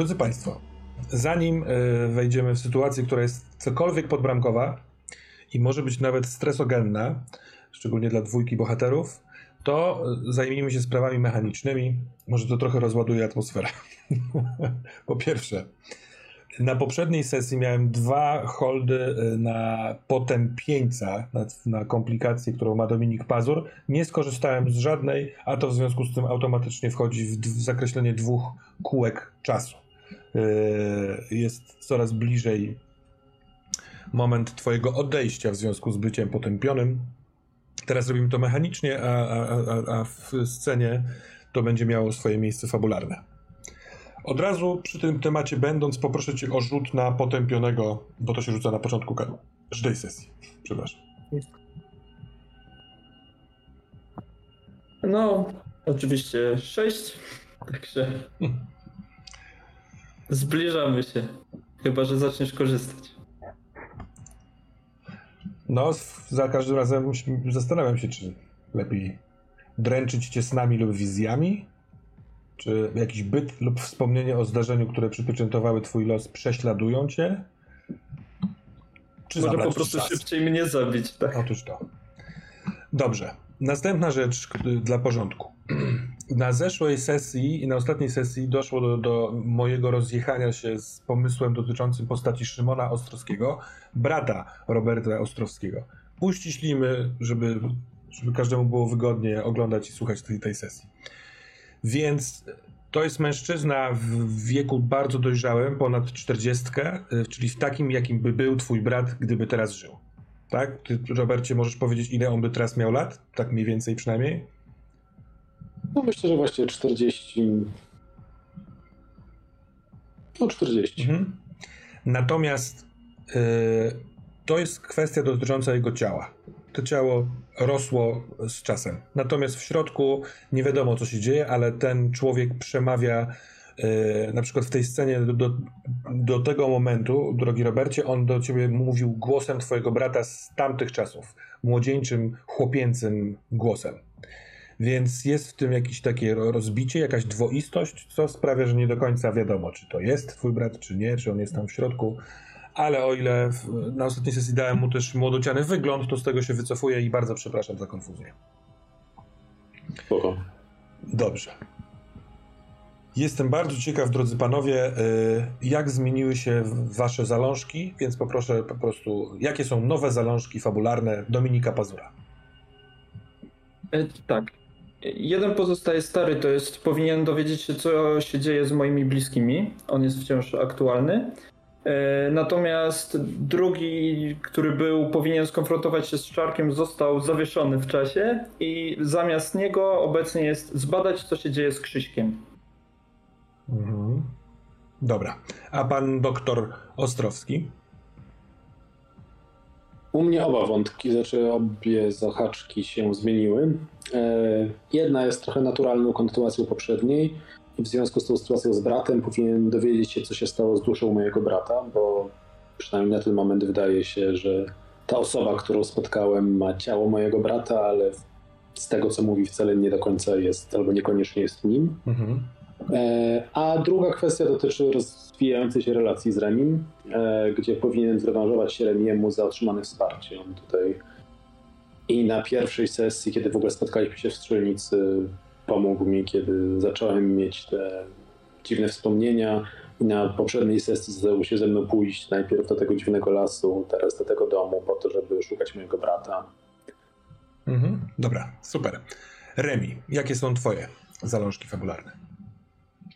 Drodzy Państwo, zanim e, wejdziemy w sytuację, która jest cokolwiek podbramkowa i może być nawet stresogenna, szczególnie dla dwójki bohaterów, to zajmijmy się sprawami mechanicznymi. Może to trochę rozładuje atmosferę. po pierwsze, na poprzedniej sesji miałem dwa holdy y, na potępieńca, na, na komplikację, którą ma Dominik Pazur. Nie skorzystałem z żadnej, a to w związku z tym automatycznie wchodzi w, w zakreślenie dwóch kółek czasu. Yy, jest coraz bliżej moment twojego odejścia w związku z byciem potępionym. Teraz robimy to mechanicznie, a, a, a, a w scenie to będzie miało swoje miejsce fabularne. Od razu przy tym temacie będąc, poproszę cię o rzut na potępionego, bo to się rzuca na początku każdej sesji. Przepraszam. No, oczywiście 6, także zbliżamy się. Chyba, że zaczniesz korzystać. No, za każdym razem zastanawiam się, czy lepiej dręczyć cię snami lub wizjami, czy jakiś byt lub wspomnienie o zdarzeniu, które przypieczętowały twój los, prześladują cię? Czy Może po prostu czas? szybciej mnie zabić, tak? Otóż to. Dobrze. Następna rzecz dla porządku. Na zeszłej sesji i na ostatniej sesji doszło do, do, mojego rozjechania się z pomysłem dotyczącym postaci Szymona Ostrowskiego, brata Roberta Ostrowskiego. Uściślimy, żeby, żeby każdemu było wygodnie oglądać i słuchać tej, tej sesji. Więc to jest mężczyzna w wieku bardzo dojrzałym, ponad 40, y, czyli w takim, jakim by był twój brat, gdyby teraz żył. Tak? Ty, Robercie, możesz powiedzieć, ile on by teraz miał lat? Tak mniej więcej przynajmniej? No myślę, że właśnie 40. No 40. Mhm. Natomiast yy, to jest kwestia dotycząca jego ciała to ciało rosło z czasem. Natomiast w środku nie wiadomo, co się dzieje, ale ten człowiek przemawia. Yy, na przykład w tej scenie do, do, do, tego momentu, drogi Robercie, on do ciebie mówił głosem twojego brata z tamtych czasów, młodzieńczym, chłopięcym głosem. Więc jest w tym jakieś takie rozbicie, jakaś dwoistość, co sprawia, że nie do końca wiadomo, czy to jest twój brat, czy nie, czy on jest tam w środku ale o ile w, na ostatniej sesji dałem mu też młodociany wygląd, to z tego się wycofuję i bardzo przepraszam za konfuzję. Spoko. Dobrze. Jestem bardzo ciekaw, drodzy panowie, y, jak zmieniły się wasze zalążki, więc poproszę po prostu, jakie są nowe zalążki fabularne Dominika Pazura? E, tak. Jeden pozostaje stary, to jest powinien dowiedzieć się, co się dzieje z moimi bliskimi. On jest wciąż aktualny. E, natomiast drugi, który był powinien skonfrontować się z Czarkiem, został zawieszony w czasie i zamiast niego obecnie jest zbadać, co się dzieje z Krzyśkiem. Mhm. Dobra. A pan doktor Ostrowski? U mnie oba wątki, znaczy obie zahaczki się zmieniły. E, jedna jest trochę naturalną kontynuacją poprzedniej w związku z tą sytuacją z bratem powinien dowiedzieć się, co się stało z duszą mojego brata, bo przynajmniej na ten moment wydaje się, że ta osoba, którą spotkałem, ma ciało mojego brata, ale z tego, co mówi, wcale nie do końca jest, albo niekoniecznie jest nim. Mhm. E, a druga kwestia dotyczy rozwijającej się relacji z Remim, e, gdzie powinien zrewanżować się Remiemu za otrzymane wsparcie. On tutaj i na pierwszej sesji, kiedy w ogóle spotkaliśmy się w strzelnicy, pomógł mi, kiedy zacząłem mieć te dziwne wspomnienia. I na poprzedniej sesji zdarzyło się ze mną pójść najpierw do tego dziwnego lasu, teraz do tego domu, po to, żeby szukać mojego brata. Mhm, dobra, super. Remi, jakie są twoje zalążki fabularne?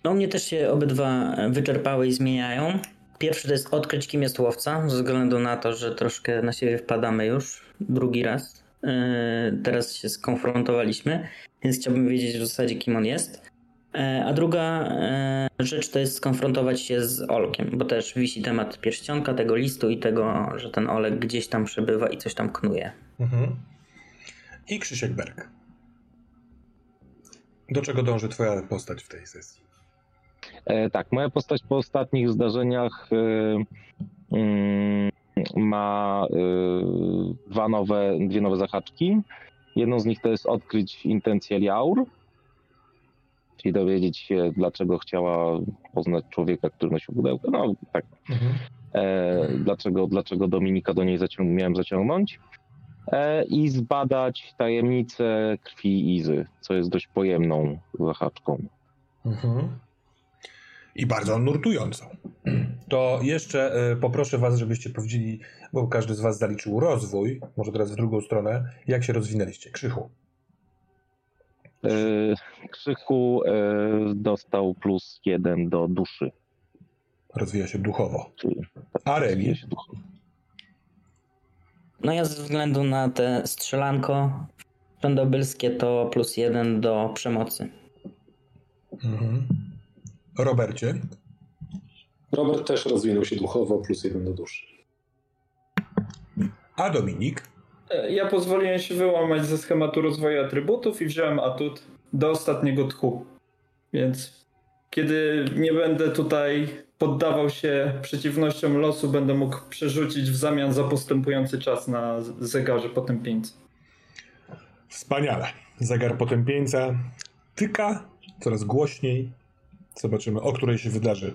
No, mnie też się obydwa wyczerpały i zmieniają. Pierwszy to jest odkryć, kim jest łowca, ze względu na to, że troszkę na siebie wpadamy już drugi raz. Yy, teraz się skonfrontowaliśmy więc chciałbym wiedzieć w zasadzie, kim on jest. E, a druga e, rzecz to jest skonfrontować się z Olkiem, bo też wisi temat pierścionka, tego listu i tego, że ten Olek gdzieś tam przebywa i coś tam knuje. Mhm. I Krzysiek Berg. Do czego dąży twoja postać w tej sesji? E, tak, moja postać po ostatnich zdarzeniach y, y, ma y, dwa nowe, dwie nowe zahaczki. Jedną z nich to jest odkryć intencję Liaur. czyli dowiedzieć się, dlaczego chciała poznać człowieka, który nosił pudełko. No tak. Mhm. E, dlaczego, dlaczego Dominika do niej miałem zaciągnąć. E, I zbadać tajemnicę krwi Izy, co jest dość pojemną zahaczką. Mhm. I bardzo nurtującą. To jeszcze y, poproszę Was, żebyście powiedzieli, bo każdy z Was zaliczył rozwój, może teraz w drugą stronę, jak się rozwinęliście. Krzychu. Yy, Krzychu yy, dostał plus jeden do duszy. Rozwija się duchowo. A Remi? No ja ze względu na te strzelanko wszędobylskie to plus jeden do przemocy. Mhm. Robercie? Robert też rozwinął się duchowo, plus jeden do duszy. A Dominik? E, ja pozwoliłem się wyłamać ze schematu rozwoju atrybutów i wziąłem atut do ostatniego tchu. Więc kiedy nie będę tutaj poddawał się przeciwnościom losu, będę mógł przerzucić w zamian za postępujący czas na zegarze potępieńca. Wspaniale. Zegar potępieńca tyka coraz głośniej. Zobaczymy, o której się wydarzy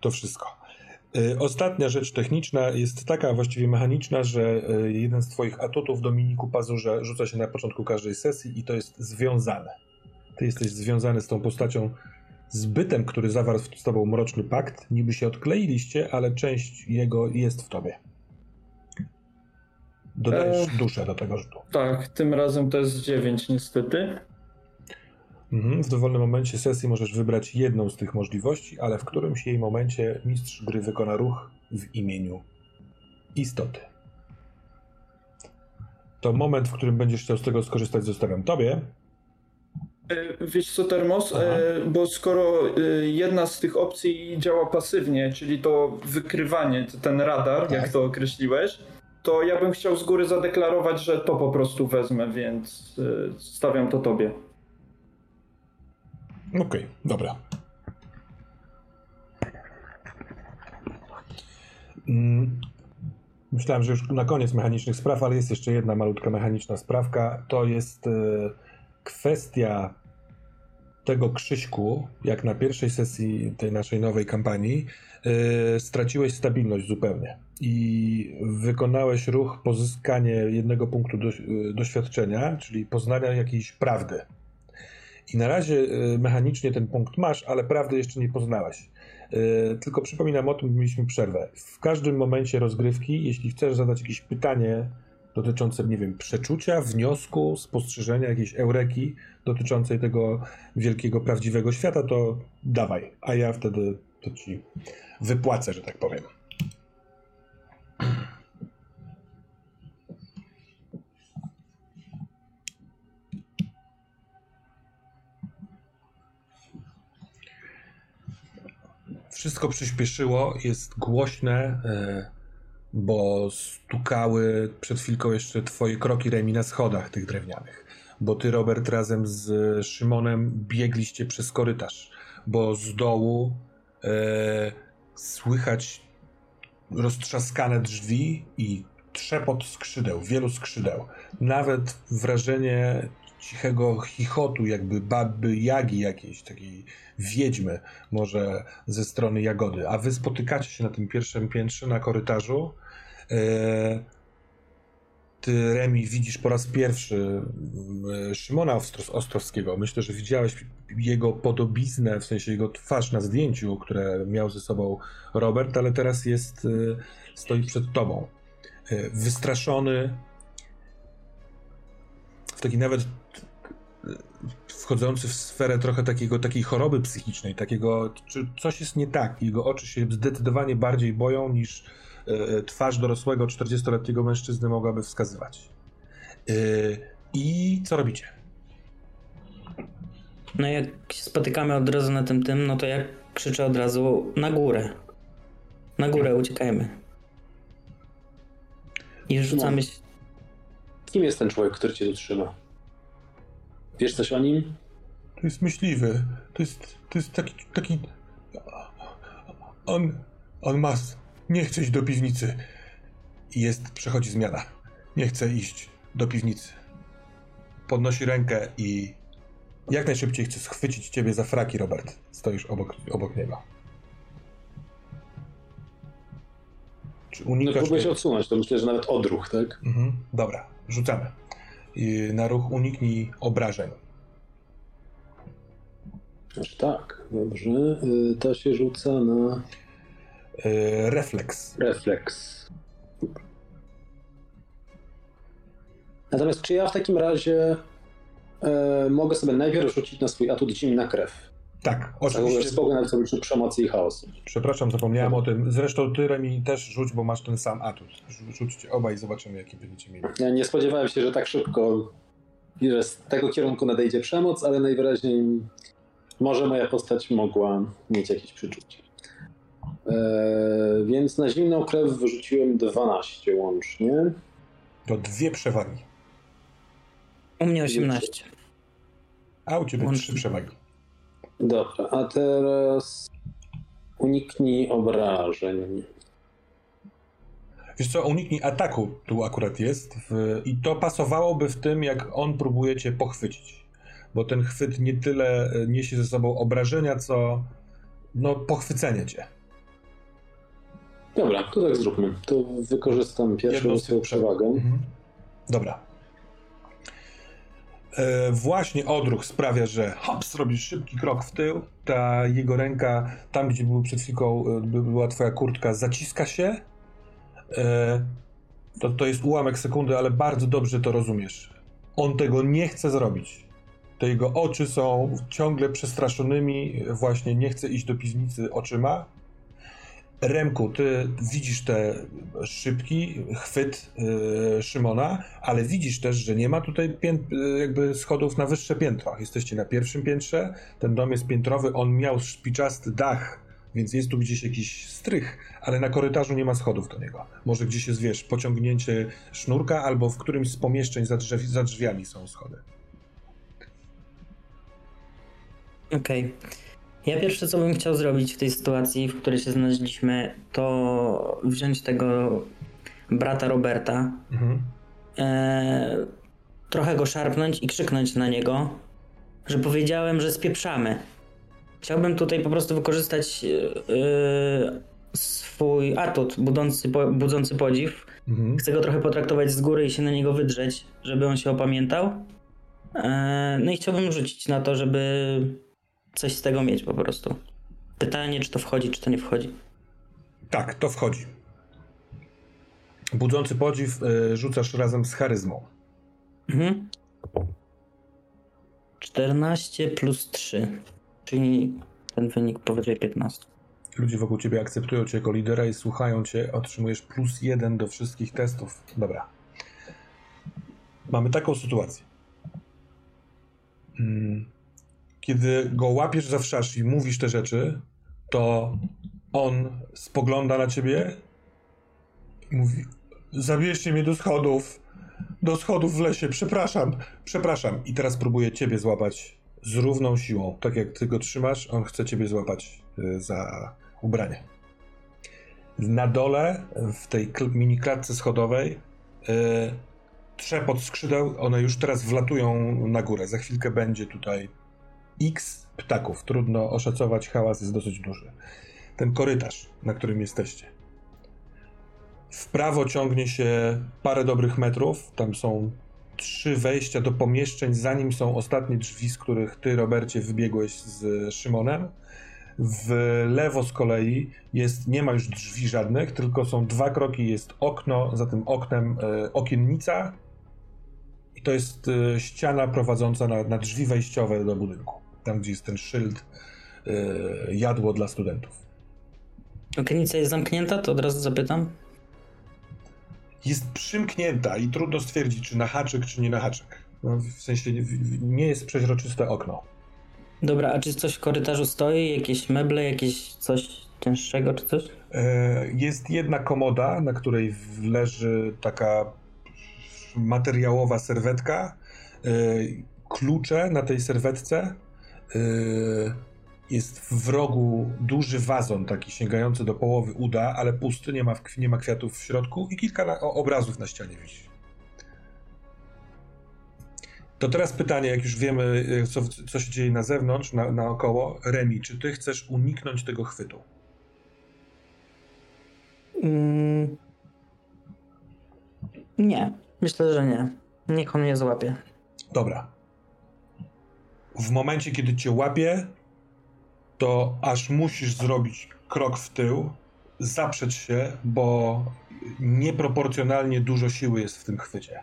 to wszystko. Y, ostatnia rzecz techniczna jest taka, właściwie mechaniczna, że y, jeden z Twoich atutów, Dominiku Pazurze, rzuca się na początku każdej sesji i to jest związane. Ty jesteś związany z tą postacią, z bytem, który zawarł z Tobą mroczny pakt. Niby się odkleiliście, ale część jego jest w Tobie. Dodajesz e... duszę do tego rzutu. Tak, tym razem to jest 9 niestety. Mhm. W dowolnym momencie sesji możesz wybrać jedną z tych możliwości, ale w którymś jej momencie mistrz gry wykona ruch w imieniu istoty. To moment, w którym będziesz chciał z tego skorzystać, zostawiam tobie. E, wiesz co, Termos, e, bo skoro e, jedna z tych opcji działa pasywnie, czyli to wykrywanie, ten radar, tak. jak to określiłeś, to ja bym chciał z góry zadeklarować, że to po prostu wezmę, więc stawiam to tobie. Okej, okay, dobra. Mm, myślałem, że już na koniec mechanicznych spraw, ale jest jeszcze jedna malutka mechaniczna sprawka. To jest e, kwestia tego Krzyśku, jak na pierwszej sesji tej naszej nowej kampanii, e, straciłeś stabilność zupełnie i wykonałeś ruch pozyskanie jednego punktu e, doświadczenia, czyli poznania jakiejś prawdy. I na razie y, mechanicznie ten punkt masz, ale prawdy jeszcze nie poznałeś. Y, tylko przypominam o tym, mieliśmy przerwę. W każdym momencie rozgrywki, jeśli chcesz zadać jakieś pytanie dotyczące, nie wiem, przeczucia, wniosku, spostrzeżenia, jakiejś eureki dotyczącej tego wielkiego, prawdziwego świata, to dawaj, a ja wtedy to ci wypłacę, że tak powiem. Wszystko przyspieszyło, jest głośne, e, bo stukały przed chwilką jeszcze twoje kroki Remi na schodach tych drewnianych. Bo ty, Robert, razem z Szymonem biegliście przez korytarz, bo z dołu e, słychać roztrzaskane drzwi i trzepot skrzydeł, wielu skrzydeł. Nawet wrażenie cichego chichotu, jakby baby Jagi jakiejś, takiej wiedźmy, może ze strony Jagody. A wy spotykacie się na tym pierwszym piętrze, na korytarzu. E, ty, Remi, widzisz po raz pierwszy e, Szymona Ostrowskiego. Myślę, że widziałeś jego podobiznę, w sensie jego twarz na zdjęciu, które miał ze sobą Robert, ale teraz jest, e, stoi przed tobą. Wystraszony, w taki nawet wchodzący w sferę trochę takiego, takiej choroby psychicznej, takiego, czy coś jest nie tak. Jego oczy się zdecydowanie bardziej boją niż e, twarz dorosłego 40-letniego mężczyzny mogłaby wskazywać. E, I co robicie? No jak się spotykamy od razu na tym tym, no to jak krzyczę od razu na górę. Na górę uciekajmy. I rzucamy się. Kim jest ten człowiek, który cię tu trzyma? Wiesz coś o nim? To jest myśliwy. To jest, to jest taki, taki... On, on ma... Nie chce iść do piwnicy. Jest, przechodzi zmiana. Nie chce iść do piwnicy. Podnosi rękę i... Jak najszybciej chcę schwycić ciebie za fraki, Robert. Stoisz obok, obok niego. Czy unikasz... No, próbuję się odsunąć, to myślę, że nawet odruch, tak? Mhm. Dobra, rzucamy. Na ruch uniknij obrażeń. Aż tak, dobrze. Y, to się rzuca na... Yy, refleks. Refleks. Natomiast czy ja w takim razie e, mogę sobie najpierw rzucić na swój atut zimna krew? Tak, oczywiście. Spokój nawet sobie przemocy i chaosu. Przepraszam, zapomniałem o tym. Zresztą ty, Remi, też rzuć, bo masz ten sam atut. Rzućcie obaj i zobaczymy, jaki będziecie mieli. Ja nie spodziewałem się, że tak szybko, że z tego kierunku nadejdzie przemoc, ale najwyraźniej może moja postać mogła mieć jakieś przyczucie. Eee, więc na zimną krew wyrzuciłem 12 łącznie. To dwie przewagi. U mnie 18. A u ciebie trzy przewagi. Dobra, a teraz uniknij obrażeń. Wiesz co, uniknij ataku tu akurat jest w... i to pasowałoby w tym, jak on próbuje cię pochwycić. Bo ten chwyt nie tyle e, niesie ze sobą obrażenia, co no pochwycenie cię. Dobra, to tak zróbmy. To wykorzystam pierwszą swoją przewagę. Mhm. Dobra. E, właśnie odruch sprawia, że hops, robisz szybki krok w tył, ta jego ręka, tam gdzie był przed chwilą, e, była twoja kurtka, zaciska się. E, to, to jest ułamek sekundy, ale bardzo dobrze to rozumiesz. On tego nie chce zrobić. Te jego oczy są ciągle przestraszonymi, właśnie nie chce iść do piwnicy oczyma. Remku, ty widzisz te szybki chwyt yy, Szymona, ale widzisz też, że nie ma tutaj pię- jakby schodów na wyższe piętro. Jesteście na pierwszym piętrze, ten dom jest piętrowy, on miał szpiczasty dach, więc jest tu gdzieś jakiś strych, ale na korytarzu nie ma schodów do niego. Może gdzieś jest, wiesz, pociągnięcie sznurka, albo w którymś z pomieszczeń za, drzew- za drzwiami są schody. Okej. Okay. Ja pierwsze, co bym chciał zrobić w tej sytuacji, w której się znaleźliśmy, to wziąć tego brata Roberta, mhm. e, trochę go szarpnąć i krzyknąć na niego, że powiedziałem, że spieprzamy. Chciałbym tutaj po prostu wykorzystać e, swój atut budzący, budzący podziw. Mhm. Chcę go trochę potraktować z góry i się na niego wydrzeć, żeby on się opamiętał. E, no i chciałbym rzucić na to, żeby coś z tego mieć po prostu. Pytanie, czy to wchodzi, czy to nie wchodzi. Tak, to wchodzi. Budzący podziw y, rzucasz razem z charyzmą. Mhm. 14 plus 3, czyli ten wynik powyżej 15. Ludzie wokół ciebie akceptują cię jako lidera i słuchają cię. Otrzymujesz plus jeden do wszystkich testów. Dobra. Mamy taką sytuację. Hmm kiedy go łapiesz za wszasz i mówisz te rzeczy, to on spogląda na ciebie i mówi: Zabierzcie mnie do schodów. Do schodów w lesie, przepraszam, przepraszam. I teraz próbuje ciebie złapać z równą siłą. Tak jak ty go trzymasz, on chce ciebie złapać y, za ubranie. Na dole, w tej mini klatce schodowej, yy, trzepot skrzydeł, one już teraz wlatują na górę. Za chwilkę będzie tutaj x ptaków. Trudno oszacować, hałas jest dosyć duży. Ten korytarz, na którym jesteście. W prawo ciągnie się parę dobrych metrów. Tam są trzy wejścia do pomieszczeń, zanim są ostatnie drzwi, z których ty, Robercie, wybiegłeś z Szymonem. W lewo z kolei jest, nie ma już drzwi żadnych, tylko są dwa kroki, jest okno, za tym oknem e, okiennica i to jest e, ściana prowadząca na, na drzwi wejściowe do budynku tam gdzie jest ten szyld, yy, jadło dla studentów. Okienica jest zamknięta, to od razu zapytam. Jest przymknięta i trudno stwierdzić, czy na haczyk, czy nie na haczyk. No, w sensie nie jest przeźroczyste okno. Dobra, a czy coś w korytarzu stoi? Jakieś meble, jakieś coś cięższego, czy coś? E, jest jedna komoda, na której leży taka materiałowa serwetka. E, klucze na tej serwetce jest w rogu duży wazon, taki sięgający do połowy uda, ale pusty, nie ma, nie ma kwiatów w środku i kilka na, obrazów na ścianie wisi. To teraz pytanie, jak już wiemy, co, co się dzieje na zewnątrz, na, naokoło. Remi, czy ty chcesz uniknąć tego chwytu? Mm. Nie, myślę, że nie. Niech on mnie złapie. Dobra. W momencie, kiedy cię łapie, to aż musisz zrobić krok w tył, zaprzeć się, bo nieproporcjonalnie dużo siły jest w tym chwycie.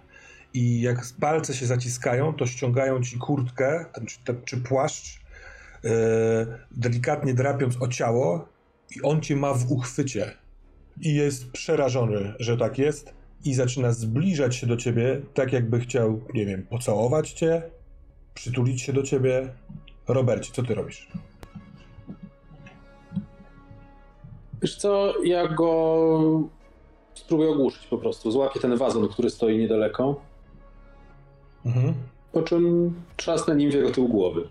I jak palce się zaciskają, to ściągają ci kurtkę czy, czy płaszcz, yy, delikatnie drapiąc o ciało, i on cię ma w uchwycie. I jest przerażony, że tak jest, i zaczyna zbliżać się do ciebie, tak jakby chciał, nie wiem, pocałować cię, przytulić się do ciebie. Robercie, co ty robisz? Wiesz co, ja go spróbuję ogłuszyć po prostu. Złapię ten wazon, który stoi niedaleko. Mhm. Po czym trzasnę nim w jego tył głowy.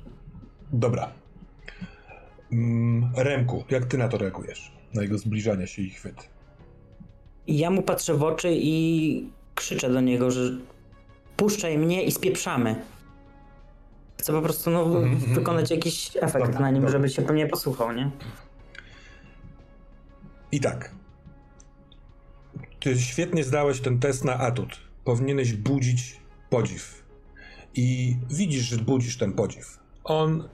Dobra. Mm, Remku, jak ty na to reagujesz? Na jego zbliżanie się i chwyt? Ja mu patrzę w oczy i krzyczę do niego, że puszczaj mnie i spieprzamy. Chcę po prostu no, -hmm. wykonać jakiś efekt dobra, na nim, dobra. żeby się mnie posłuchał, nie? I tak. Ty świetnie zdałeś ten test na atut. Powinieneś budzić podziw. I widzisz, że budzisz ten podziw. On.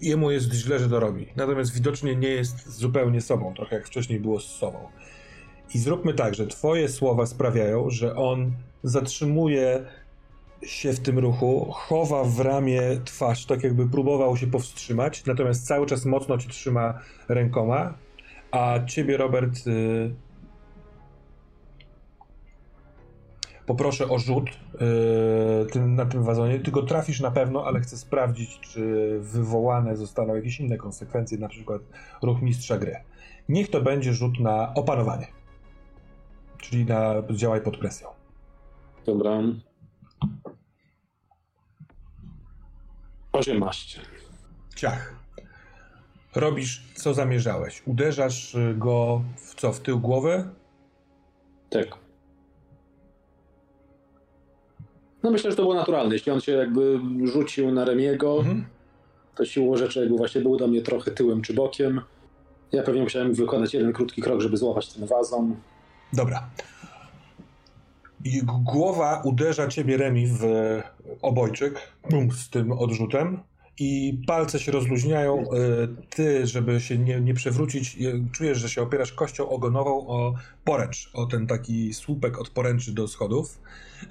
Jemu jest źle, że to robi. Natomiast widocznie nie jest zupełnie sobą, trochę jak wcześniej było z sobą. I zróbmy tak, że Twoje słowa sprawiają, że on zatrzymuje się w tym ruchu, chowa w ramię twarz, tak jakby próbował się powstrzymać, natomiast cały czas mocno ci trzyma rękoma, a ciebie, Robert, y, poproszę o rzut tym, na tym wazonie. Ty go trafisz na pewno, ale chcę sprawdzić, czy wywołane zostaną jakieś inne konsekwencje, na przykład ruch mistrza gry. Niech to będzie rzut na opanowanie. Czyli na działaj pod presją. Dobra. 18. Ciach. Robisz, co zamierzałeś. Uderzasz go w co? W tył głowy? Tak. No myślę, że to było naturalne. Jeśli on się jakby rzucił na Remiego, mhm. to siłą rzeczy jakby właśnie był do mnie trochę tyłem czy bokiem. Ja pewnie musiałem wykonać jeden krótki krok, żeby złapać ten wazon. Dobra. I głowa uderza ciebie Remi w obojczyk bum, z tym odrzutem i palce się rozluźniają. E, ty, żeby się nie, nie przewrócić, czujesz, że się opierasz kością ogonową o poręcz, o ten taki słupek od poręczy do schodów,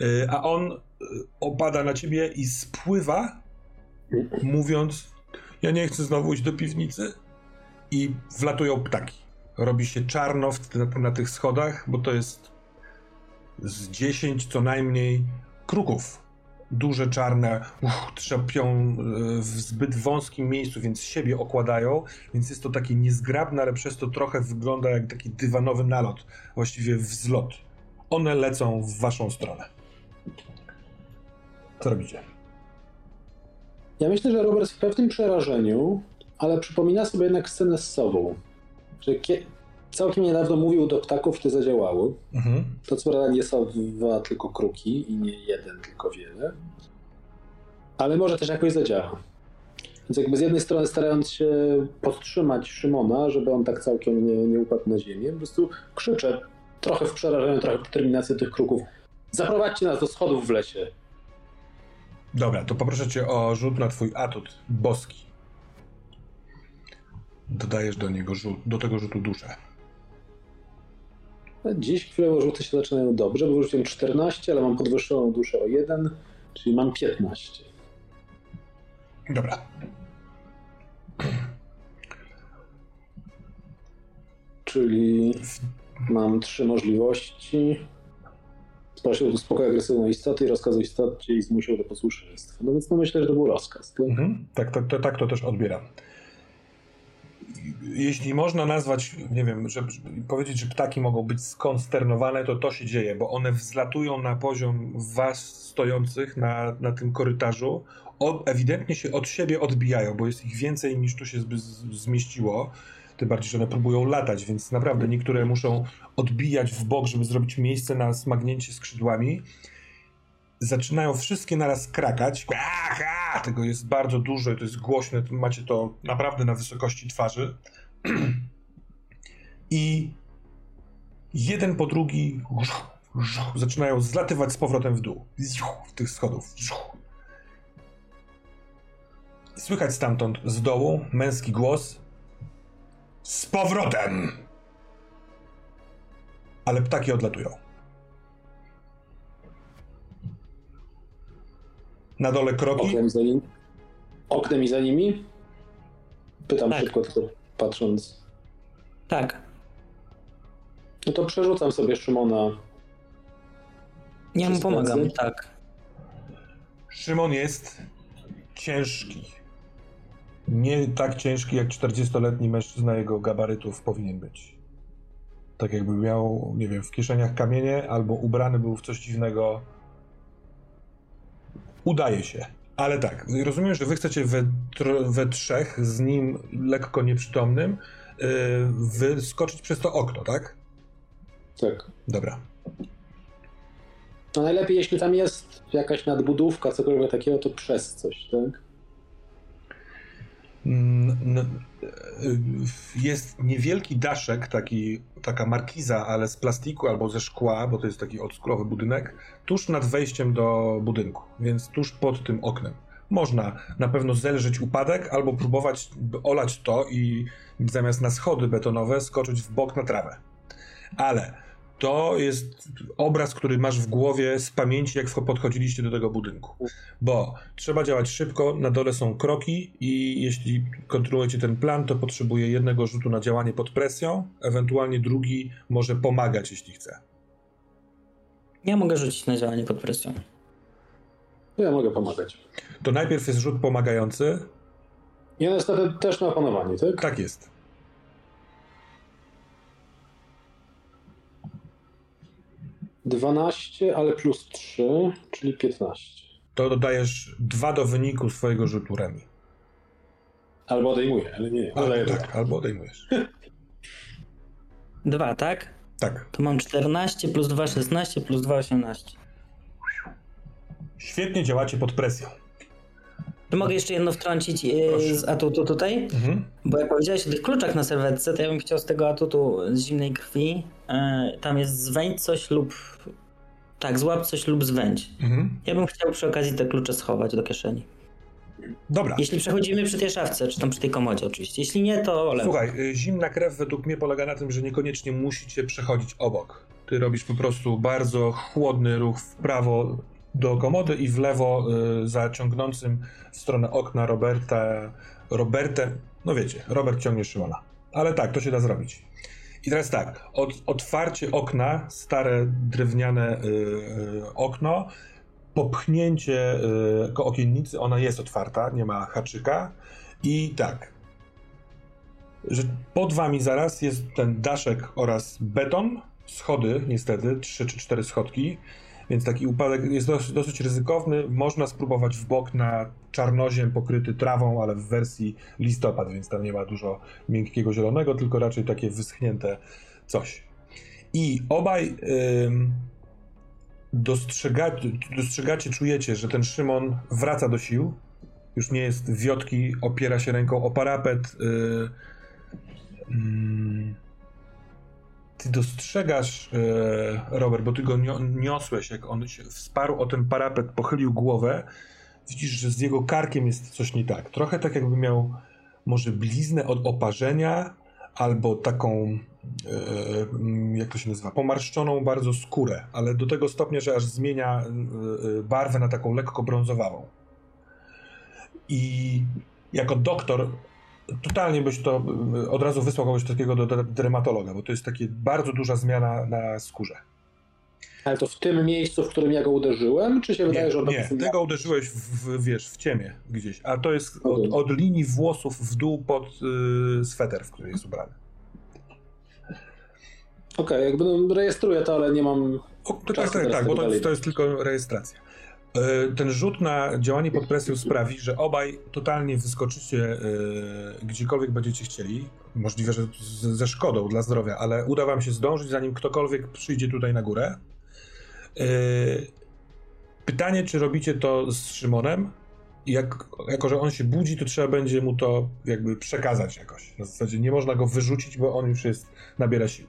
e, a on e, opada na ciebie i spływa, mówiąc: Ja nie chcę znowu iść do piwnicy. I wlatują ptaki. Robi się czarno na tych schodach, bo to jest z 10 co najmniej kruków duże czarne uch, trzepią e, w zbyt wąskim miejscu, więc siebie okładają, więc jest to takie niezgrabne, ale przez to trochę wygląda jak taki dywanowy nalot, właściwie wzlot. One lecą w waszą stronę. Co robicie? Ja myślę, że Robert w pewnym przerażeniu, ale przypomina sobie jednak scenę z sobą. Że całkiem niedawno mówił do ptaków, te zadziałały. Mhm. To co prawda nie są dwa tylko kruki i nie jeden, tylko wiele. Ale może też jakoś zadziała. Więc jakby z jednej strony starając się podtrzymać Szymona, żeby on tak całkiem nie, nie upadł na ziemię, po prostu krzyczę, trochę w przerażeniu, trochę w determinacji tych kruków. Zaprowadźcie nas do schodów w lesie. Dobra, to poproszę cię o rzut na twój atut boski. Dodajesz do niego rzut, do tego rzutu duszę. Dziś chwilowo rzuty się zaczynają dobrze, bo wyrzuciłem 14, ale mam podwyższoną duszę o 1, czyli mam 15. Dobra. Czyli mam trzy możliwości. Sprosił do spokoju agresywną istotę i rozkazał istocie i zmusił do posłuszeństwa. No więc no myślę, że to był rozkaz. Tak, mhm. tak, to, to, tak to też odbieram jeśli można nazwać, nie wiem, żeby powiedzieć, że ptaki mogą być skonsternowane, to to się dzieje, bo one wzlatują na poziom was stojących na, na tym korytarzu, ewidentnie się od siebie odbijają, bo jest ich więcej niż tu się zmieściło. Tym bardziej, że one próbują latać, więc naprawdę niektóre muszą odbijać w bok, żeby zrobić miejsce na smagnięcie skrzydłami. Zaczynają wszystkie naraz krakać. Aha! Tego jest bardzo dużo i to jest głośne. Macie to naprawdę na wysokości twarzy. I jeden po drugi zaczynają zlatywać z powrotem w dół. W tych schodów. Słychać stamtąd z dołu męski głos. Z powrotem! Ale ptaki odlatują. Na dole kroki. Oknem za, nim... Oknem i za nimi? Pytam tak. szybko, tylko patrząc. Tak. No to przerzucam sobie Szymona. Ja mu pomagam, tak. Szymon jest ciężki. Nie tak ciężki, jak 40-letni mężczyzna jego gabarytów powinien być. Tak jakby miał, nie wiem, w kieszeniach kamienie, albo ubrany był w coś dziwnego. Udaje się. Ale tak, rozumiem, że wy chcecie we, we trzech, z nim lekko nieprzytomnym, yy, wyskoczyć przez to okno, tak? Tak. Dobra. No najlepiej, jeśli tam jest jakaś nadbudówka, cokolwiek takiego, to przez coś, tak? Mm, y, jest niewielki daszek, taki, taka markiza, ale z plastiku albo ze szkła, bo to jest taki odskurowy budynek, tuż nad wejściem do budynku, więc tuż pod tym oknem. Można na pewno zelżyć upadek albo próbować olać to i zamiast na schody betonowe skoczyć w bok na trawę. Ale to jest obraz, który masz w głowie z pamięci, jak podchodziliście do tego budynku. Bo trzeba działać szybko, na dole są kroki i jeśli kontynuujecie ten plan, to potrzebuje jednego rzutu na działanie pod presją, ewentualnie drugi może pomagać, jeśli chce. Ja mogę rzucić na działanie pod presją. Ja mogę pomagać. To najpierw jest rzut pomagający. Ja niestety też na opanowanie, tak? Tak jest. 12, ale plus 3, czyli 15. To dodajesz 2 do wyniku swojego rzutu remi. Albo odejmuję, ale nie. Albo, tak, albo odejmujesz. Dwa, tak? Tak. To mam 14 plus 2, 16 plus 2, 18. Świetnie działacie pod presją. To mogę jeszcze jedno wtrącić yy, z atutu tutaj? Mhm. Bo jak powiedziałeś o tych kluczach na serwetce, to ja bym chciał z tego atutu z zimnej krwi. Yy, tam jest zwędź coś lub. Tak, złap coś lub zwędź. Mhm. Ja bym chciał przy okazji te klucze schować do kieszeni. Dobra. Jeśli przechodzimy przy tej szafce, czy tam przy tej komodzie oczywiście. Jeśli nie, to lewo. Słuchaj, y, zimna krew według mnie polega na tym, że niekoniecznie musicie przechodzić obok. Ty robisz po prostu bardzo chłodny ruch w prawo, do komody i w lewo y, za ciągnącym w stronę okna Roberta, Robertę, no wiecie, Robert ciągnie Szymona. Ale tak, to się da zrobić. I teraz tak, od, otwarcie okna, stare drewniane y, y, okno, popchnięcie y, okiennicy, ona jest otwarta, nie ma haczyka. I tak, że pod wami zaraz jest ten daszek oraz beton, schody niestety, trzy czy cztery schodki, więc taki upadek jest dosyć, dosyć ryzykowny. Można spróbować w bok na czarnoziem pokryty trawą, ale w wersji listopad, więc tam nie ma dużo miękkiego zielonego, tylko raczej takie wyschnięte coś. I obaj ym, dostrzegacie, dostrzegacie, czujecie, że ten Szymon wraca do sił. Już nie jest wiotki, opiera się ręką o parapet. Yy, yy, ty dostrzegasz, e, Robert, bo ty go niosłeś, jak on się wsparł o ten parapet, pochylił głowę, widzisz, że z jego karkiem jest coś nie tak. Trochę tak jakby miał może bliznę od oparzenia, albo taką, e, jak to się nazywa, pomarszczoną bardzo skórę, ale do tego stopnia, że aż zmienia e, barwę na taką lekko brązowawą. I jako doktor totalnie byś to od razu wysłał kogoś takiego do dermatologa, bo to jest takie bardzo duża zmiana na skórze. Ale to w tym miejscu, w którym ja go uderzyłem, czy się nie, wydaje, że... Nie, tego uderzyłeś w, wiesz, w ciemię gdzieś, a to jest od, od linii włosów w dół pod y, sweter, w który jest ubrany. Okej, okay, jakby no, rejestruję to, ale nie mam. O, tak, tak, tak, bo to, to jest tylko rejestracja. E, ten rzut na działanie pod presją sprawi, że obaj totalnie wyskoczycie e, gdziekolwiek będziecie chcieli. Możliwe, że ze szkodą dla zdrowia, ale uda wam się zdążyć, zanim ktokolwiek przyjdzie tutaj na górę. E, Pytanie, czy robicie to z Szymonem? Jak, jako, że on się budzi, to trzeba będzie mu to jakby przekazać jakoś. Na zasadzie nie można go wyrzucić, bo on już jest, nabiera sił.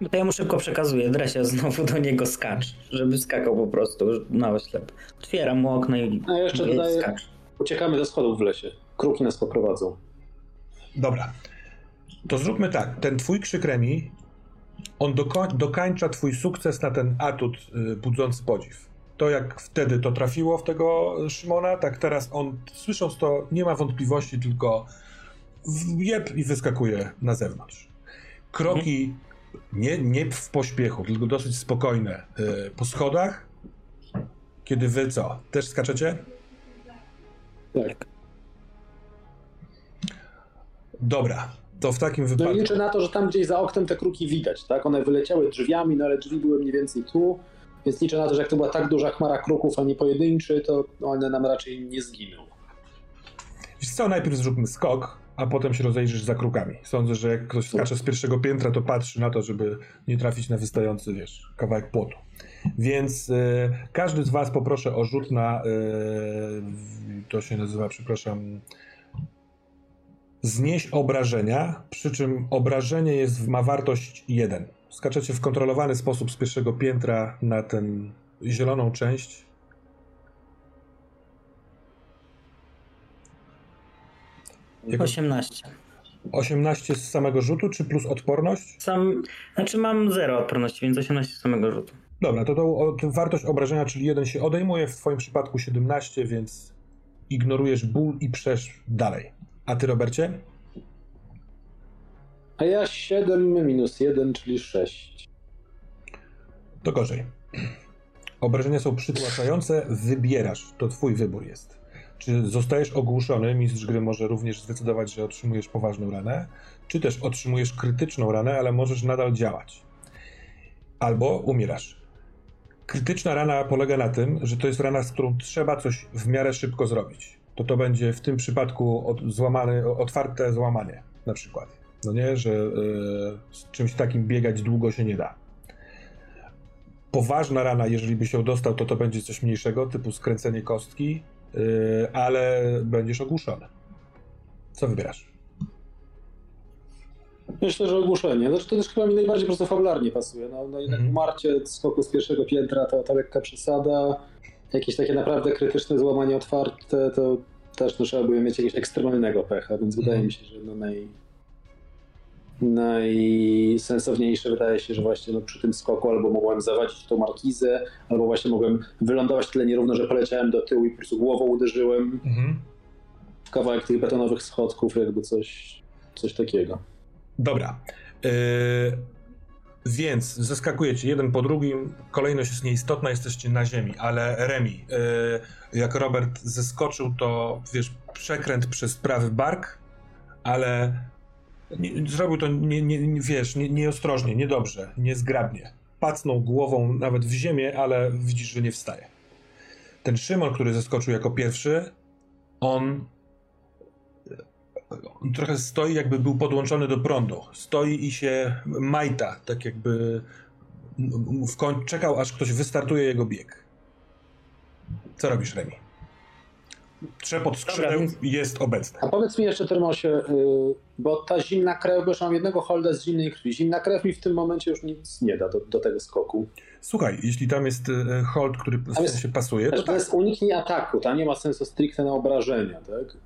No to ja mu szybko przekazuję, Dresia znowu do niego skacz, żeby skakał po prostu na oślep. Otwieram mu okno i A jeszcze dodaję, skacz. uciekamy ze schodów w lesie. Kruki nas poprowadzą. Dobra. To zróbmy tak. Ten twój krzyk Remi, on dokoń, dokańcza twój sukces na ten atut y, budzący podziw. To jak wtedy to trafiło w tego Szymona, tak teraz on, słysząc to, nie ma wątpliwości, tylko jeb i wyskakuje na zewnątrz. Kroki nie, nie w pośpiechu, tylko dosyć spokojne y, po schodach. Kiedy wy co? Też skaczecie? Tak. Dobra, to w takim wypadku. No liczę na to, że tam gdzieś za oknem te kruki widać, tak? One wyleciały drzwiami, no ale drzwi były mniej więcej tu, więc liczę na to, że jak to była tak duża chmara kruków, a nie pojedynczy, to one nam raczej nie zginą. Wiesz co, najpierw zróbmy skok, a potem się rozejrzysz za krukami. Sądzę, że jak ktoś skacze z pierwszego piętra, to patrzy na to, żeby nie trafić na wystający, wiesz, kawałek płotu. Więc y, każdy z was poproszę o rzut na, y, to się nazywa, przepraszam, znieść obrażenia, przy czym obrażenie jest, ma wartość 1. Skaczecie w kontrolowany sposób z pierwszego piętra na tę zieloną część. Jak... 18. 18 z samego rzutu, czy plus odporność? Sam, znaczy mam 0 odporności, więc 18 z samego rzutu. Dobra, to, to, to wartość obrażenia, czyli 1 się odejmuje, w twoim przypadku 17, więc ignorujesz ból i przesz dalej. A ty, Robercie? A ja 7 minus 1, czyli 6. To gorzej. Obrażenia są przytłaczające, wybierasz. To twój wybór jest. Czy zostajesz ogłuszony, mistrz gry może również zdecydować, że otrzymujesz poważną ranę, czy też otrzymujesz krytyczną ranę, ale możesz nadal działać. Albo umierasz. Krytyczna rana polega na tym, że to jest rana, z którą trzeba coś w miarę szybko zrobić to to będzie w tym przypadku od, złamane, otwarte złamanie na przykład. No nie, że y, z czymś takim biegać długo się nie da. Poważna rana, jeżeli by się dostał, to to będzie coś mniejszego, typu skręcenie kostki, y, ale będziesz ogłuszony. Co wybierasz? Myślę, że ogłuszenie. Znaczy, to też chyba mi najbardziej po prostu fabularnie pasuje. No, no jednak mm. umarcie skoku z pierwszego piętra to, to lekka przesada jakieś takie naprawdę krytyczne złamanie otwarte, to też no, trzeba by mieć jakiegoś ekstremalnego pecha, więc wydaje mhm. mi się, że no naj, najsensowniejsze wydaje się, że właśnie no, przy tym skoku albo mogłem zawadzić tą markizę, albo właśnie mogłem wylądować tyle nierówno, że poleciałem do tyłu i po prostu głową uderzyłem mhm. w kawałek tych betonowych schodków, jakby coś, coś takiego. Dobra. Yy, więc zeskakujecie jeden po drugim, kolejność jest nieistotna, jesteście na ziemi, ale Remi, yy, jak Robert zeskoczył, to wiesz, przekręt przez prawy bark, ale nie, zrobił to, nie, nie, wiesz, nie, nieostrożnie, niedobrze, niezgrabnie. Pacnął głową nawet w ziemię, ale widzisz, że nie wstaje. Ten Szymon, który zeskoczył jako pierwszy, on trochę stoi, jakby był podłączony do prądu. Stoi i się majta, tak jakby w koń czekał, aż ktoś wystartuje jego bieg. Co robisz, Remi? Trzepot skrzydeł jest obecny. A powiedz mi jeszcze, Termosie, y, bo ta zimna krew, bo już mam jednego holda z zimnej krwi. Zimna krew mi w tym momencie już nic nie da do, do tego skoku. Słuchaj, jeśli tam jest y, hold, który w sensie się pasuje, to, to tak. jest uniknij ataku, tam nie ma sensu stricte na obrażenia, tak?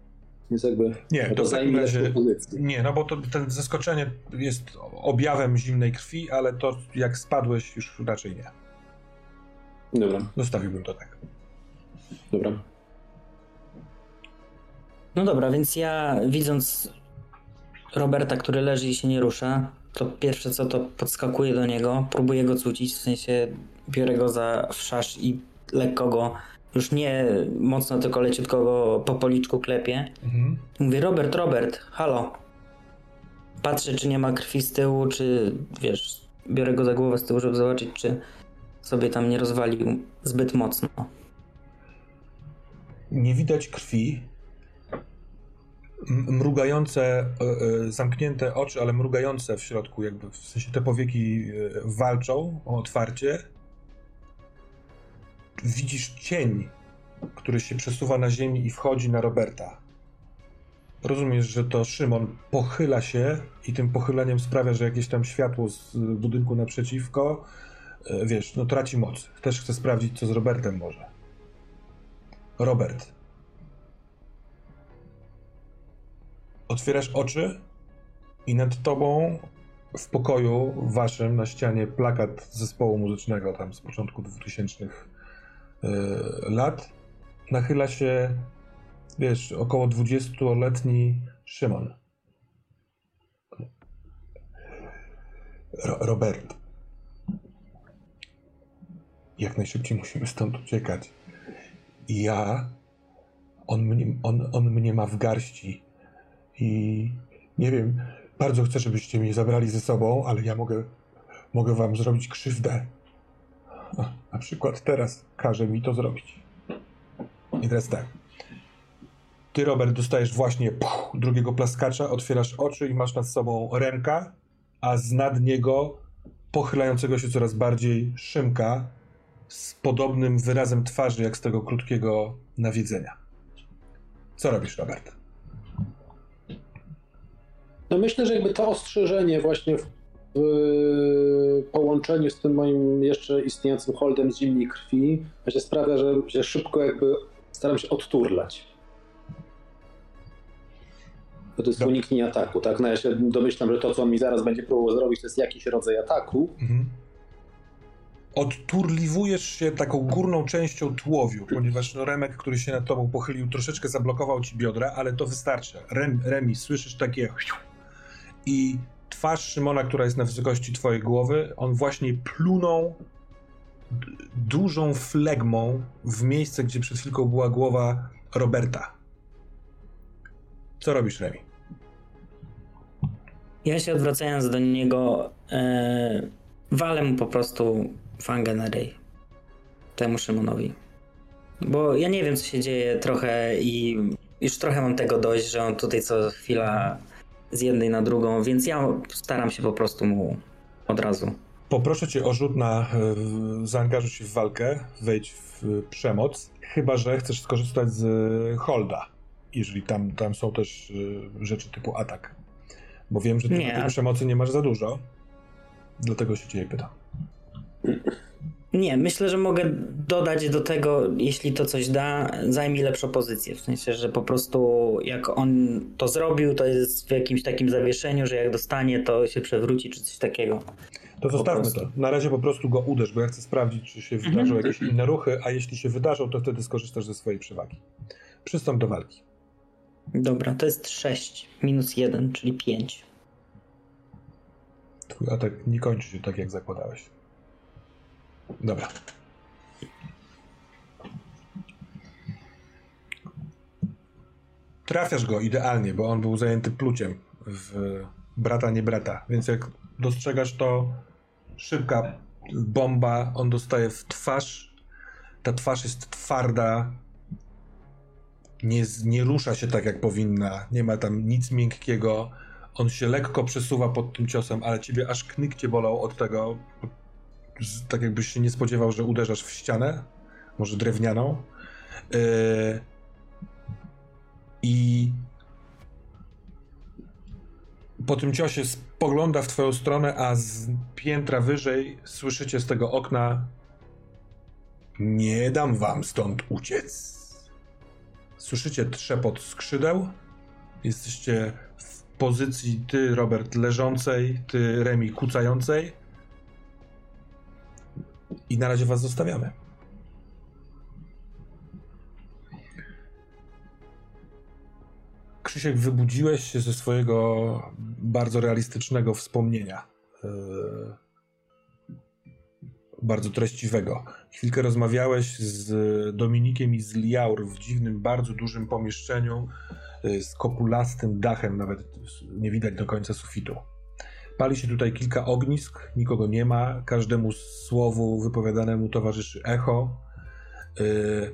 Więc jakby nie, to w takim razie, nie, no bo to ten zaskoczenie jest objawem zimnej krwi, ale to jak spadłeś już raczej nie. Dobra. Zostawiłbym to tak. Dobra. No dobra, więc ja widząc Roberta, który leży i się nie rusza, to pierwsze co to podskakuję do niego, próbuję go cucić, w sensie biorę go za wszasz i lekko go już nie mocno, tylko leciutko go po policzku klepie. Mhm. Mówię, Robert, Robert, halo. Patrzę, czy nie ma krwi z tyłu, czy wiesz, biorę go za głowę z tyłu, żeby zobaczyć, czy sobie tam nie rozwalił zbyt mocno. Nie widać krwi. Mrugające, e, e, zamknięte oczy, ale mrugające w środku, jakby w sensie te powieki e, walczą o otwarcie widzisz cień, który się przesuwa na ziemi i wchodzi na Roberta. Rozumiesz, że to Szymon pochyla się i tym pochyleniem sprawia, że jakieś tam światło z budynku naprzeciwko, wiesz, no traci moc. Też chcę sprawdzić, co z Robertem może. Robert. Otwierasz oczy i nad tobą w pokoju waszym na ścianie plakat zespołu muzycznego tam z początku 2000 yy, e, lat nachyla się wiesz, około 20-letni Szymon. Ro Robert. Jak najszybciej musimy stąd uciekać. Ja. On mnie, on, on mnie ma w garści. I nie wiem, bardzo chcę, żebyście mnie zabrali ze sobą, ale ja mogę, mogę wam zrobić krzywdę. Na przykład teraz każe mi to zrobić. I teraz tak. Ty, Robert, dostajesz właśnie puch, drugiego plaskacza, otwierasz oczy i masz nad sobą ręka, a z nad niego pochylającego się coraz bardziej Szymka z podobnym wyrazem twarzy jak z tego krótkiego nawiedzenia. Co robisz, Robert? No myślę, że jakby to ostrzeżenie właśnie w, w połączeniu z tym moim jeszcze istniejącym holdem z zimnej krwi właśnie sprawia, że, że szybko jakby staram się odturlać to jest uniknienie ataku, tak? No ja się domyślam, że to, co on mi zaraz będzie próbował zrobić, to jest jakiś rodzaj ataku. Mhm. Odturliwujesz się taką górną częścią tułowiu, ponieważ no, Remek, który się nad tobą pochylił, troszeczkę zablokował ci biodra, ale to wystarczy. Rem, Remi, słyszysz takie i twarz Szymona, która jest na wysokości twojej głowy, on właśnie plunął dużą flegmą w miejsce, gdzie przed chwilką była głowa Roberta. Co robisz, Remi? Ja się odwracając do niego, e, walę mu po prostu fangę na ryj. Temu Szymonowi. Bo ja nie wiem, co się dzieje trochę i już trochę mam tego dość, że on tutaj co chwila z jednej na drugą, więc ja staram się po prostu mu od razu. Poproszę cię o rzut na e, zaangażuj się w walkę, wejdź w przemoc, chyba że chcesz skorzystać z holda, jeżeli tam, tam są też e, rzeczy typu atak. Bo wiem, że ty nie. tej przemocy nie masz za dużo. Dlatego się ciebie pytam. Nie, myślę, że mogę dodać do tego, jeśli to coś da, zajmij lepszą pozycję. W sensie, że po prostu jak on to zrobił, to jest w jakimś takim zawieszeniu, że jak dostanie, to się przewróci, czy coś takiego. To zostawmy to. Na razie po prostu go uderz, bo ja chcę sprawdzić, czy się mhm. wydarzą jakieś inne ruchy, a jeśli się wydarzą, to wtedy skorzystasz ze swojej przewagi. Przystąp do walki. Dobra, to jest 6 minus 1, czyli 5. Twój atak nie kończy się tak, jak zakładałeś. Dobra. Trafiasz go idealnie, bo on był zajęty pluciem w brata, nie brata. Więc jak dostrzegasz to, szybka bomba, on dostaje w twarz. Ta twarz jest twarda, nie, nie rusza się tak, jak powinna, nie ma tam nic miękkiego. On się lekko przesuwa pod tym ciosem, ale ciebie aż knyk cię bolał od tego, tak jakbyś się nie spodziewał, że uderzasz w ścianę, może drewnianą. Yy... I po tym ciosie spogląda w twoją stronę, a z piętra wyżej słyszycie z tego okna Nie dam wam stąd uciec. Słyszycie trzepot skrzydeł. Jesteście w pozycji ty, Robert, leżącej, ty, Remi, kucającej. I na razie was zostawiamy. Krzysiek, wybudziłeś się ze swojego bardzo realistycznego wspomnienia. Yy bardzo treściwego. Chwilkę rozmawiałeś z Dominikiem i z Liaur w dziwnym, bardzo dużym pomieszczeniu y, z kopulastym dachem, nawet nie widać do końca sufitu. Pali się tutaj kilka ognisk, nikogo nie ma, każdemu słowu wypowiadanemu towarzyszy echo. Y,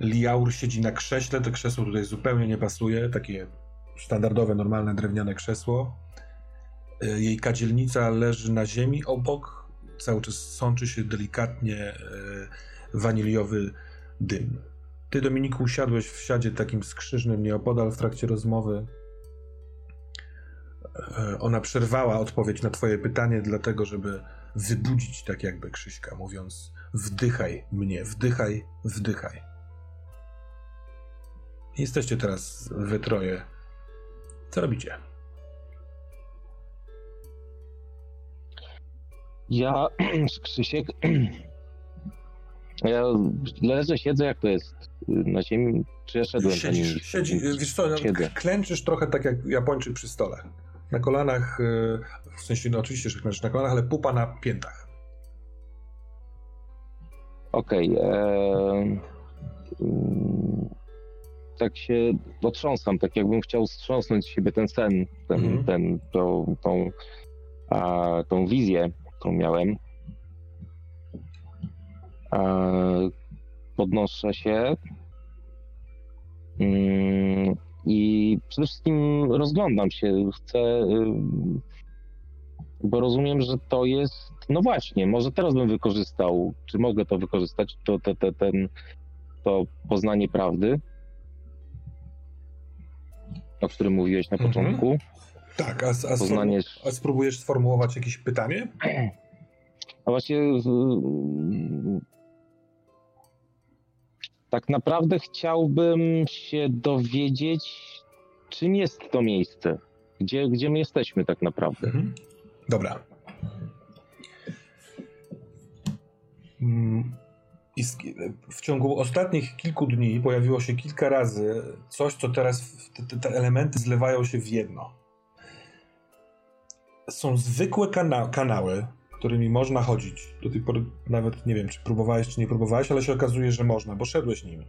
Liaur siedzi na krześle, to krzesło tutaj zupełnie nie pasuje, takie standardowe, normalne drewniane krzesło. Y, jej kadzielnica leży na ziemi obok, cały czas sączy się delikatnie e, waniliowy dym. Ty, Dominiku, usiadłeś w siadzie takim skrzyżnym nieopodal w trakcie rozmowy. E, ona przerwała odpowiedź na twoje pytanie, dlatego żeby wybudzić tak jakby Krzyśka, mówiąc wdychaj mnie, wdychaj, wdychaj. Jesteście teraz we troje. Co robicie? Ja, Krzysiek, ja leżę, siedzę, jak to jest na ziemi, czy ja szedłem Siedzisz, nim, siedzi, wiesz co, no, klęczysz trochę tak jak Japończyk przy stole. Na kolanach, y, w sensie, no oczywiście, że klęczysz na kolanach, ale pupa na piętach. Okej. Okay, e, mm, tak się otrząsam, tak jakbym chciał strząsnąć z siebie ten sen, ten, mm. ten, tą, tą, a, tą wizję, którą miałem. E, podnoszę się mm, i przede wszystkim rozglądam się. Chcę, y, bo rozumiem, że to jest. No właśnie, może teraz bym wykorzystał, czy mogę to wykorzystać, to, to, to, ten, to poznanie prawdy, o którym mówiłeś na mhm. początku. Tak, a, a, poznanie... a spróbujesz sformułować jakieś pytanie? A właśnie tak naprawdę chciałbym się dowiedzieć, czym jest to miejsce. Gdzie, gdzie my jesteśmy tak naprawdę. Mhm. Dobra. Mm, w ciągu ostatnich kilku dni pojawiło się kilka razy coś, co teraz te, te elementy zlewają się w jedno. Są zwykłe kana kanały, którymi można chodzić. Do tej pory nawet nie wiem, czy próbowałeś, czy nie próbowałeś, ale się okazuje, że można, bo szedłeś nimi.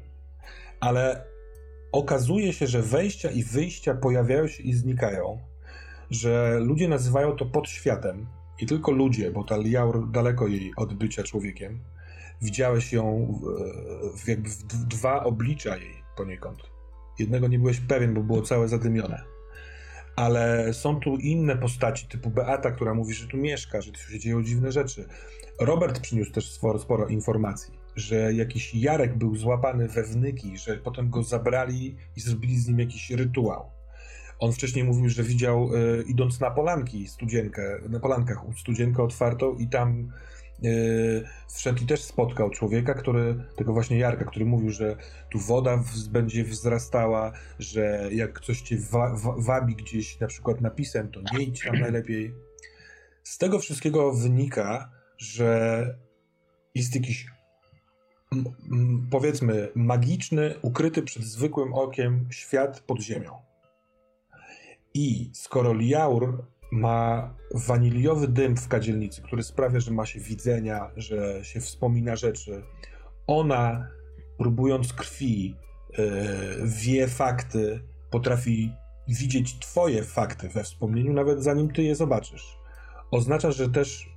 Ale okazuje się, że wejścia i wyjścia pojawiają się i znikają, że ludzie nazywają to podświatem i tylko ludzie, bo ta Liaur daleko jej od bycia człowiekiem, widziałeś ją w, jakby w dwa oblicza jej poniekąd. Jednego nie byłeś pewien, bo było całe zadymione ale są tu inne postaci, typu Beata, która mówi, że tu mieszka, że tu się dzieją dziwne rzeczy. Robert przyniósł też sporo, sporo informacji, że jakiś Jarek był złapany we wnyki, że potem go zabrali i zrobili z nim jakiś rytuał. On wcześniej mówił, że widział, y, idąc na polanki, studzienkę, na polankach studzienkę otwartą i tam Yy, wszedł i też spotkał człowieka, który, tego właśnie Jarka, który mówił, że tu woda będzie wzrastała, że jak coś cię wa, wa, wabi gdzieś na przykład napisem, to nie idź tam najlepiej. Z tego wszystkiego wynika, że jest jakiś powiedzmy magiczny, ukryty przed zwykłym okiem świat pod ziemią. I skoro Liaur ma waniliowy dym w kadzielnicy, który sprawia, że ma się widzenia, że się wspomina rzeczy. Ona, próbując krwi, yy, wie fakty, potrafi widzieć twoje fakty we wspomnieniu, nawet zanim ty je zobaczysz. Oznacza, że też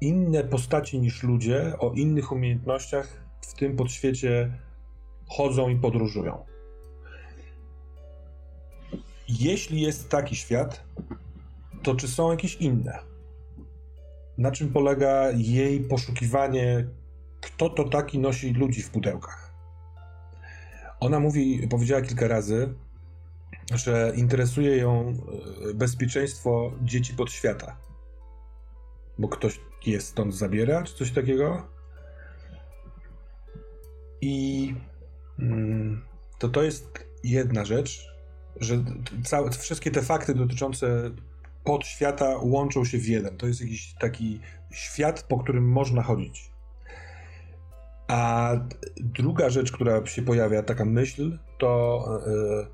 inne postaci niż ludzie o innych umiejętnościach w tym podświecie chodzą i podróżują. Jeśli jest taki świat, to czy są jakieś inne? Na czym polega jej poszukiwanie, kto to taki nosi ludzi w pudełkach? Ona mówi, powiedziała kilka razy, że interesuje ją e, bezpieczeństwo dzieci pod świata. Bo ktoś je stąd zabiera, czy coś takiego. I mm, to to jest jedna rzecz, że całe, wszystkie te fakty dotyczące podświata łączą się w jeden. To jest jakiś taki świat, po którym można chodzić. A druga rzecz, która się pojawia, taka myśl, to e,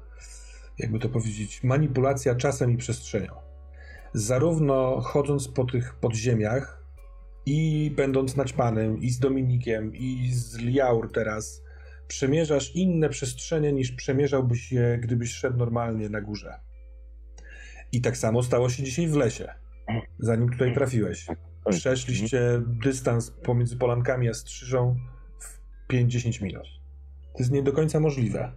jakby to powiedzieć, manipulacja czasem i przestrzenią. Zarówno chodząc po tych podziemiach i będąc naćpanym, i z Dominikiem, i z Liaur teraz, przemierzasz inne przestrzenie niż przemierzałbyś je, gdybyś szedł normalnie na górze. I tak samo stało się dzisiaj w lesie, zanim tutaj trafiłeś. Przeszliście dystans pomiędzy Polankami a Strzyżą w 5-10 minut. To jest nie do końca możliwe.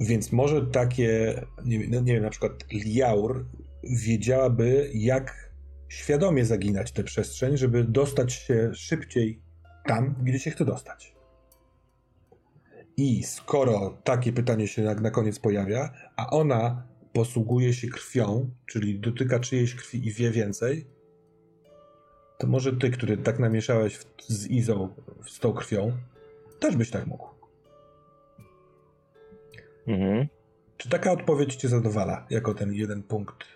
Więc może takie, nie, no nie wiem, na przykład Liaur wiedziałaby, jak świadomie zaginać tę przestrzeń, żeby dostać się szybciej tam, gdzie się chce dostać. I skoro takie pytanie się na, na koniec pojawia, a ona posługuje się krwią, czyli dotyka czyjejś krwi i wie więcej, to może ty, który tak namieszałeś w, z Izą z tą krwią, też byś tak mógł. Mhm. Czy taka odpowiedź cię zadowala, jako ten jeden punkt y,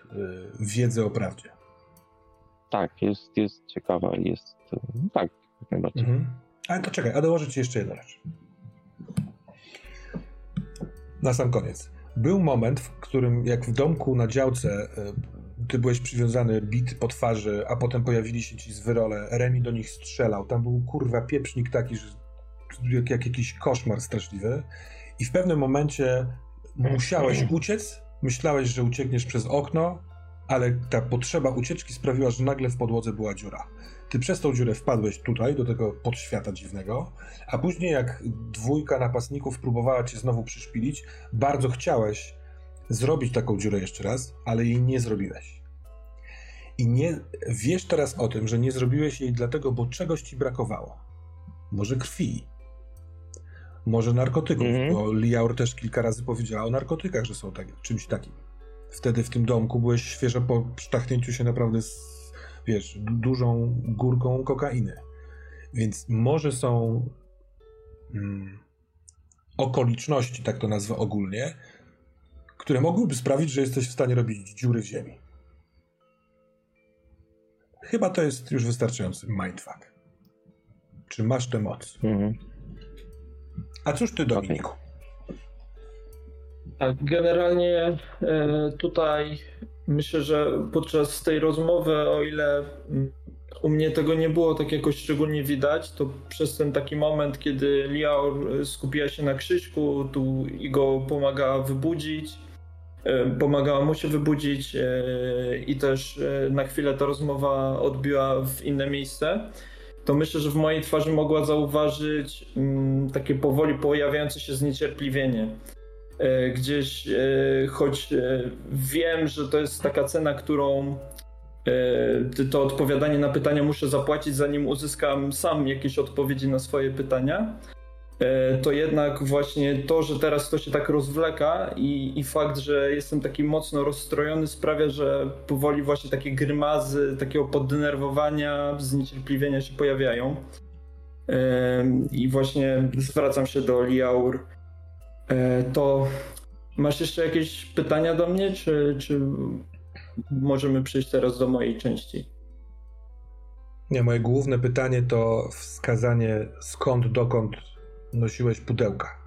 wiedzy o prawdzie? Tak, jest, jest ciekawa, jest. Tak, jak najbardziej. Mhm. Ale to czekaj, a dołożę ci jeszcze jedną rzecz. Na sam koniec. Był moment, w którym jak w domku na działce y, ty byłeś przywiązany, bity po twarzy, a potem pojawili się ci z wyrole, Remi do nich strzelał. Tam był kurwa pieprznik taki, że jak, jak jakiś koszmar straszliwy. I w pewnym momencie musiałeś uciec, myślałeś, że uciekniesz przez okno, ale ta potrzeba ucieczki sprawiła, że nagle w podłodze była dziura. Ty przez tą dziurę wpadłeś tutaj, do tego podświata dziwnego, a później jak dwójka napastników próbowała cię znowu przyszpilić, bardzo chciałeś zrobić taką dziurę jeszcze raz, ale jej nie zrobiłeś. I nie wiesz teraz o tym, że nie zrobiłeś jej dlatego, bo czegoś ci brakowało. Może krwi, może narkotyków, Mhm. bo Liaur też kilka razy powiedziała o narkotykach, że są tak, czymś takim. Wtedy w tym domku byłeś świeżo po sztachnięciu się naprawdę z, wiesz, du- dużą górką kokainy. Więc może są mm, okoliczności, tak to nazwę ogólnie, które mogłyby sprawić, że jesteś w stanie robić dziury w ziemi. Chyba to jest już wystarczający mindfuck. Czy masz tę moc? Mhm. A cóż ty, Dominiku? Tak, generalnie e, tutaj myślę, że podczas tej rozmowy, o ile mm, u mnie tego nie było tak jakoś szczególnie widać, to przez ten taki moment, kiedy Liaur skupiła się na Krzyśku, tu i go pomagała wybudzić, e, pomagała mu się wybudzić e, i też na chwilę ta rozmowa odbiła w inne miejsce, to myślę, że w mojej twarzy mogła zauważyć mm, takie powoli pojawiające się zniecierpliwienie. E, Gdzieś, e, choć e, wiem, że to jest taka cena, którą to odpowiadanie na pytania muszę zapłacić, zanim uzyskam sam jakieś odpowiedzi na swoje pytania, to jednak właśnie to, że teraz to się tak rozwleka i, i fakt, że jestem taki mocno rozstrojony sprawia, że powoli właśnie takie grymazy, takiego poddenerwowania, zniecierpliwienia się pojawiają. I właśnie zwracam się do Liaur. E, To masz jeszcze jakieś pytania do mnie, czy, czy możemy przejść teraz do mojej części? Nie, moje główne pytanie to wskazanie skąd, dokąd nosiłeś pudełka.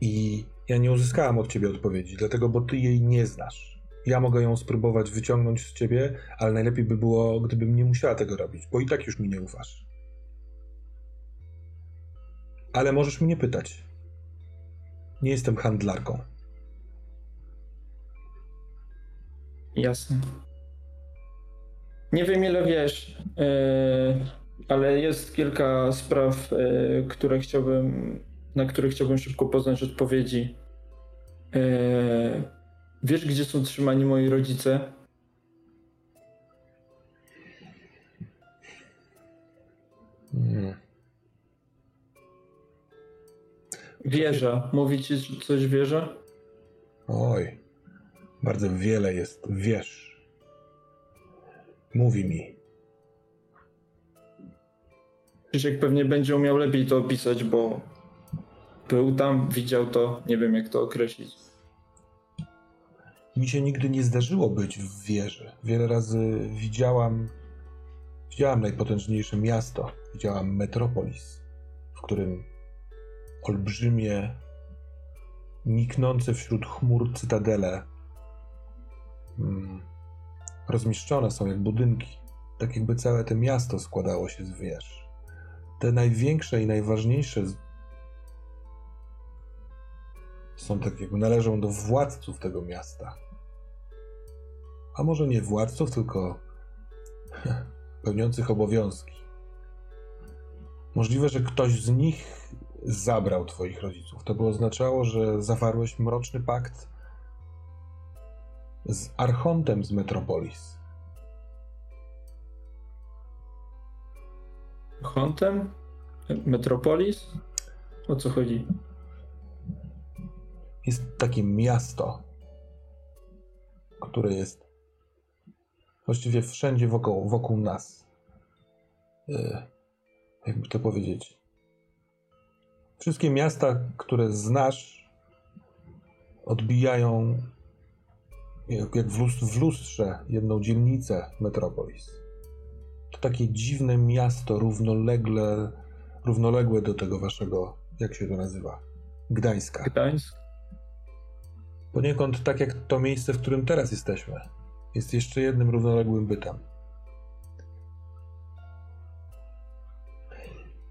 I ja nie uzyskałem od ciebie odpowiedzi, dlatego, bo ty jej nie znasz. Ja mogę ją spróbować wyciągnąć z ciebie, ale najlepiej by było, gdybym nie musiała tego robić, bo i tak już mi nie ufasz. Ale możesz mnie pytać. Nie jestem handlarką. Jasne. Nie wiem ile wiesz, e, ale jest kilka spraw, e, które chciałbym, na które chciałbym szybko poznać odpowiedzi. E, Wiesz, gdzie są trzymani moi rodzice? Hmm. Wieża. Mówi ci coś wieża? Oj, bardzo wiele jest, wiesz. Mówi mi. Krzysiek pewnie będzie umiał lepiej to opisać, bo był tam, widział to, nie wiem jak to określić. Mi się nigdy nie zdarzyło być w wieży. Wiele razy widziałam, widziałam najpotężniejsze miasto, widziałam Metropolis, w którym olbrzymie, niknące wśród chmur cytadele mm, rozmieszczone są jak budynki, tak jakby całe to miasto składało się z wież. Te największe i najważniejsze są tak jakby należą do władców tego miasta. A może nie władców, tylko pełniących obowiązki. Możliwe, że ktoś z nich zabrał twoich rodziców. To by oznaczało, że zawarłeś mroczny pakt z Archontem z Metropolis. Hontem? Metropolis? O co chodzi? Jest takie miasto, które jest właściwie wszędzie wokół, wokół nas. E, jakby to powiedzieć. Wszystkie miasta, które znasz, odbijają jak, w, lustrze jedną dzielnicę Metropolis. To takie dziwne miasto, równolegle, równoległe do tego waszego, jak się to nazywa? Gdańska. Gdańsk? Poniekąd tak jak to miejsce, w którym teraz jesteśmy. Jest jeszcze jednym równoległym bytem.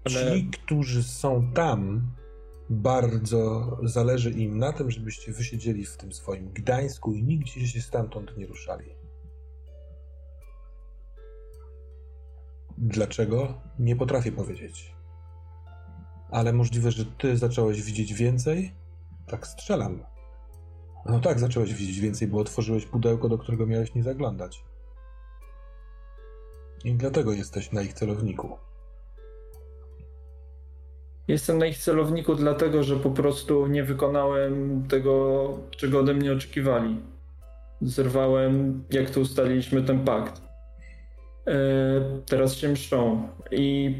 Ale... Ci, którzy są tam, bardzo zależy im na tym, żebyście wysiedzieli w tym swoim Gdańsku i nigdzie się stamtąd nie ruszali. Dlaczego? Nie potrafię powiedzieć. Ale możliwe, że ty zacząłeś widzieć więcej? Tak strzelam. No tak, zacząłeś widzieć więcej, bo otworzyłeś pudełko, do którego miałeś nie zaglądać. I dlatego jesteś na ich celowniku. Jestem na ich celowniku dlatego, że po prostu nie wykonałem tego, czego ode mnie oczekiwali. Zerwałem, jak to ustaliliśmy, ten pakt. E, teraz się mszczą. I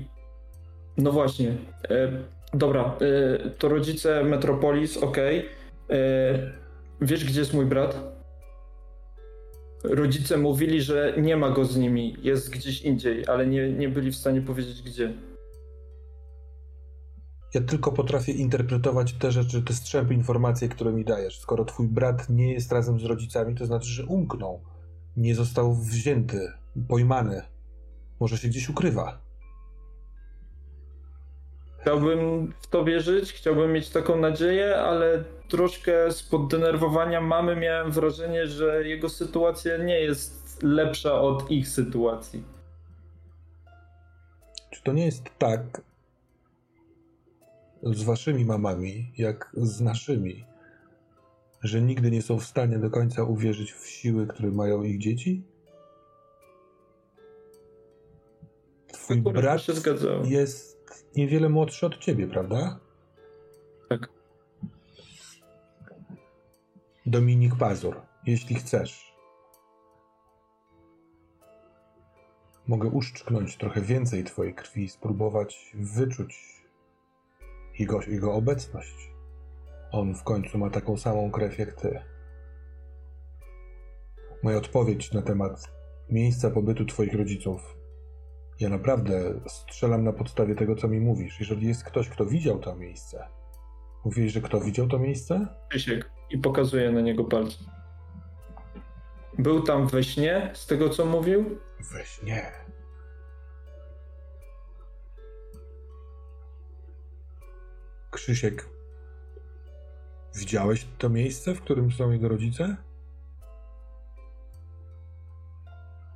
no właśnie. E, dobra, e, to rodzice Metropolis, ok. Wiesz, gdzie jest mój brat? Rodzice mówili, że nie ma go z nimi, jest gdzieś indziej, ale nie, nie byli w stanie powiedzieć gdzie. Ja tylko potrafię interpretować te rzeczy, te strzępy informacji, które mi dajesz. Skoro twój brat nie jest razem z rodzicami, to znaczy, że umknął. Nie został wzięty, pojmany. Może się gdzieś ukrywa. Chciałbym w to wierzyć, chciałbym mieć taką nadzieję, ale troszkę z poddenerwowania mamy miałem wrażenie, że jego sytuacja nie jest lepsza od ich sytuacji. Czy to nie jest tak z waszymi mamami, jak z naszymi, że nigdy nie są w stanie do końca uwierzyć w siły, które mają ich dzieci? Twój Akurat brat jest niewiele młodszy od ciebie, prawda? Tak. Dominik Pazur, jeśli chcesz. Mogę uszczknąć trochę więcej twojej krwi i spróbować wyczuć jego, jego obecność. On w końcu ma taką samą krew jak ty. Moja odpowiedź na temat miejsca pobytu twoich rodziców. Ja naprawdę strzelam na podstawie tego, co mi mówisz. Jeżeli jest ktoś, kto widział to miejsce, mówisz, że kto widział to miejsce? Krzysiek i pokazuje na niego palcem. Był tam we śnie, z tego co mówił? We śnie. Krzysiek, widziałeś to miejsce, w którym są jego rodzice?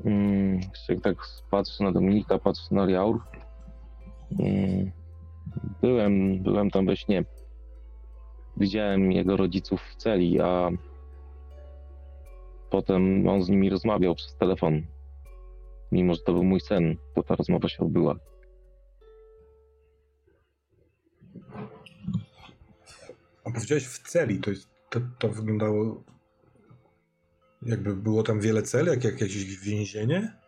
Mm, Krzysiek tak patrzy na Dominika, patrzy na Riaur. Mm, byłem, byłem tam we śnie widziałem jego rodziców w celi, a potem on z nimi rozmawiał przez telefon. Mimo, że to był mój sen, to ta rozmowa się odbyła. Powiedziałeś w celi, to, jest, to, to wyglądało jakby było tam wiele celi, jak, jak jakieś więzienie?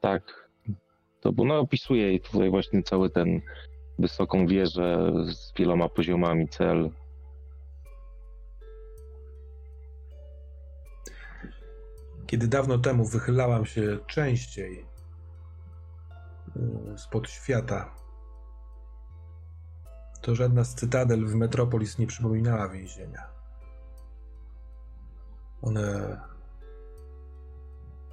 Tak. To bo no, opisuje tutaj właśnie cały ten wysoką wieżę z wieloma poziomami cel. Kiedy dawno temu wychylałam się częściej y, spod świata, to żadna z cytadel w Metropolis nie przypominała więzienia. One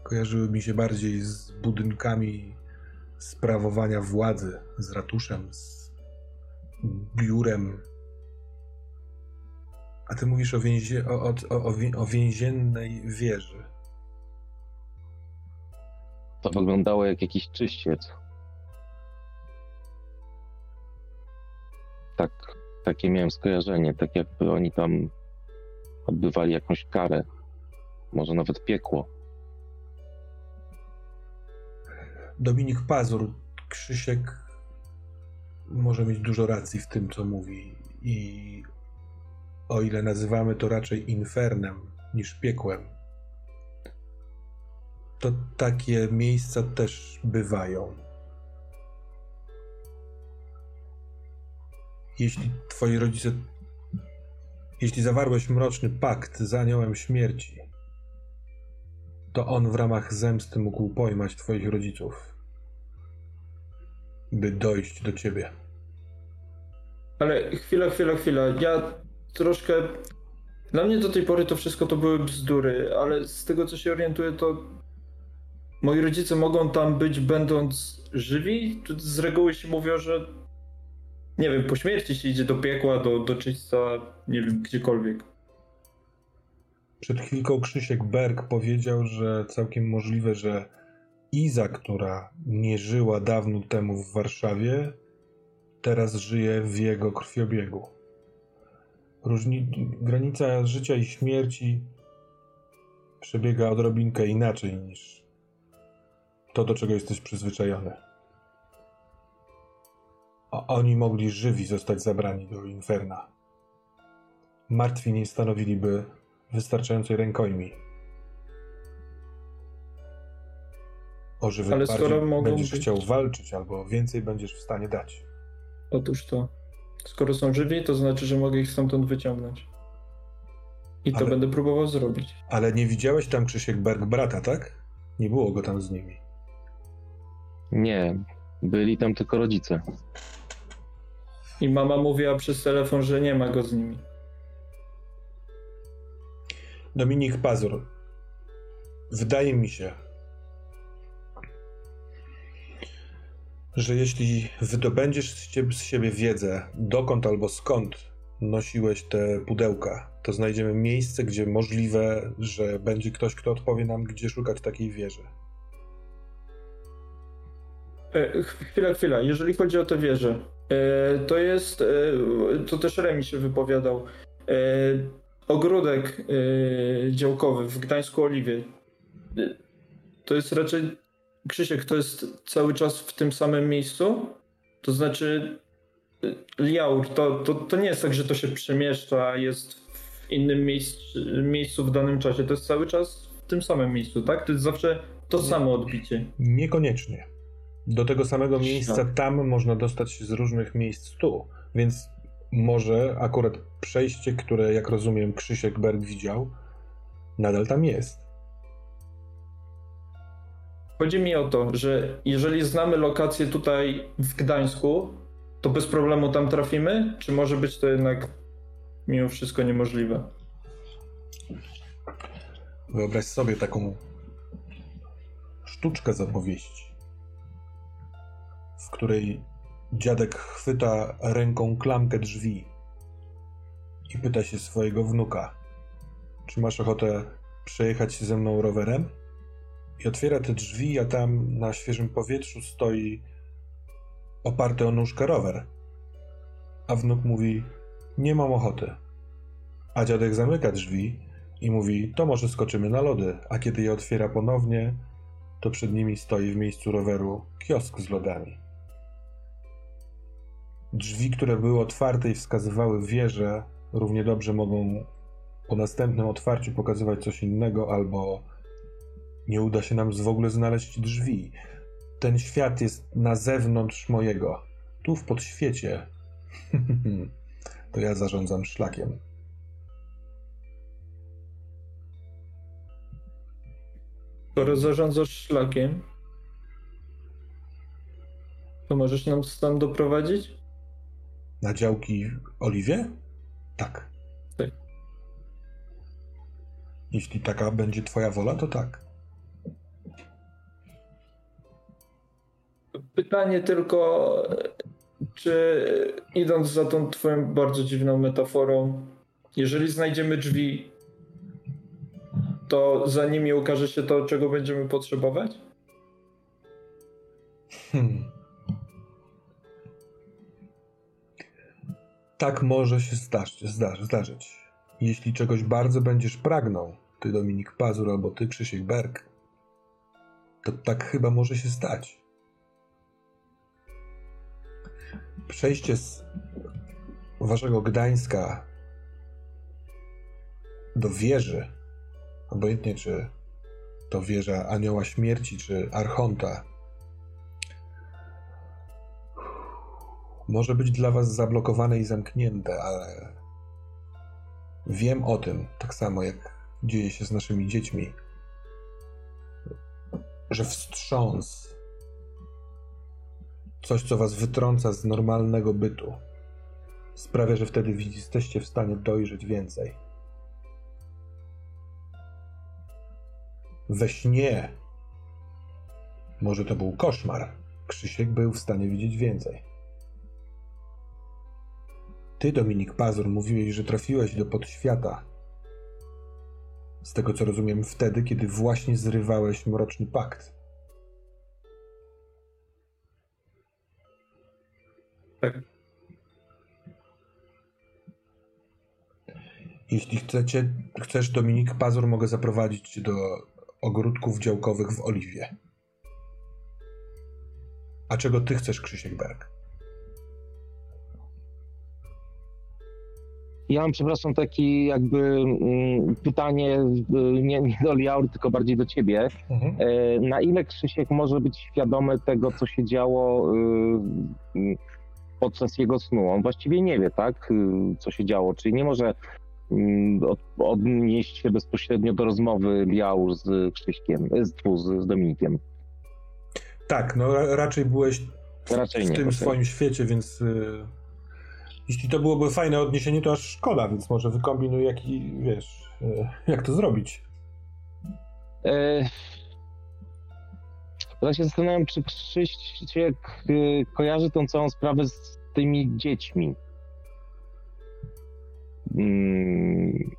kojarzyły mi się bardziej z budynkami sprawowania władzy, z ratuszem, z biurem. A ty mówisz o, więzie, o, o, o więziennej wieży. To wyglądało jak jakiś czyściec. Takie miałem skojarzenie, tak jakby oni tam odbywali jakąś karę, może nawet piekło. Dominik Pazur, Krzysiek może mieć dużo racji w tym, co mówi. I o ile nazywamy to raczej infernem niż piekłem, to takie miejsca też bywają. Jeśli twoi rodzice. Jeśli zawarłeś mroczny pakt z aniołem śmierci, to on w ramach zemsty mógł pojmać twoich rodziców, by dojść do ciebie. Ale chwila, chwila, chwila. Ja troszkę. Dla mnie do tej pory to wszystko to były bzdury, ale z tego co się orientuję, to moi rodzice mogą tam być będąc żywi? Z reguły się mówią, że nie wiem, po śmierci się idzie do piekła, do, do czyśca, nie wiem, gdziekolwiek. Przed chwilką Krzysiek Berg powiedział, że całkiem możliwe, że Iza, która nie żyła dawno temu w Warszawie, teraz żyje w jego krwiobiegu. Różni... Granica życia i śmierci przebiega odrobinkę inaczej niż to, do czego jesteś przyzwyczajony. A oni mogli żywi zostać zabrani do Inferna. Martwi nie stanowiliby wystarczającej rękojmi. O żywych Ale skoro mogą będziesz być... chciał walczyć, albo więcej będziesz w stanie dać. Otóż to. Skoro są żywi, to znaczy, że mogę ich stamtąd wyciągnąć. I to ale, będę próbował zrobić. Ale nie widziałeś tam Krzysiek Berg brata, tak? Nie było go tam z nimi. Nie, byli tam tylko rodzice. I mama mówiła przez telefon, że nie ma go z nimi. Dominik Pazur. Wydaje mi się, że jeśli wydobędziesz z siebie wiedzę, dokąd albo skąd nosiłeś te pudełka, to znajdziemy miejsce, gdzie możliwe, że będzie ktoś, kto odpowie nam, gdzie szukać takiej wieży. E, chwila, chwila. Jeżeli chodzi o tę wieżę, to jest, e, to też Remi się wypowiadał, ogródek działkowy w Gdańsku Oliwie. To jest raczej, Krzysiek, to jest cały czas w tym samym miejscu? To znaczy, Liaur, to, to, to nie jest tak, że to się przemieszcza, jest w innym miejscu, miejscu w danym czasie. To jest cały czas w tym samym miejscu, tak? To jest zawsze to samo odbicie. Niekoniecznie. Do tego samego miejsca tam można dostać się z różnych miejsc tu, więc może akurat przejście, które jak rozumiem Krzysiek Berg widział, nadal tam jest. Chodzi mi o to, że jeżeli znamy lokację tutaj w Gdańsku, to bez problemu tam trafimy? Czy może być to jednak mimo wszystko niemożliwe? Wyobraź sobie taką sztuczkę z opowieści w której dziadek chwyta ręką klamkę drzwi i pyta się swojego wnuka, czy masz ochotę przejechać się ze mną rowerem? I otwiera te drzwi, a tam na świeżym powietrzu stoi oparty o nóżkę rower. A wnuk mówi, nie mam ochoty. A dziadek zamyka drzwi i mówi, to może skoczymy na lody. A kiedy je otwiera ponownie, to przed nimi stoi w miejscu roweru kiosk z lodami. Drzwi, które były otwarte i wskazywały wieżę, równie dobrze mogą po następnym otwarciu pokazywać coś innego, albo nie uda się nam w ogóle znaleźć drzwi. Ten świat jest na zewnątrz mojego. Tu w podświecie. to ja zarządzam szlakiem. Skoro zarządzasz szlakiem, to możesz nam tam doprowadzić? Na działki Oliwie? Tak. tak. Jeśli taka będzie twoja wola, to tak. Pytanie tylko, czy idąc za tą twoją bardzo dziwną metaforą, jeżeli znajdziemy drzwi, to za nimi ukaże się to, czego będziemy potrzebować? Hmm. Tak może się zdarzyć, zdarzyć. Jeśli czegoś bardzo będziesz pragnął, ty Dominik Pazur albo ty Krzysiek Berg, to tak chyba może się stać. przejście z waszego Gdańska do wieży, obojętnie czy to wieża Anioła Śmierci, czy Archonta, może być dla was zablokowane i zamknięte, ale wiem o tym, tak samo jak dzieje się z naszymi dziećmi, że wstrząs, coś, co was wytrąca z normalnego bytu, sprawia, że wtedy jesteście w stanie dojrzeć więcej. We śnie, może to był koszmar, Krzysiek był w stanie widzieć więcej. Ty, Dominik Pazur, mówiłeś, że trafiłeś do podświata. Z tego co rozumiem, wtedy, kiedy właśnie zrywałeś mroczny pakt. Tak. Jeśli chcecie, chcesz, Dominik Pazur, mogę zaprowadzić cię do ogródków działkowych w Oliwie. A czego ty chcesz, Krzysiek Berg? Ja mam, przepraszam, taki jakby mm, pytanie y, nie, nie do Liaur, tylko bardziej do ciebie. Mhm. E, na ile Krzysiek może być świadomy tego, co się działo y, y, podczas jego snu? On właściwie nie wie, tak, co się działo, czyli nie może mm, odnieść się bezpośrednio do rozmowy Liaur z Krzyśkiem, z, z Dominikiem. Tak, no raczej byłeś raczej w nie, tym swoim świecie, więc jeśli to byłoby fajne odniesienie, to aż szkoda, więc może wykombinuj jaki, wiesz, e, jak to zrobić. E... Ja się zastanawiam, czy Krzysiek e, kojarzy tą całą sprawę z tymi dziećmi. Mm,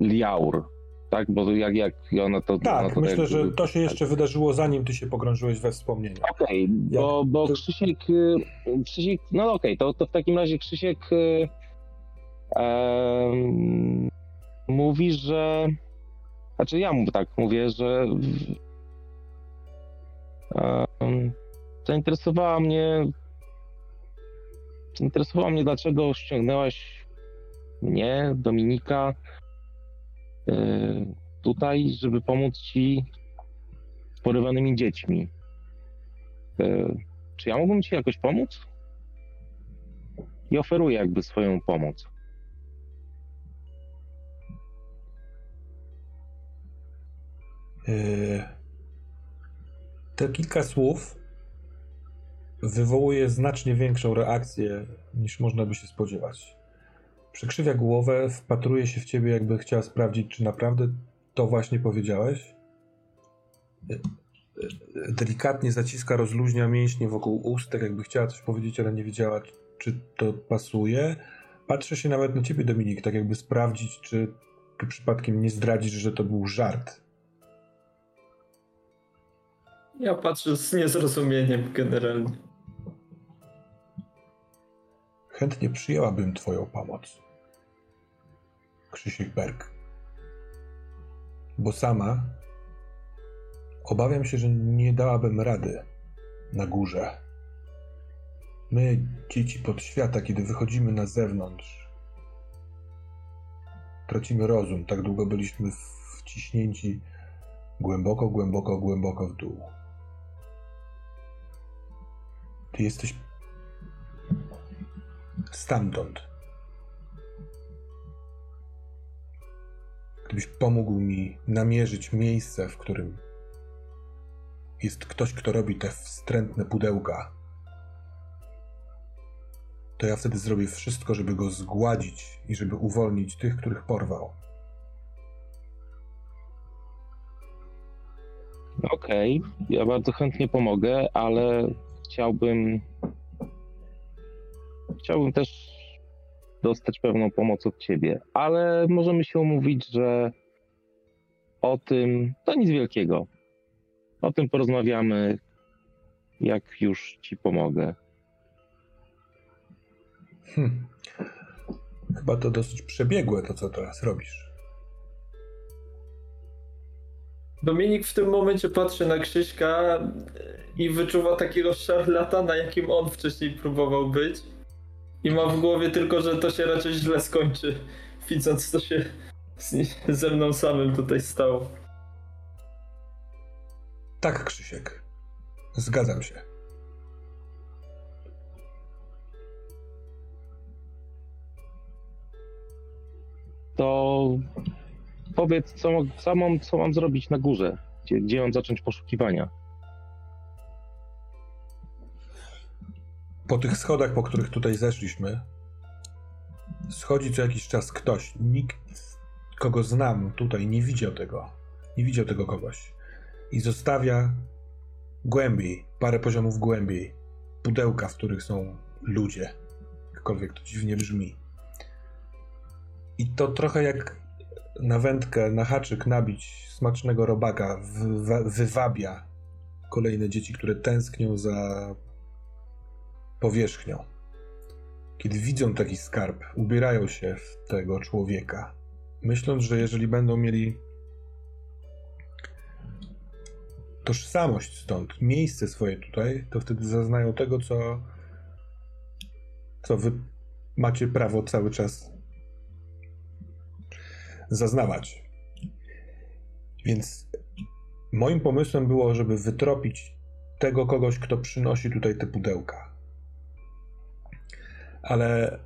Liaur tak? Bo jak, jak ona to... Tak, ona to myślę, że to się jeszcze wydarzyło zanim ty się pogrążyłeś we wspomnienia. Okej, okay, bo, bo to... Krzysiek, y, Krzysiek, no okej, okay, to, to w takim razie Krzysiek um, mówi, że... Znaczy ja mu tak mówię, że um, zainteresowała mnie zainteresowała mnie, dlaczego ściągnęłaś mnie, Dominika, tutaj, żeby pomóc ci z porywanymi dziećmi. E, czy ja mógłbym ci jakoś pomóc? I oferuję jakby swoją pomoc. E, te kilka słów wywołuje znacznie większą reakcję niż można by się spodziewać. Przekrzywia głowę, wpatruje się w ciebie, jakby chciała sprawdzić, czy naprawdę to właśnie powiedziałeś. Delikatnie zaciska, rozluźnia mięśnie wokół ust, tak jakby chciała coś powiedzieć, ale nie wiedziała, czy to pasuje. Patrzy się nawet na ciebie, Dominik, tak jakby sprawdzić, czy ty przypadkiem nie zdradzisz, że to był żart. Ja patrzę z niezrozumieniem generalnie. Chętnie przyjęłabym Twoją pomoc. Krzysiek Berg. Bo sama obawiam się, że nie dałabym rady na górze. My, dzieci podświata, kiedy wychodzimy na zewnątrz, tracimy rozum. Tak długo byliśmy wciśnięci głęboko, głęboko, głęboko w dół. Ty jesteś stamtąd. Gdybyś pomógł mi namierzyć miejsce, w którym jest ktoś, kto robi te wstrętne pudełka, to ja wtedy zrobię wszystko, żeby go zgładzić i żeby uwolnić tych, których porwał. Okej, okay. ja bardzo chętnie pomogę, ale chciałbym. Chciałbym też dostać pewną pomoc od ciebie, ale możemy się umówić, że o tym to nic wielkiego. O tym porozmawiamy, jak już ci pomogę. Hmm. Chyba to dosyć przebiegłe to, co teraz robisz. Dominik w tym momencie patrzy na Krzyśka i wyczuwa takiego szarlatana, jakim on wcześniej próbował być. I mam w głowie tylko, że to się raczej źle skończy, widząc co się ze mną samym tutaj stało. Tak, Krzysiek. Zgadzam się. To powiedz, co, mam, co mam zrobić na górze? Gdzie, gdzie mam zacząć poszukiwania? Po tych schodach, po których tutaj zeszliśmy, schodzi co jakiś czas ktoś. Nikt, kogo znam tutaj, nie widział tego. Nie widział tego kogoś. I zostawia głębiej, parę poziomów głębiej, pudełka, w których są ludzie. Jakkolwiek to dziwnie brzmi. I to trochę jak na wędkę, na haczyk nabić smacznego robaka wywabia kolejne dzieci, które tęsknią za powierzchnią. Kiedy widzą taki skarb, ubierają się w tego człowieka, myśląc, że jeżeli będą mieli tożsamość stąd, miejsce swoje tutaj, to wtedy zaznają tego, co, co wy macie prawo cały czas zaznawać. Więc moim pomysłem było, żeby wytropić tego kogoś, kto przynosi tutaj te pudełka. Ale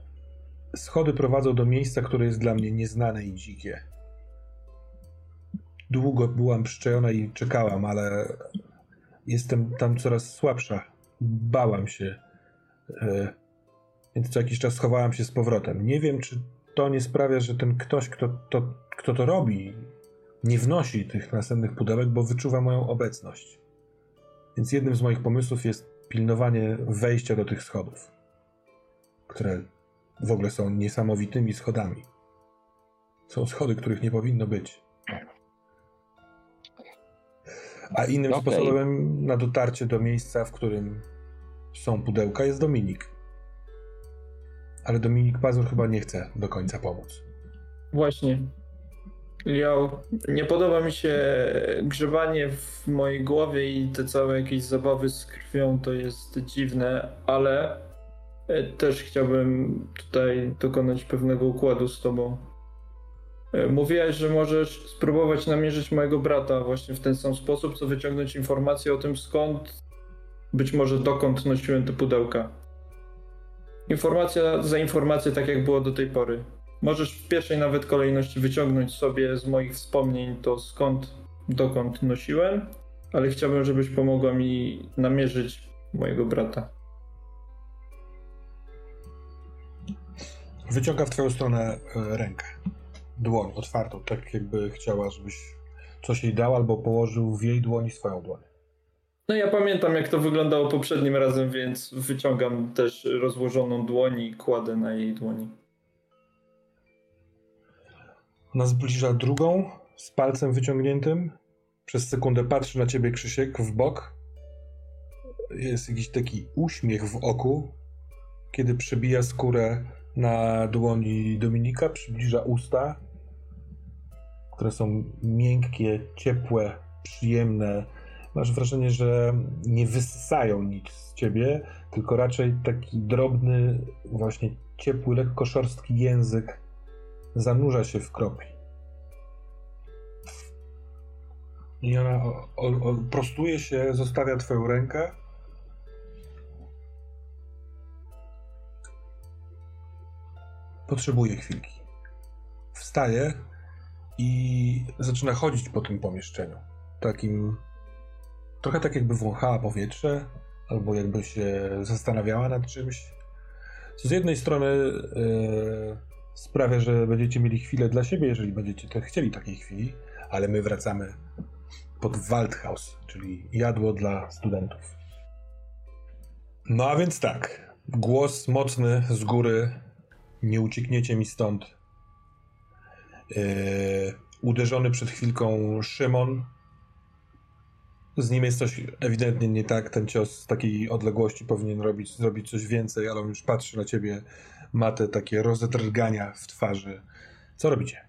schody prowadzą do miejsca, które jest dla mnie nieznane i dzikie. Długo byłam przyczajona i czekałam, ale jestem tam coraz słabsza. Bałam się. E, więc co jakiś czas schowałam się z powrotem. Nie wiem, czy to nie sprawia, że ten ktoś, kto to, kto to robi, nie wnosi tych następnych pudełek, bo wyczuwa moją obecność. Więc jednym z moich pomysłów jest pilnowanie wejścia do tych schodów, które w ogóle są niesamowitymi schodami. Są schody, których nie powinno być. A innym okay. sposobem na dotarcie do miejsca, w którym są pudełka, jest Dominik. Ale Dominik Pazur chyba nie chce do końca pomóc. Właśnie. Ja, nie podoba mi się grzebanie w mojej głowie i te całe jakieś zabawy z krwią, to jest dziwne, ale też chciałbym tutaj dokonać pewnego układu z tobą. E, mówiłeś, że możesz spróbować namierzyć mojego brata właśnie w ten sam sposób, co wyciągnąć informację o tym skąd, być może dokąd nosiłem te pudełka. Informacja za informację, tak jak było do tej pory. Możesz w pierwszej nawet kolejności wyciągnąć sobie z moich wspomnień to skąd, dokąd nosiłem, ale chciałbym, żebyś pomogła mi namierzyć mojego brata. Wyciąga w twoją stronę e, rękę dłoń otwartą, tak jakby chciała, żebyś coś jej dał albo położył w jej dłoni swoją dłoń. No ja pamiętam jak to wyglądało poprzednim razem, więc wyciągam też rozłożoną dłoń i kładę na jej dłoni. Ona zbliża drugą z palcem wyciągniętym. Przez sekundę patrzy na ciebie Krzysiek w bok. Jest jakiś taki uśmiech w oku, kiedy przebija skórę na dłoni Dominika, przybliża usta które są miękkie, ciepłe, przyjemne. Masz wrażenie, że nie wysysają nic z ciebie, tylko raczej taki drobny, właśnie ciepły, lekko szorstki język zanurza się w kropli. I ona o, o, prostuje się, zostawia twoją rękę. Potrzebuje chwilki. Wstaje, i zaczyna chodzić po tym pomieszczeniu. Takim. Trochę tak, jakby wąchała powietrze, albo jakby się zastanawiała nad czymś. Co z jednej strony yy, sprawia, że będziecie mieli chwilę dla siebie, jeżeli będziecie te, chcieli takiej chwili, ale my wracamy pod Waldhaus, czyli jadło dla studentów. No a więc tak. Głos mocny z góry. Nie uciekniecie mi stąd E, uderzony przed chwilką Szymon. Z nim jest coś ewidentnie nie tak. Ten cios z takiej odległości powinien robić, zrobić coś więcej, ale on już patrzy na ciebie, ma te takie rozedrgania w twarzy. Co robicie?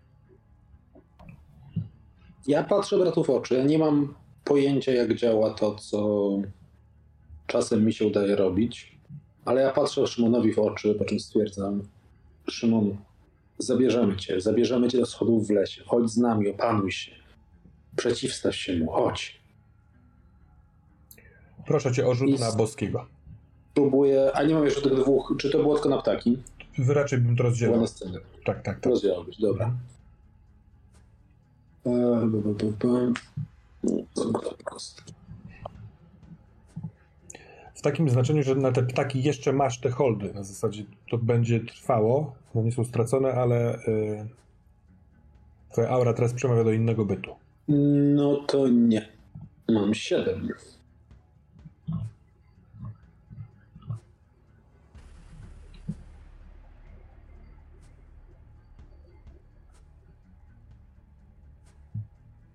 Ja patrzę bratu w oczy. Nie mam pojęcia, jak działa to, co czasem mi się udaje robić. Ale ja patrzę Szymonowi w oczy, po czym stwierdzam, Szymon, zabierzemy cię, zabierzemy cię do schodów w lesie. Chodź z nami, opanuj się. Przeciwstaw się mu, chodź. Proszę cię o rzut I na boskiego. Próbuję, a nie mam jeszcze tych dwóch, czy to było tylko na ptaki? Raczej bym to rozdzielał. na scenę. Tak, tak, tak. Rozdziałbyś, dobra. Mhm. W takim znaczeniu, że na te ptaki jeszcze masz te holdy. Na zasadzie to będzie trwało. No nie są stracone, ale yy, twoja aura teraz przemawia do innego bytu. No to nie. Mam siedem.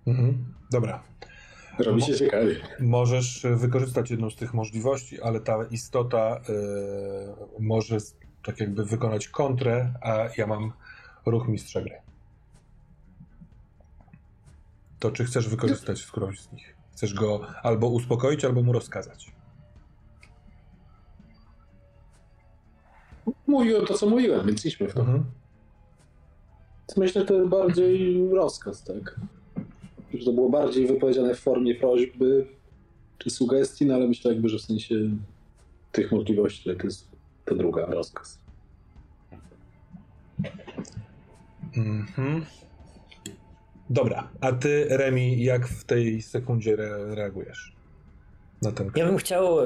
Mhm. Dobra. Robi się ciekawie. Możesz wykorzystać jedną z tych możliwości, ale ta istota y, może tak jakby wykonać kontrę, a ja mam ruch mistrza gry. To czy chcesz wykorzystać którąś z nich? Chcesz go albo uspokoić, albo mu rozkazać? Mówiłem to, co mówiłem, więc idźmy w to. Mhm. Myślę, że to bardziej rozkaz, tak? Że to było bardziej wypowiedziane w formie prośby czy sugestii, no ale myślę jakby, że w sensie tych możliwości to jest to druga rozkaz. Mhm. Dobra, a ty, Remi, jak w tej sekundzie re reagujesz? Na ten ja bym chciał, yy,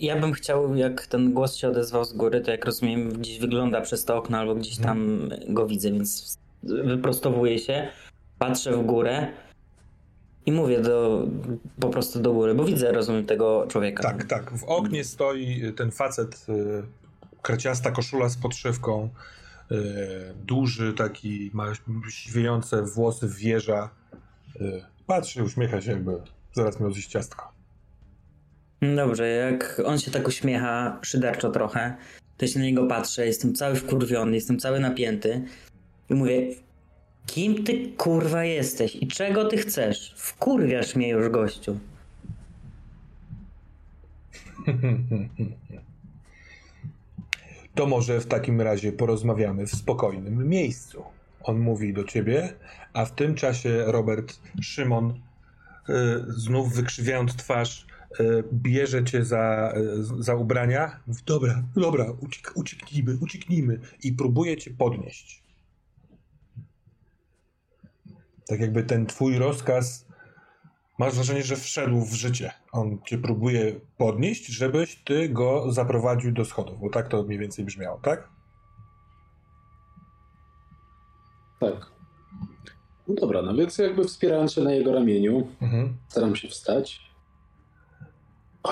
ja bym chciał, jak ten głos się odezwał z góry, to jak rozumiem, gdzieś wygląda przez to okno albo gdzieś tam go widzę, więc wyprostowuję się patrzę w górę i mówię do, po prostu do góry, bo widzę, rozumiem tego człowieka. Tak, tak. W oknie stoi ten facet, y, kraciasta koszula z podszywką, y, duży taki, ma siwiejące włosy, wieża. Y, patrzy, uśmiecha się jakby zaraz miał zjeść ciastko. Dobrze, jak on się tak uśmiecha szyderczo trochę, to się na niego patrzę, jestem cały wkurwiony, jestem cały napięty i mówię, Kim ty kurwa jesteś i czego ty chcesz? Wkurwiasz mnie już, gościu. To może w takim razie porozmawiamy w spokojnym miejscu. On mówi do ciebie, a w tym czasie Robert Szymon, y, znów wykrzywiając twarz, y, bierze cię za, y, za ubrania. Dobra, dobra, uciek, ucieknijmy, ucieknijmy. I próbuje cię podnieść. Tak jakby ten twój rozkaz, masz wrażenie, że wszedł w życie. On cię próbuje podnieść, żebyś ty go zaprowadził do schodów, bo tak to mniej więcej brzmiało, tak? Tak. No dobra, no więc jakby wspierając się na jego ramieniu, mhm. staram się wstać.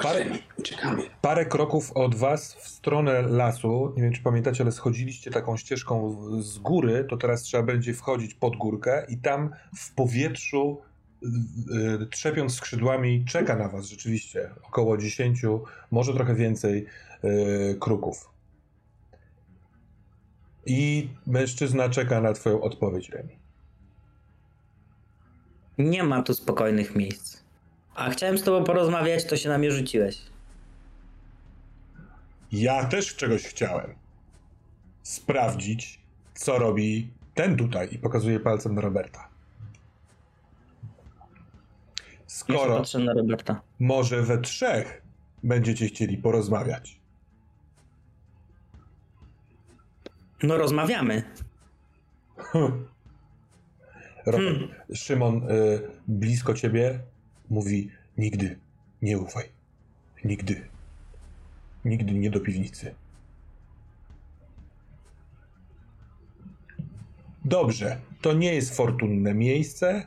Parę, uciekamy. Parę kroków od was w stronę lasu, nie wiem czy pamiętacie, ale schodziliście taką ścieżką z góry, to teraz trzeba będzie wchodzić pod górkę i tam w powietrzu yy, trzepiąc skrzydłami czeka na was rzeczywiście około 10, może trochę więcej yy, kruków. I mężczyzna czeka na twoją odpowiedź, Remi. Nie ma tu spokojnych miejsc. A chciałem z tobą porozmawiać, to się na mnie rzuciłeś. Ja też czegoś chciałem. Sprawdzić, co robi ten tutaj i pokazuje palcem na Roberta. Skoro patrzę na Roberta. może we trzech będziecie chcieli porozmawiać. No rozmawiamy. Robert, hmm. Szymon, y, blisko ciebie, Mówi: Nigdy nie ufaj. Nigdy. Nigdy nie do piwnicy. Dobrze, to nie jest fortunne miejsce,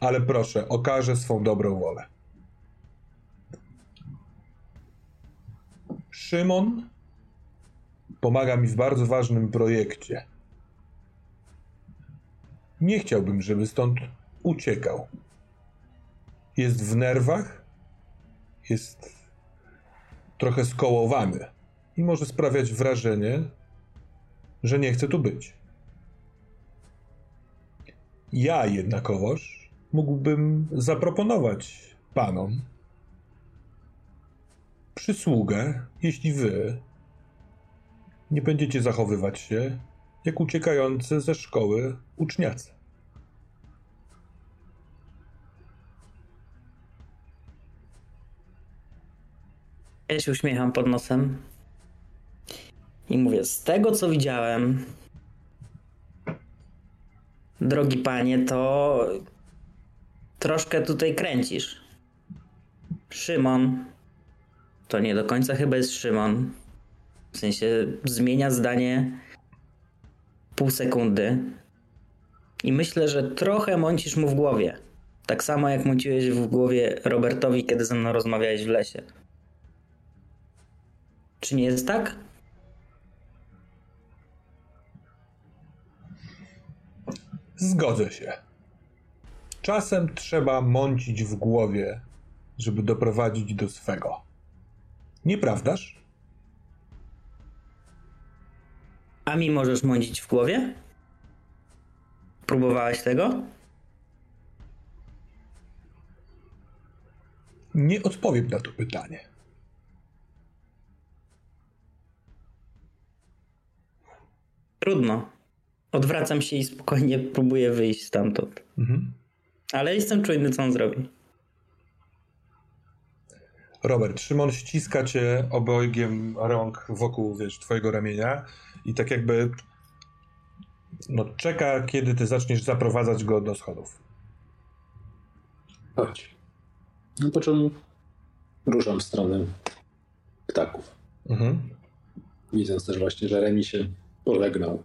ale proszę, okażę swą dobrą wolę. Szymon pomaga mi w bardzo ważnym projekcie. Nie chciałbym, żeby stąd uciekał jest w nerwach, jest trochę skołowany i może sprawiać wrażenie, że nie chce tu być. Ja jednakowoż mógłbym zaproponować panom przysługę, jeśli wy nie będziecie zachowywać się jak uciekający ze szkoły uczniacy. Ja się uśmiecham pod nosem i mówię, z tego co widziałem, drogi panie, to troszkę tutaj kręcisz. Szymon, to nie do końca chyba jest Szymon. W sensie zmienia zdanie pół sekundy. I myślę, że trochę mącisz mu w głowie. Tak samo jak mąciłeś w głowie Robertowi, kiedy ze mną rozmawiałeś w lesie. Czy nie jest tak? Zgodzę się. Czasem trzeba mącić w głowie, żeby doprowadzić do swego. Nieprawdaż? A mi możesz mącić w głowie? Próbowałeś tego? Nie odpowiem na to pytanie. Trudno. Odwracam się i spokojnie próbuję wyjść stamtąd. Mhm. Ale jestem czujny, co on zrobi. Robert, Szymon ściska cię obojgiem rąk wokół, wiesz, twojego ramienia i tak jakby no, czeka, kiedy ty zaczniesz zaprowadzać go do schodów. Chodź. No po czym ruszam w stronę ptaków. Mhm. Widząc też właśnie, że Remi się pożegnał.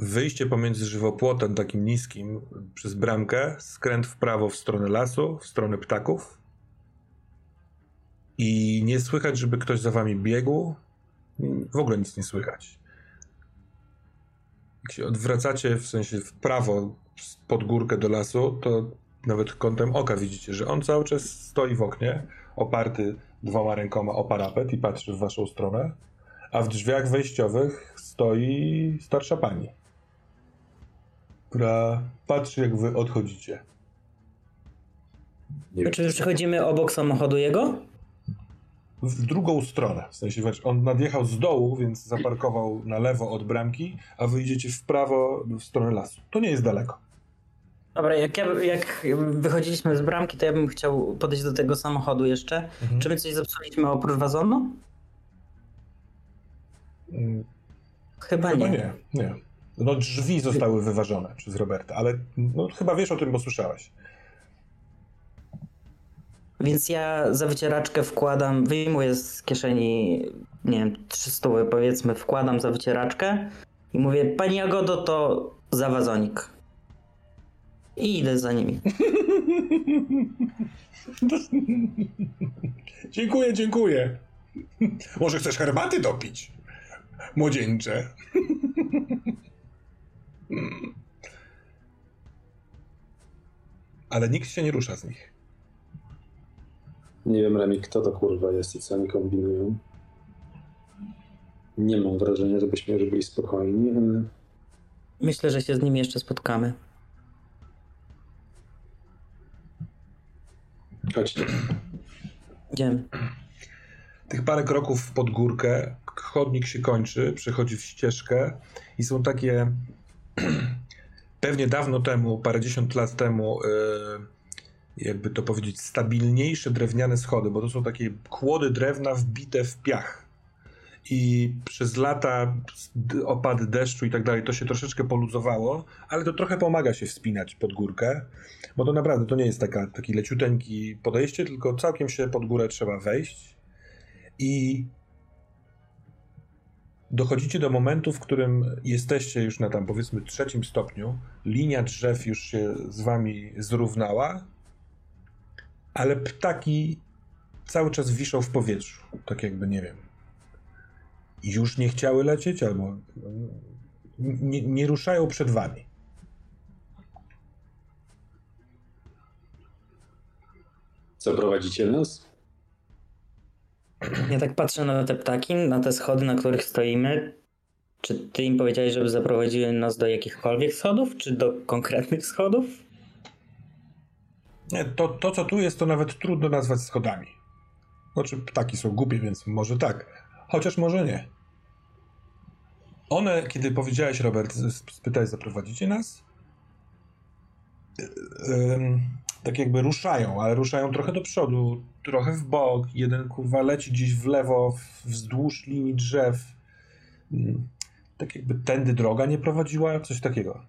Wyjście pomiędzy żywopłotem takim niskim przez bramkę, skręt w prawo w stronę lasu, w stronę ptaków. I nie słychać, żeby ktoś za wami biegł. W ogóle nic nie słychać. Jak się odwracacie w sensie w prawo pod górkę do lasu, to nawet kątem oka widzicie, że on cały czas stoi w oknie, oparty dwoma rękoma o parapet i patrzy w waszą stronę, a w drzwiach wejściowych stoi starsza pani, która patrzy, jak wy odchodzicie. Nie Czy przechodzimy obok samochodu jego? w drugą stronę. W sensie on nadjechał z dołu, więc zaparkował na lewo od bramki, a wyjdziecie w prawo w stronę lasu. To nie jest daleko. Dobra, jak, ja, jak wychodziliśmy z bramki, to ja bym chciał podejść do tego samochodu jeszcze. Mhm. Czy my coś zepsuliśmy oprócz wazonu? Hmm. Chyba, chyba nie. nie. Nie, No drzwi zostały wyważone przez Roberta, ale no, chyba wiesz o tym, bo słyszałeś. Więc ja za wycieraczkę wkładam, wyjmuję z kieszeni, nie wiem, 300 powiedzmy, wkładam za wycieraczkę i mówię, pani Jagodo, to za wazonik. I idę za nimi. dziękuję, dziękuję. Może chcesz herbaty dopić? Młodzieńcze. Ale nikt się nie rusza z nich. Nie wiem, Remi, kto to kurwa jest i co oni kombinują. Nie mam wrażenia, żebyśmy już byli spokojni, ale... Myślę, że się z nimi jeszcze spotkamy. Chodźcie. Idziemy. Tych parę kroków pod górkę, chodnik się kończy, przechodzi w ścieżkę i są takie pewnie dawno temu, parędziesiąt lat temu, yy, jakby to powiedzieć, stabilniejsze drewniane schody, bo to są takie kłody drewna wbite w piach. I przez lata opady deszczu i tak dalej, to się troszeczkę poluzowało, ale to trochę pomaga się wspinać pod górkę, bo to naprawdę to nie jest taka, taki leciuteńki podejście, tylko całkiem się pod górę trzeba wejść. I dochodzicie do momentu, w którym jesteście już na tam powiedzmy trzecim stopniu, linia drzew już się z wami zrównała, ale ptaki cały czas wiszą w powietrzu. Tak jakby, nie wiem, już nie chciały lecieć, albo nie, nie ruszają przed wami. Zaprowadzicie nas? Ja tak patrzę na te ptaki, na te schody, na których stoimy. Czy ty im powiedziałeś, żeby zaprowadziły nas do jakichkolwiek schodów, czy do konkretnych schodów? Nie, to, to, co tu jest, to nawet trudno nazwać schodami. Znaczy, ptaki są głupie, więc może tak. Chociaż może nie. One, kiedy powiedziałeś, Robert, spytałeś, zaprowadzicie nas? Tak jakby ruszają, ale ruszają trochę do przodu, trochę w bok. Jeden kurwa leci gdzieś w lewo, wzdłuż linii drzew. Mm, tak jakby tędy droga nie prowadziła, coś takiego.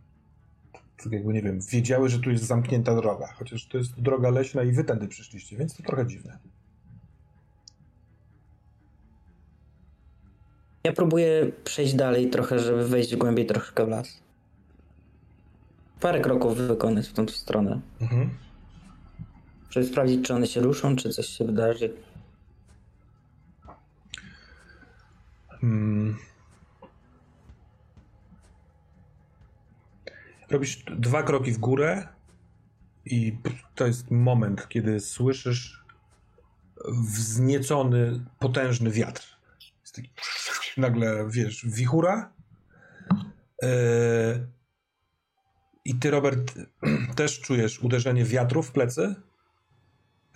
Tak jakby, nie wiem, wiedziały, że tu jest zamknięta droga, chociaż to jest droga leśna i wy tędy przyszliście, więc to trochę dziwne. Ja próbuję przejść dalej trochę, żeby wejść głębiej troszkę w las. Parę kroków wykonać w tą stronę. Mhm. Żeby sprawdzić, czy one się ruszą, czy coś się wydarzy. Hmm. Robisz dwa kroki w górę i to jest moment, kiedy słyszysz wzniecony, potężny wiatr. Jest taki nagle, wiesz, wichura. Yy, I ty, Robert, też czujesz uderzenie wiatru w plecy.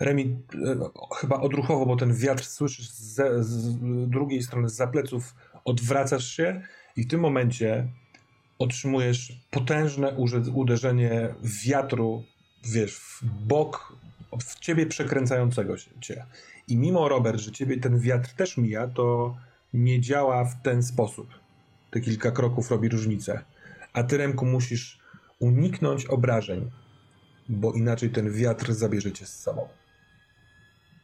Remi yy, chyba odruchowo, bo ten wiatr słyszysz z, z drugiej strony, z pleców, odwracasz się i w tym momencie otrzymujesz potężne uderzenie wiatru, wiesz, w bok, w ciebie przekręcającego się cię. I mimo, Robert, że ciebie ten wiatr też mija, to nie działa w ten sposób. Te kilka kroków robi różnicę. A ty, Remku, musisz uniknąć obrażeń, bo inaczej ten wiatr zabierze cię z sobą.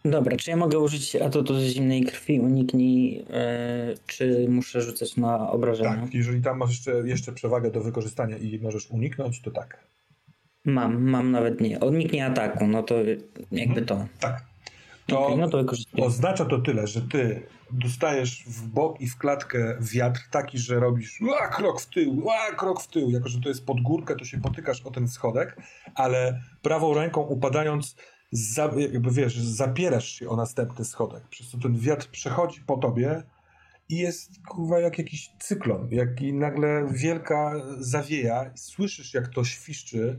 Dobra, czy ja mogę użyć atutu ze zimnej krwi? Uniknij, yy, czy muszę rzucać na obrażenia? Tak, jeżeli tam masz jeszcze, jeszcze przewagę do wykorzystania i możesz uniknąć, to tak. Mam, mam nawet nie. Uniknij ataku, no to jakby mhm. to. Tak. To, okay, no to oznacza to tyle, że ty dostajesz w bok i w klatkę wiatr taki, że robisz ła, krok w tył, ła, krok w tył. Jako, że to jest pod górkę, to się potykasz o ten schodek, ale prawą ręką upadając, za, jakby wiesz, zapierasz się o następny schodek. Przez to ten wiatr przechodzi po tobie i jest kurwa jak jakiś cyklon, jak i nagle wielka zawieja, słyszysz jak to świszczy,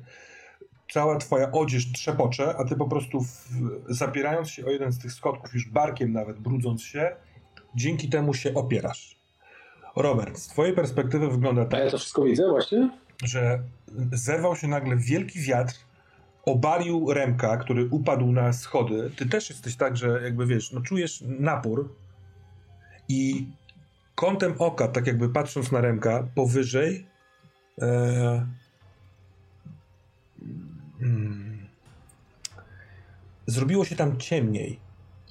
cała twoja odzież trzepocze, a ty po prostu w, zapierając się o jeden z tych schodków, już barkiem nawet brudząc się, dzięki temu się opierasz. Robert, z twojej perspektywy wygląda tak. A ja to wszystko widzę właśnie? Że zerwał się nagle wielki wiatr, obalił Remka, który upadł na schody. Ty też jesteś tak, że jakby wiesz, no czujesz napór i kątem oka, tak jakby patrząc na Remka, powyżej e, hmm, zrobiło się tam ciemniej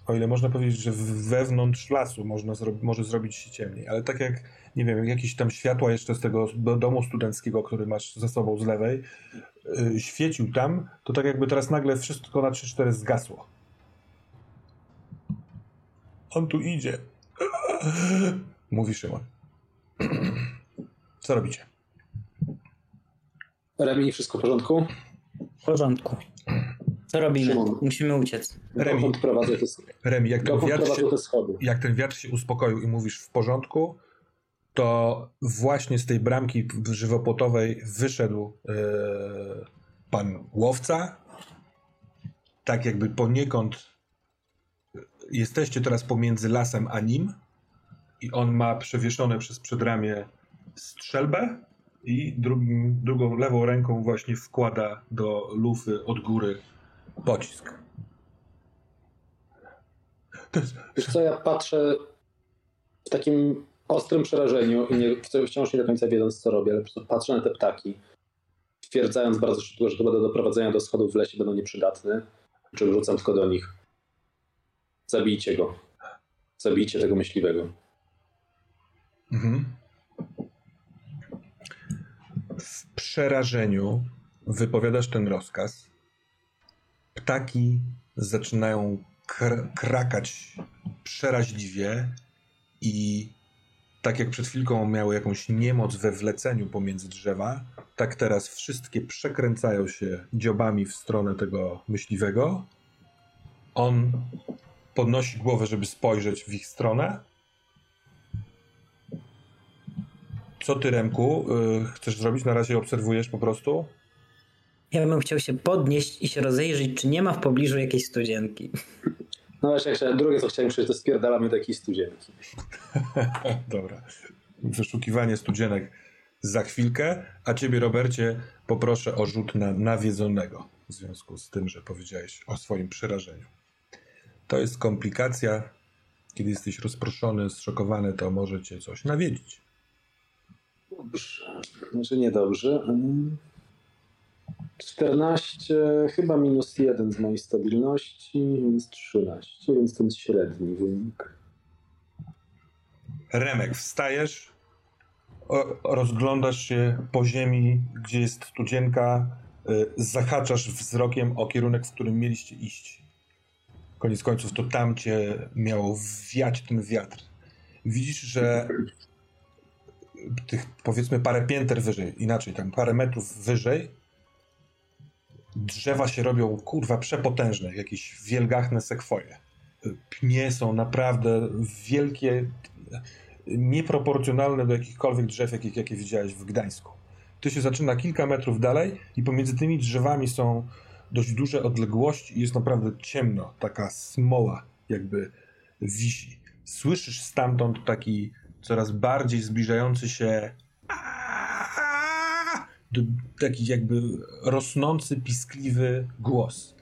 o ile można powiedzieć, że wewnątrz lasu można zro może zrobić się ciemniej, ale tak jak, nie wiem, jakieś tam światła jeszcze z tego domu studenckiego, który masz ze sobą z lewej, świecił tam, to tak jakby teraz nagle wszystko na 3-4 zgasło. On tu idzie. Mówi Szymon. Co robicie? Remi, wszystko w porządku? W porządku. Co robimy? Szymon. Musimy uciec. Remi, Remi jak, ten wiatr się, jak ten wiatr się uspokoił i mówisz w porządku, to właśnie z tej bramki żywopłotowej wyszedł yy, pan łowca. Tak jakby poniekąd jesteście teraz pomiędzy lasem a nim i on ma przewieszone przez przedramię strzelbę i drugim, drugą lewą ręką właśnie wkłada do lufy od góry pocisk. Wiesz co, ja patrzę w takim ostrym przerażeniu i nie, wciąż nie do końca wiedząc, co robię, ale patrzę na te ptaki, stwierdzając bardzo szybko, że to będę doprowadzenia do schodów w lesie, będą nieprzydatne, czy wrzucam tylko do nich. Zabijcie go. Zabijcie tego myśliwego. Mhm. W przerażeniu wypowiadasz ten rozkaz ptaki zaczynają kr krakać przeraźliwie i tak jak przed chwilką miały jakąś niemoc we wleceniu pomiędzy drzewa, tak teraz wszystkie przekręcają się dziobami w stronę tego myśliwego. On podnosi głowę, żeby spojrzeć w ich stronę. Co ty, Remku, yy, chcesz zrobić? Na razie obserwujesz po prostu? Ja bym chciał się podnieść i się rozejrzeć, czy nie ma w pobliżu jakiejś studzienki. No właśnie, jak drugie co chciałem przejść, to spierdalamy do jakiejś studzienki. Dobra. Wyszukiwanie studzienek za chwilkę, a ciebie, Robercie, poproszę o rzut na nawiedzonego w związku z tym, że powiedziałeś o swoim przerażeniu. To jest komplikacja. Kiedy jesteś rozproszony, zszokowany, to może cię coś nawiedzić. Dobrze. Znaczy niedobrze. 14, chyba minus 1 z mojej stabilności, więc 13, więc ten średni wynik. Remek, wstajesz, rozglądasz się po ziemi, gdzie jest studzienka, y, zahaczasz wzrokiem o kierunek, w którym mieliście iść. Koniec końców to tam cię miało wiać ten wiatr. Widzisz, że tych powiedzmy parę pięter wyżej, inaczej, tam parę metrów wyżej, drzewa się robią kurwa przepotężne, jakieś wielgachne sekwoje. Pnie są naprawdę wielkie, nieproporcjonalne do jakichkolwiek drzew, jakich, jakie widziałeś w Gdańsku. To się zaczyna kilka metrów dalej i pomiędzy tymi drzewami są dość duże odległości i jest naprawdę ciemno, taka smoła jakby wisi. Słyszysz stamtąd taki coraz bardziej zbliżający się taki jakby rosnący, piskliwy głos.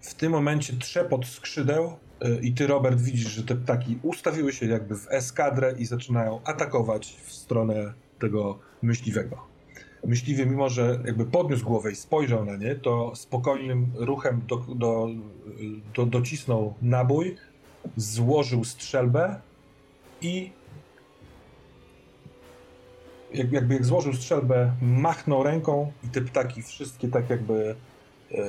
W tym momencie trzepot skrzydeł y, i ty, Robert, widzisz, że te ptaki ustawiły się jakby w eskadrę i zaczynają atakować w stronę tego myśliwego. Myśliwy, mimo że jakby podniósł głowę i spojrzał na nie, to spokojnym ruchem do, do, do, docisnął nabój, złożył strzelbę i jakby jak złożył strzelbę, machnął ręką i te ptaki wszystkie tak jakby e,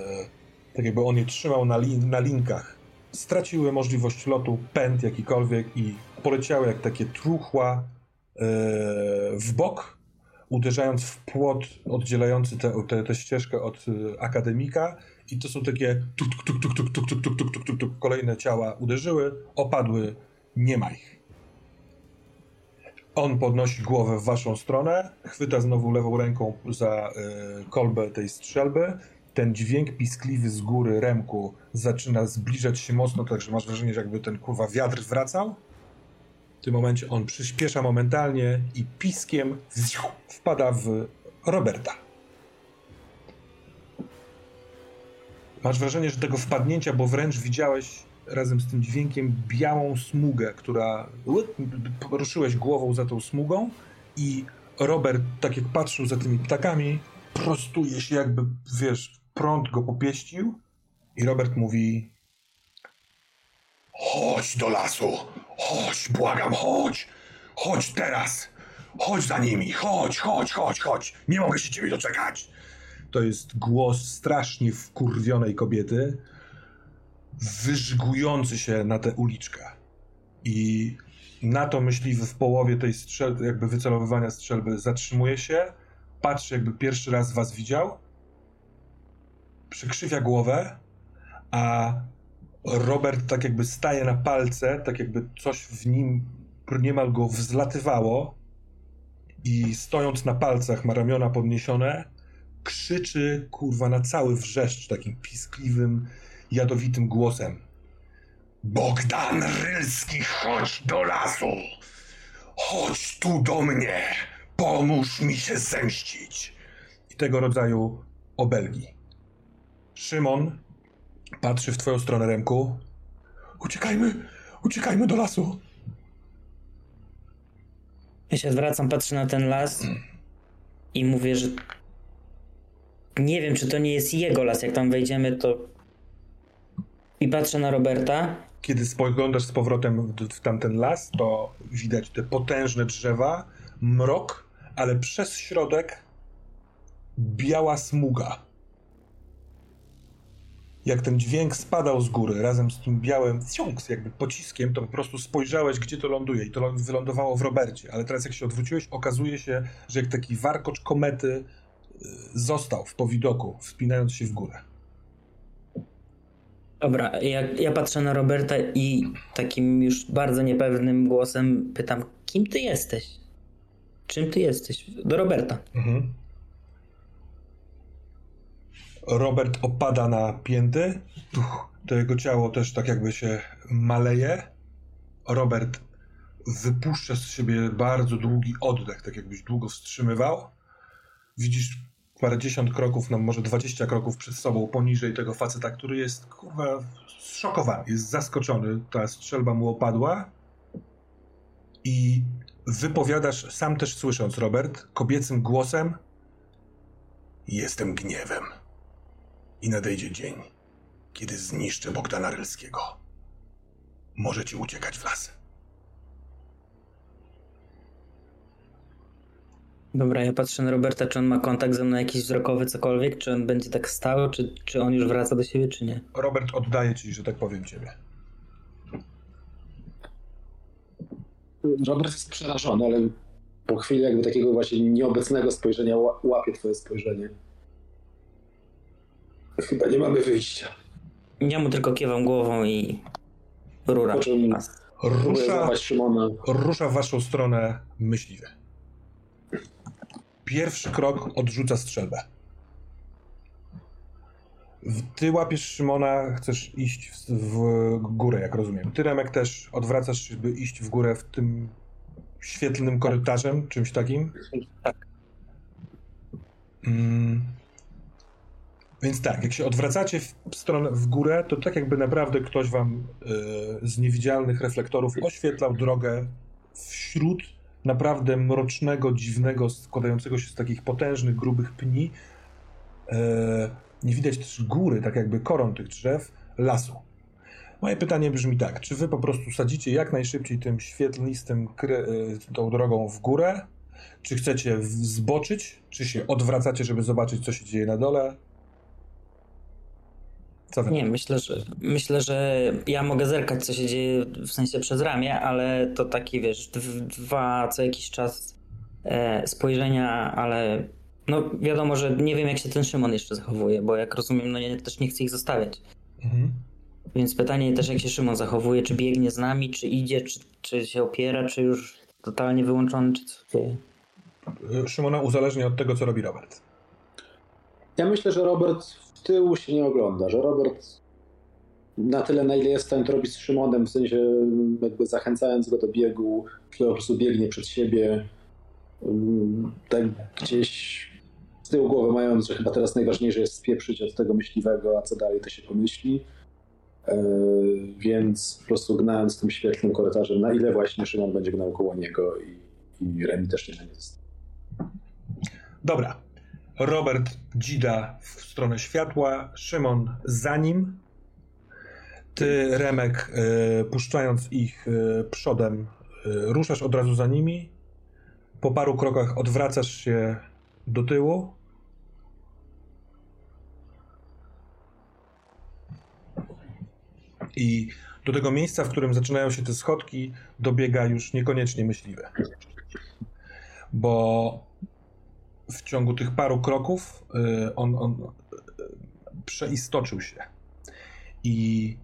tak jakby on je trzymał na, lin, na linkach. Straciły możliwość lotu, pęd jakikolwiek i poleciały jak takie truchła e, w bok, uderzając w płot oddzielający tę ścieżkę od e, akademika i to są takie tuk, tuk, tuk, tuk, tuk, tuk, tuk, tuk, tuk, tuk, kolejne ciała uderzyły, opadły, nie ma ich. On podnosi głowę w waszą stronę, chwyta znowu lewą ręką za y, kolbę tej strzelby. Ten dźwięk piskliwy z góry remku zaczyna zbliżać się mocno, tak że masz wrażenie, że jakby ten kurwa wiatr wracał. W tym momencie on przyspiesza momentalnie i piskiem wpada w Roberta. Masz wrażenie, że tego wpadnięcia, bo wręcz widziałeś razem z tym dźwiękiem białą smugę, która ruszyłeś głową za tą smugą i Robert, tak jak patrzył za tymi ptakami, prostuje się jakby, wiesz, prąd go popieścił i Robert mówi Chodź do lasu, chodź, błagam, chodź, chodź teraz, chodź za nimi, chodź, chodź, chodź, chodź, nie mogę się ciebie doczekać. To jest głos strasznie wkurwionej kobiety, wyżgujący się na tę uliczkę. I na to myśliwy w połowie tej strzelby, jakby wycelowywania strzelby zatrzymuje się, patrzy jakby pierwszy raz was widział, przykrzywia głowę, a Robert tak jakby staje na palce, tak jakby coś w nim niemal go wzlatywało i stojąc na palcach, ma ramiona podniesione, krzyczy kurwa na cały wrzeszcz takim piskliwym, jadowitym głosem. Bogdan Rylski, chodź do lasu! Chodź tu do mnie! Pomóż mi się zemścić! I tego rodzaju obelgi. Szymon patrzy w twoją stronę, Remku. Uciekajmy! Uciekajmy do lasu! Ja się odwracam, patrzę na ten las i mówię, że nie wiem, czy to nie jest jego las. Jak tam wejdziemy, to i patrzę na Roberta. Kiedy spoglądasz z powrotem w, w tamten las, to widać te potężne drzewa, mrok, ale przez środek biała smuga. Jak ten dźwięk spadał z góry razem z tym białym wciąg, jakby pociskiem, to po prostu spojrzałeś, gdzie to ląduje i to wylądowało w Robercie. Ale teraz jak się odwróciłeś, okazuje się, że jak taki warkocz komety y, został w powidoku, wspinając się w górę. Dobra, ja, ja patrzę na Roberta i takim już bardzo niepewnym głosem pytam, kim ty jesteś? Czym ty jesteś? Do Roberta. Mhm. Robert opada na pięty. To jego ciało też tak jakby się maleje. Robert wypuszcza z siebie bardzo długi oddech, tak jakbyś długo wstrzymywał. Widzisz parędziesiąt kroków, no może dwadzieścia kroków przed sobą poniżej tego faceta, który jest kurwa zszokowany, jest zaskoczony. Ta strzelba mu opadła i wypowiadasz, sam też słysząc, Robert, kobiecym głosem: Jestem gniewem. I nadejdzie dzień, kiedy zniszczę Bogdana Rylskiego. Możecie uciekać w las. Dobra, ja patrzę na Roberta, czy on ma kontakt ze mną jakiś wzrokowy, cokolwiek, czy on będzie tak stał, czy, czy on już wraca do siebie, czy nie. Robert oddaje ci, że tak powiem, ciebie. Robert jest przerażony, ale po chwili jakby takiego właśnie nieobecnego spojrzenia łapie twoje spojrzenie. Chyba nie mamy wyjścia. Ja mu tylko kiewam głową i rura. Po czym Rusza, Szymona. rusza w waszą stronę myśliwy. Pierwszy krok odrzuca strzelbę. Ty łapiesz Szymona, chcesz iść w, w górę, jak rozumiem. Ty, Remek, też odwracasz się, by iść w górę w tym świetlnym korytarzem, czymś takim? Tak. Mm. Więc tak, jak się odwracacie w stronę w górę, to tak jakby naprawdę ktoś wam y, z niewidzialnych reflektorów oświetlał drogę wśród naprawdę mrocznego, dziwnego, składającego się z takich potężnych, grubych pni. Y, nie widać też góry, tak jakby koron tych drzew, lasu. Moje pytanie brzmi tak, czy wy po prostu sadzicie jak najszybciej tym świetlistym y, tą drogą w górę, czy chcecie zboczyć, czy się odwracacie, żeby zobaczyć, co się dzieje na dole? Co nie, myślę że, myślę, że ja mogę zerkać, co się dzieje w sensie przez ramię, ale to taki, wiesz, dwa co jakiś czas e, spojrzenia, ale no wiadomo, że nie wiem, jak się ten Szymon jeszcze zachowuje, bo jak rozumiem, no ja też nie chcę ich zostawiać. Mhm. Więc pytanie też, jak się Szymon zachowuje, czy biegnie z nami, czy idzie, czy, czy się opiera, czy już totalnie wyłączony, czy co dzieje. Szymona uzależnia od tego, co robi Robert. Ja myślę, że Robert w tył się nie ogląda, że Robert na tyle, na ile jest w stanie to robić z Szymonem, w sensie jakby zachęcając go do biegu, który po prostu biegnie przed siebie, mm, tak gdzieś z tyłu głowy mając, że chyba teraz najważniejsze jest spieprzyć od tego myśliwego, a co dalej to się pomyśli. E, więc po prostu gnając tym świetlnym korytarzem, na ile właśnie Szymon będzie gnał koło niego i, i Remi też nie będzie. Dobra, Robert dzida w stronę światła, Szymon za nim. Ty, Remek, y, puszczając ich y, przodem, y, ruszasz od razu za nimi. Po paru krokach odwracasz się do tyłu. I do tego miejsca, w którym zaczynają się te schodki, dobiega już niekoniecznie myśliwy. Bo w ciągu tych paru kroków y, on, on y, przeistoczył się. I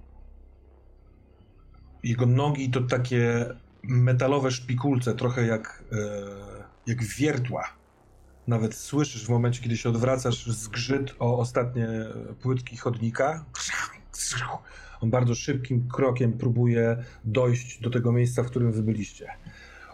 jego nogi to takie metalowe szpikulce, trochę jak, y, jak wiertła. Nawet słyszysz w momencie, kiedy się odwracasz, zgrzyt o ostatnie płytki chodnika. On bardzo szybkim krokiem próbuje dojść do tego miejsca, w którym wy byliście.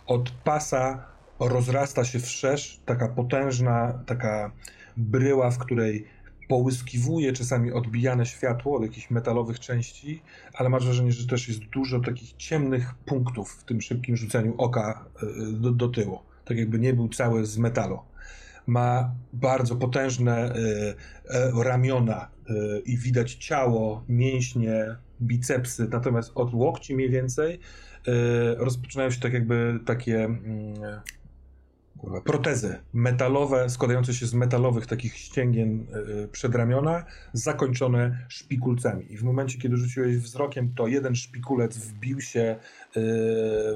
Od pasa rozrasta się wszerz taka potężna, taka bryła, w której połyskiwuje czasami odbijane światło od jakichś metalowych części, ale masz wrażenie, że też jest dużo takich ciemnych punktów w tym szybkim rzuceniu oka y, do, do tyłu. Tak jakby nie był cały z metalu. Ma bardzo potężne y, y, ramiona i widać ciało, mięśnie, bicepsy, natomiast od łokci mniej więcej rozpoczynają się tak jakby takie mm, protezy metalowe, składające się z metalowych takich ścięgien e, przedramiona, zakończone szpikulcami. I w momencie, kiedy rzuciłeś wzrokiem, to jeden szpikulec wbił się e,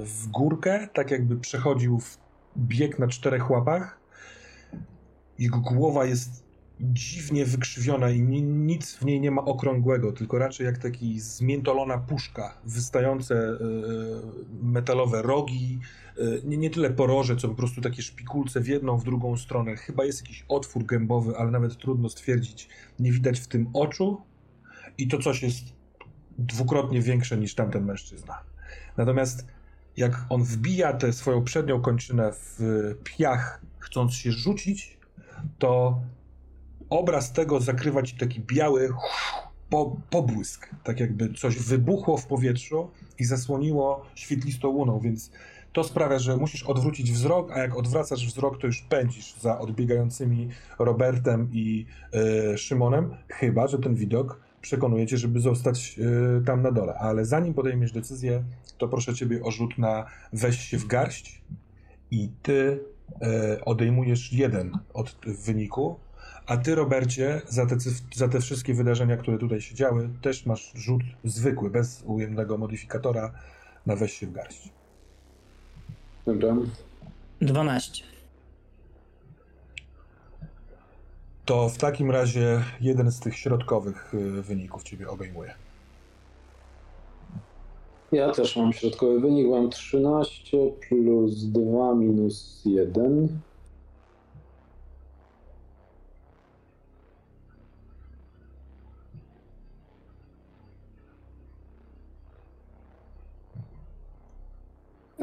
w górkę, tak jakby przechodził w bieg na czterech łapach. Jego głowa jest dziwnie wykrzywiona i nic w niej nie ma okrągłego, tylko raczej jak taki zmiętolona puszka, wystające e, metalowe rogi, e, nie, nie tyle poroże, co po prostu takie szpikulce w jedną, w drugą stronę. Chyba jest jakiś otwór gębowy, ale nawet trudno stwierdzić. Nie widać w tym oczu i to coś jest dwukrotnie większe niż tamten mężczyzna. Natomiast jak on wbija tę swoją przednią kończynę w piach, chcąc się rzucić, to obraz tego zakrywa ci taki biały po, pobłysk, tak jakby coś wybuchło w powietrzu i zasłoniło świetlistą łuną, więc to sprawia, że musisz odwrócić wzrok, a jak odwracasz wzrok, to już pędzisz za odbiegającymi Robertem i y, Szymonem, chyba, że ten widok przekonuje cię, żeby zostać y, tam na dole. Ale zanim podejmiesz decyzję, to proszę ciebie o rzut na weź się w garść i ty y, odejmujesz jeden od wyniku, a ty, Robercie, za te, za te wszystkie wydarzenia, które tutaj się działy, też masz rzut zwykły, bez ujemnego modyfikatora na weź się w garść. Dobra. 12. To w takim razie jeden z tych środkowych y, wyników ciebie obejmuje. Ja też mam środkowy wynik, mam 13 plus 2 minus 1.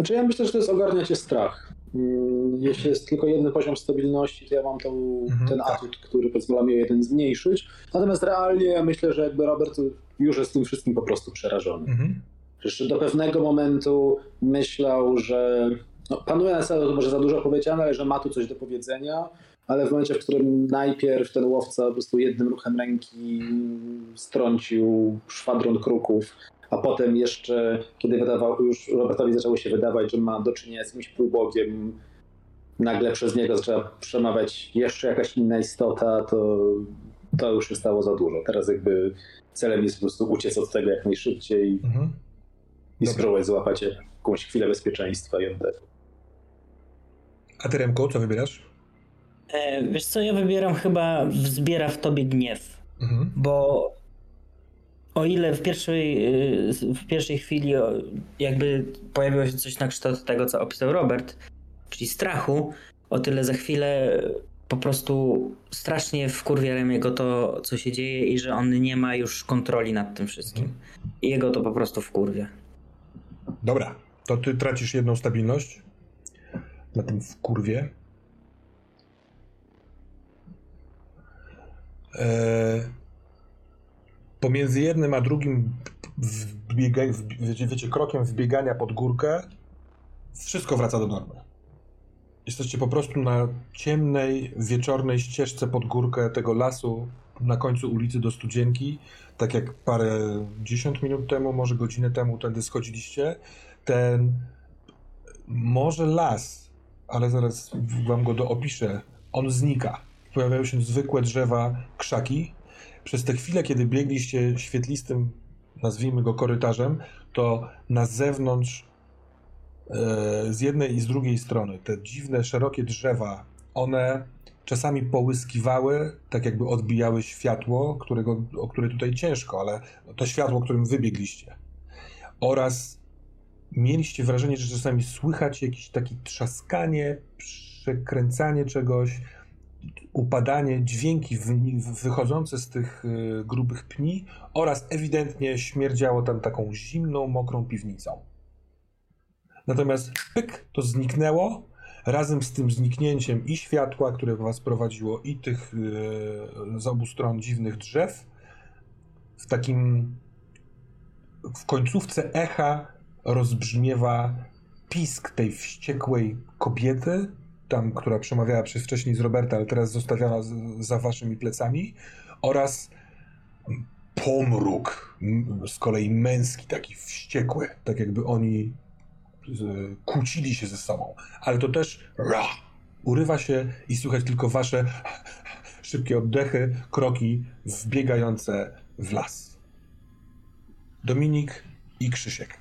Znaczy ja myślę, że to jest ogarniacie strach. Mm, jeśli jest tylko jeden poziom stabilności, to ja mam tą, mhm, ten tak. atut, który pozwala mi jeden zmniejszyć. Natomiast realnie ja myślę, że jakby Robert już jest tym wszystkim po prostu przerażony. Mhm. Do pewnego momentu myślał, że no, panuje na celu, to może za dużo powiedziane, ale że ma tu coś do powiedzenia, ale w momencie, w którym najpierw ten łowca po prostu jednym ruchem ręki strącił szwadron kruków, a potem jeszcze, kiedy wydawał, już Robertowi zaczęło się wydawać, że ma do czynienia z jakimś półbogiem, nagle przez niego zaczęła przemawiać jeszcze jakaś inna istota, to, to już się stało za dużo. Teraz jakby celem jest po prostu uciec od tego jak najszybciej mhm. i spróbować złapać jakąś chwilę bezpieczeństwa i oddechu. A ty, Remko, co wybierasz? E, wiesz co, ja wybieram chyba wzbiera w tobie gniew, mhm. bo o ile w pierwszej, y, w pierwszej chwili jakby pojawiło się coś na kształt tego, co opisał Robert, czyli strachu, o tyle za chwilę po prostu strasznie wkurwia Remiego to, co się dzieje i że on nie ma już kontroli nad tym wszystkim. I jego to po prostu wkurwia. Dobra, to ty tracisz jedną stabilność na tym wkurwie. Eee, pomiędzy jednym a drugim wbiega, wiecie, wiecie, krokiem wbiegania pod górkę wszystko wraca do normy. Jesteście po prostu na ciemnej, wieczornej ścieżce pod górkę tego lasu na końcu ulicy do Studzienki. Tak jak parę dziesiąt minut temu, może godzinę temu tędy schodziliście. Ten może las, ale zaraz wam go doopiszę, on znika. Pojawiają się zwykłe drzewa, krzaki, przez te chwilę, kiedy biegliście świetlistym, nazwijmy go korytarzem, to na zewnątrz e, z jednej i z drugiej strony te dziwne, szerokie drzewa, one czasami połyskiwały, tak jakby odbijały światło, którego, o które tutaj ciężko, ale to światło, którym wybiegliście. Oraz mieliście wrażenie, że czasami słychać jakieś takie trzaskanie, przekręcanie czegoś, upadanie, dźwięki wychodzące z tych y, grubych pni oraz ewidentnie śmierdziało tam taką zimną, mokrą piwnicą. Natomiast pyk, to zniknęło. Razem z tym zniknięciem i światła, które was prowadziło, i tych yy, z obu stron dziwnych drzew, w takim w końcówce echa rozbrzmiewa pisk tej wściekłej kobiety, tam, która przemawiała przez wcześniej z Roberta, ale teraz zostawiona z, za waszymi plecami, oraz pomruk, z kolei męski, taki wściekły, tak jakby oni kłócili się ze sobą, ale to też ra, urywa się i słychać tylko wasze szybkie oddechy, kroki wbiegające w las. Dominik i Krzysiek.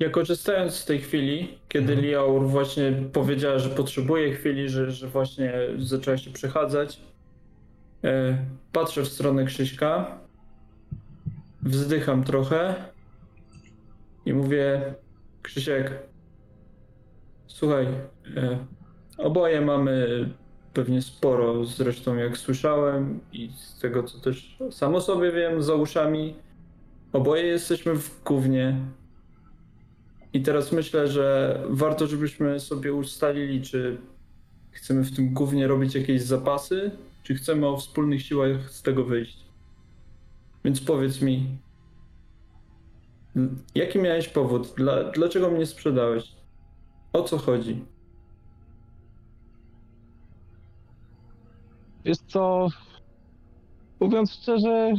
Ja korzystając z tej chwili, kiedy mhm. Liaur właśnie powiedziała, że potrzebuje chwili, że, że właśnie zaczęła się przechadzać, e, patrzę w stronę Krzyśka, wzdycham trochę i mówię, Krzysiek, słuchaj, e, oboje mamy pewnie sporo, zresztą jak słyszałem i z tego co też samo sobie wiem za uszami, oboje jesteśmy w gównie. I teraz myślę, że warto, żebyśmy sobie ustalili, czy chcemy w tym głównie robić jakieś zapasy, czy chcemy o wspólnych siłach z tego wyjść. Więc powiedz mi, jaki miałeś powód? Dla, dlaczego mnie sprzedałeś? O co chodzi? Wiesz co, mówiąc szczerze,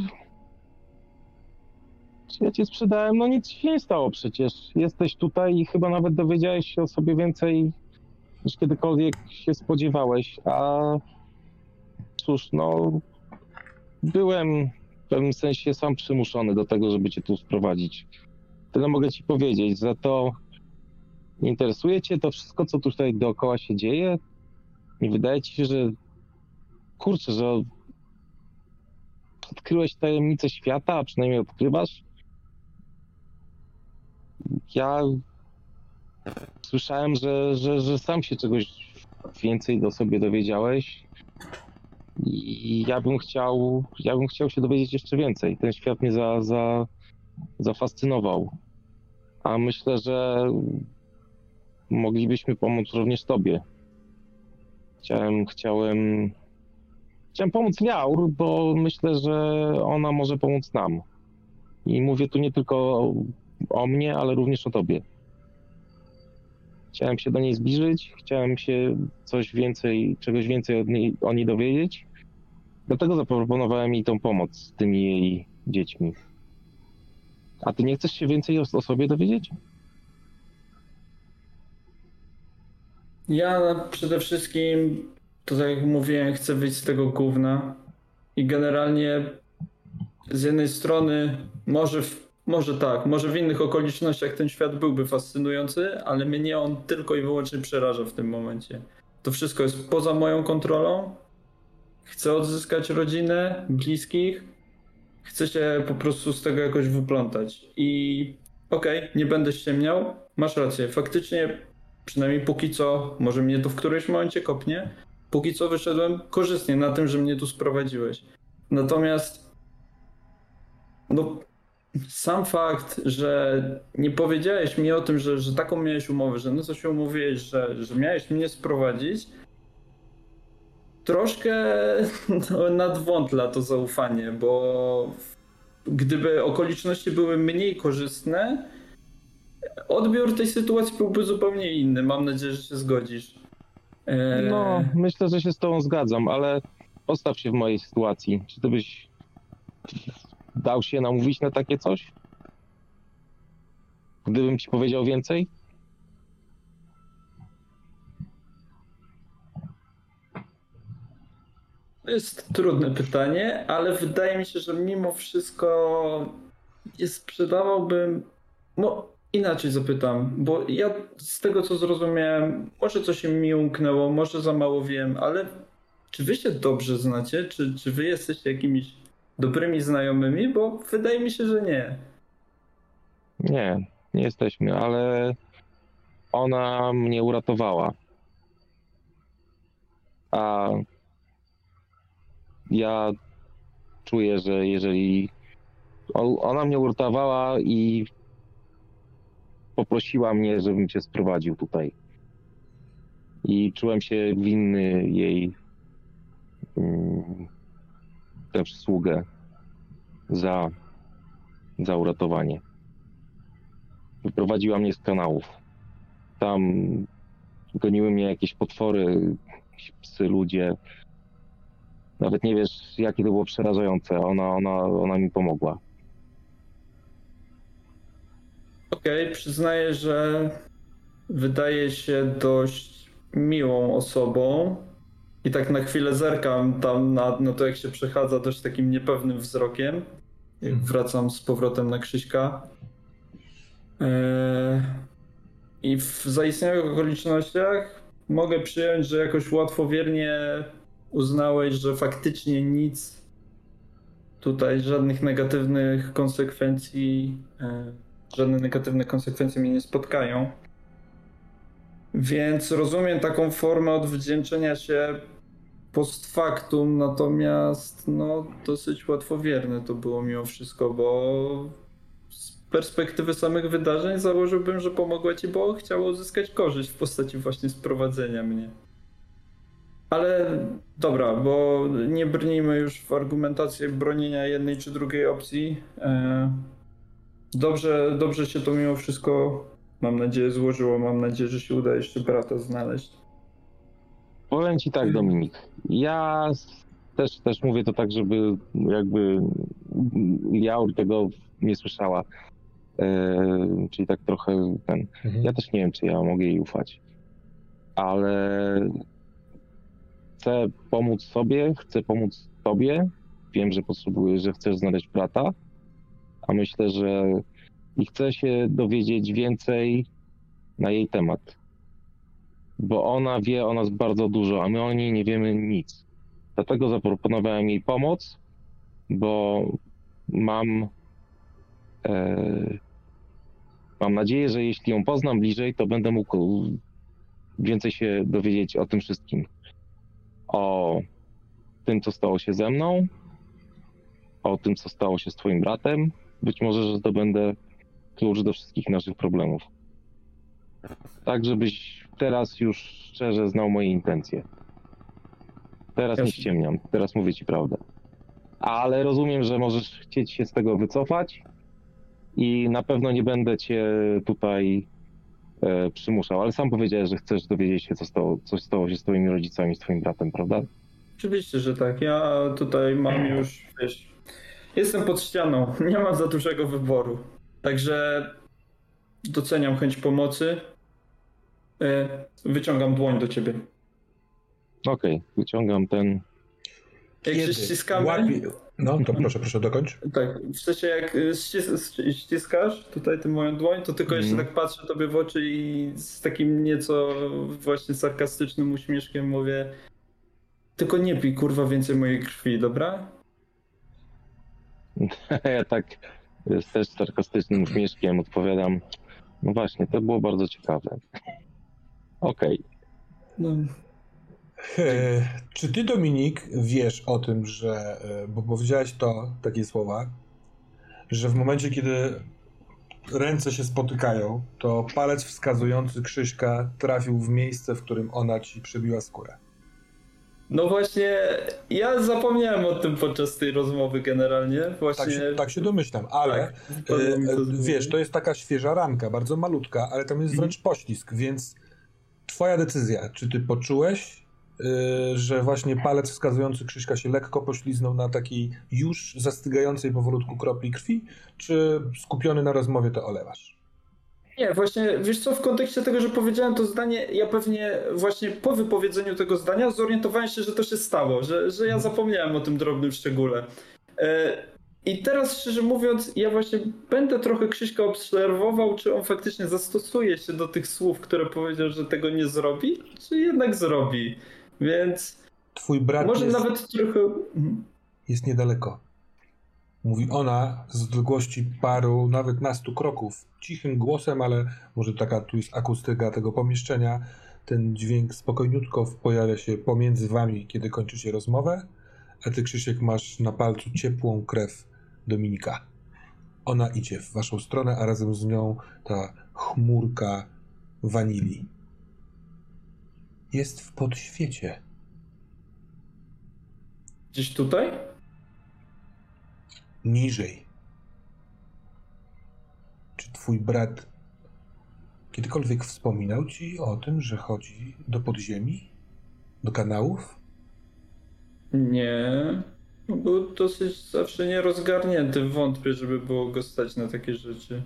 ja cię sprzedałem, no nic się nie stało przecież. Jesteś tutaj i chyba nawet dowiedziałeś się o sobie więcej niż kiedykolwiek się spodziewałeś, a cóż, no byłem w pewnym sensie sam przymuszony do tego, żeby cię tu sprowadzić. Tyle mogę ci powiedzieć. Za to interesuje cię to wszystko, co tutaj dookoła się dzieje? Nie wydaje ci się, że kurczę, że odkryłeś tajemnicę świata, a przynajmniej odkrywasz? Ja słyszałem, że, że, że sam się czegoś więcej do sobie dowiedziałeś i ja bym chciał, ja bym chciał się dowiedzieć jeszcze więcej. Ten świat mnie za, za, zafascynował. A myślę, że moglibyśmy pomóc również tobie. Chciałem, chciałem, chciałem pomóc Liaur, bo myślę, że ona może pomóc nam. I mówię tu nie tylko o, mnie, ale również o tobie. Chciałem się do niej zbliżyć, chciałem się coś więcej, czegoś więcej niej, o niej dowiedzieć. Dlatego zaproponowałem jej tą pomoc z tymi jej dziećmi. A ty nie chcesz się więcej o, o sobie dowiedzieć? Ja przede wszystkim, to tak jak mówiłem, chcę wyjść z tego gówna. I generalnie z jednej strony może, w, może tak, może w innych okolicznościach ten świat byłby fascynujący, ale mnie on tylko i wyłącznie przeraża w tym momencie. To wszystko jest poza moją kontrolą. Chcę odzyskać rodzinę, bliskich. Chcę się po prostu z tego jakoś wyplątać. I okej, okay, nie będę ściemniał. Masz rację, faktycznie przynajmniej póki co, może mnie to w którymś momencie kopnie, póki co wyszedłem korzystnie na tym, że mnie tu sprowadziłeś. Natomiast no, sam fakt, że nie powiedziałeś mi o tym, że, że taką miałeś umowę, że no co się umówiłeś, że, że miałeś mnie sprowadzić, troszkę nadwątla to zaufanie, bo gdyby okoliczności były mniej korzystne, odbiór tej sytuacji byłby zupełnie inny. Mam nadzieję, że się zgodzisz. Eee... No, myślę, że się z tobą zgadzam, ale postaw się w mojej sytuacji. Czy ty byś dał się namówić na takie coś? Gdybym ci powiedział więcej? To jest trudne pytanie, ale wydaje mi się, że mimo wszystko sprzedawałbym. No, inaczej zapytam, bo ja z tego co zrozumiałem, może coś mi umknęło, może za mało wiem, ale czy wy się dobrze znacie? Czy, czy wy jesteście jakimiś dobrymi znajomymi? Bo wydaje mi się, że nie. Nie, nie jesteśmy, ale ona mnie uratowała. A ja czuję, że jeżeli ona mnie uratowała i poprosiła mnie, żebym cię sprowadził tutaj. I czułem się winny jej mm, tę przysługę za, za uratowanie. Wyprowadziła mnie z kanałów. Tam goniły mnie jakieś potwory, psy, ludzie. Nawet nie wiesz, jakie to było przerażające. Ona, ona, ona mi pomogła. Okej, okay, przyznaję, że wydaje się dość miłą osobą. I tak na chwilę zerkam tam na, na to, jak się przechadza dość takim niepewnym wzrokiem. Mhm. wracam z powrotem na Krzyśka. Eee, I w zaistniałych okolicznościach mogę przyjąć, że jakoś łatwowiernie uznałeś, że faktycznie nic tutaj, żadnych negatywnych konsekwencji, e, żadne negatywne konsekwencje mnie nie spotkają. Więc rozumiem taką formę odwdzięczenia się post factum, natomiast no dosyć łatwowierne to było mimo wszystko, bo z perspektywy samych wydarzeń założyłbym, że pomogła ci, bo chciało uzyskać korzyść w postaci właśnie sprowadzenia mnie. Ale dobra, bo nie brnijmy już w argumentację bronienia jednej czy drugiej opcji. E, dobrze, dobrze się to mimo wszystko, mam nadzieję, złożyło. Mam nadzieję, że się uda jeszcze brata znaleźć. Powiem ci tak, Dominik. Ja też, też mówię to tak, żeby jakby Jaur tego nie słyszała. E, czyli tak trochę ten. Mhm. Ja też nie wiem, czy ja mogę jej ufać. Ale chcę pomóc sobie, chcę pomóc tobie. Wiem, że potrzebujesz, że chcesz znaleźć brata, a myślę, że i chcę się dowiedzieć więcej na jej temat. Bo ona wie o nas bardzo dużo, a my o niej nie wiemy nic. Dlatego zaproponowałem jej pomoc, bo mam e, mam nadzieję, że jeśli ją poznam bliżej, to będę mógł więcej się dowiedzieć o tym wszystkim o tym, co stało się ze mną, o tym, co stało się z Twoim bratem. Być może, że to będę klucz do wszystkich naszych problemów. Tak, żebyś teraz już szczerze znał moje intencje. Teraz nie ściemniam, teraz mówię Ci prawdę. Ale rozumiem, że możesz chcieć się z tego wycofać i na pewno nie będę Cię tutaj e, przymuszał, ale sam powiedziałeś, że chcesz dowiedzieć się, co stało, co stało się z twoimi rodzicami, z twoim bratem, prawda? Oczywiście, że tak. Ja tutaj mam już, wiesz, jestem pod ścianą, nie mam za dużego wyboru. Także doceniam chęć pomocy. E, wyciągam dłoń do ciebie. Okej, okay, wyciągam ten. Jak się ściskamy. Łapie, no, to proszę, proszę dokończ. Tak, w sensie jak y, ściskasz tutaj tę moją dłoń, to tylko mm. jeszcze mhm. tak patrzę tobie w oczy i z takim nieco właśnie sarkastycznym uśmieszkiem mówię tylko nie pij kurwa więcej mojej krwi, dobra? Ja tak z też sarkastycznym uśmieszkiem odpowiadam no właśnie, to było bardzo ciekawe. Okej. Okay. No. E, czy ty, Dominik, wiesz o tym, że, e, bo powiedziałeś to, takie słowa, że w momencie, kiedy ręce się spotykają, to palec wskazujący Krzyśka trafił w miejsce, w którym ona ci przebiła skórę. No właśnie, ja zapomniałem o tym podczas tej rozmowy generalnie. Właśnie... Tak, się, tak się domyślam, ale tak, to e, wiesz, to jest taka świeża ranka, bardzo malutka, ale tam jest wręcz poślizg, więc twoja decyzja, czy ty poczułeś Y, że właśnie palec wskazujący Krzyśka się lekko pośliznął na takiej już zastygającej powolutku kropli krwi, czy skupiony na rozmowie to olewasz? Nie, właśnie, wiesz co, w kontekście tego, że powiedziałem to zdanie, ja pewnie właśnie po wypowiedzeniu tego zdania zorientowałem się, że to się stało, że, że ja zapomniałem o tym drobnym szczególe. E, I teraz, szczerze mówiąc, ja właśnie będę trochę Krzyśka obserwował, czy on faktycznie zastosuje się do tych słów, które powiedział, że tego nie zrobi, czy jednak zrobi. Więc. Twój brat. Może jest, nawet trochę. Mhm. Jest niedaleko. Mówi ona z odległości paru, nawet nastu kroków. Cichym głosem, ale może taka tu jest akustyka tego pomieszczenia. Ten dźwięk spokojniutko pojawia się pomiędzy wami, kiedy kończycie rozmowę. A ty, Krzysiek, masz na palcu ciepłą krew Dominika. Ona idzie w waszą stronę, a razem z nią ta chmurka wanilii jest w podświecie. Gdzieś tutaj? Niżej. Czy twój brat kiedykolwiek wspominał ci o tym, że chodzi do podziemi? Do kanałów? Nie. Był dosyć zawsze nierozgarnięty. Wątpię, żeby było go stać na takie rzeczy.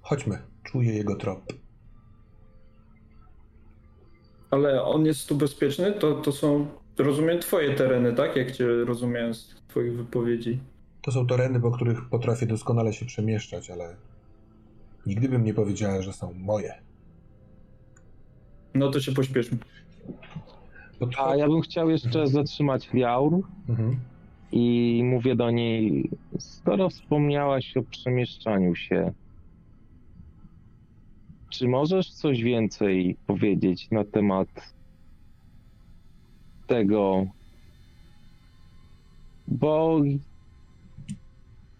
Chodźmy. Czuję jego trop. Ale on jest tu bezpieczny? To, to są, rozumiem, twoje tereny, tak? Jak cię rozumiem z twoich wypowiedzi. To są tereny, po których potrafię doskonale się przemieszczać, ale nigdy bym nie powiedziała, że są moje. No to się pośpieszmy. A ja bym chciał jeszcze mhm. zatrzymać Liaur mhm. i mówię do niej, skoro wspomniałaś o przemieszczaniu się, czy możesz coś więcej powiedzieć na temat tego, bo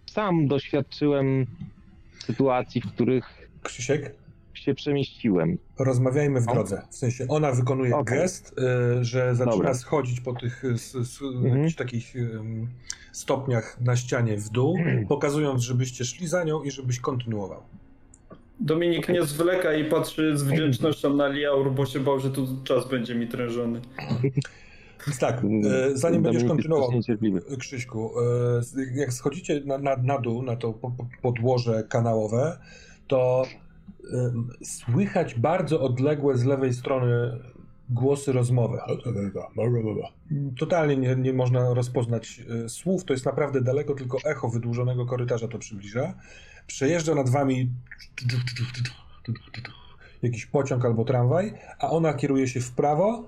sam doświadczyłem sytuacji, w których Krzysiek? Się przemieściłem. Rozmawiajmy w drodze. W sensie ona wykonuje okay. gest, y, że zaczyna Dobra. schodzić po tych s, s, mhm. takich y, stopniach na ścianie w dół, pokazując, żebyście szli za nią i żebyś kontynuował. Dominik nie zwleka i patrzy z wdzięcznością na Liaur, bo się bał, że tu czas będzie mi trężony. Więc tak, e, zanim będziesz kontynuował, Krzyśku, jak schodzicie na, na, na dół, na to podłoże kanałowe, to słychać bardzo odległe z lewej strony głosy rozmowy. Totalnie nie, nie można rozpoznać e, słów, to jest naprawdę daleko, tylko echo wydłużonego korytarza to przybliża. Przejeżdża nad wami jakiś pociąg albo tramwaj, a ona kieruje się w prawo,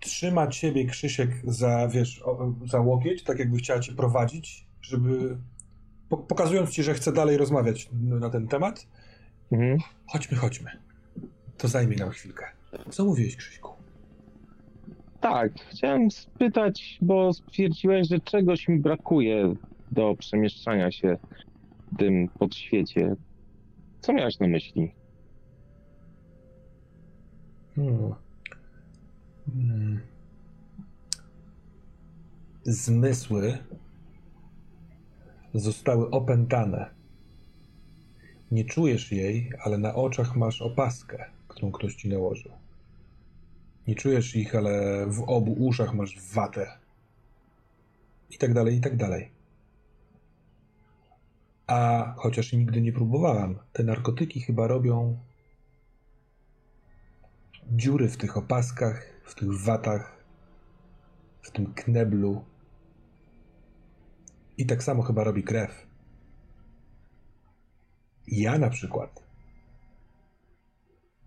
trzyma ciebie Krzysiek za, wiesz, za łokieć, tak jakby chciała cię prowadzić, żeby pokazując ci, że chce dalej rozmawiać na ten temat. Mhm. Chodźmy, chodźmy. To zajmie nam chwilkę. Co mówiłeś, Krzyśku? Tak, chciałem spytać, bo stwierdziłeś, że czegoś mi brakuje do przemieszczania się w tym podświecie. Co miałeś na myśli? Hmm. Hmm. Zmysły zostały opętane. Nie czujesz jej, ale na oczach masz opaskę, którą ktoś ci nałożył. Nie czujesz ich, ale w obu uszach masz watę. I tak dalej, i tak dalej. A chociaż nigdy nie próbowałam, te narkotyki chyba robią dziury w tych opaskach, w tych watach, w tym kneblu. I tak samo chyba robi krew. Ja na przykład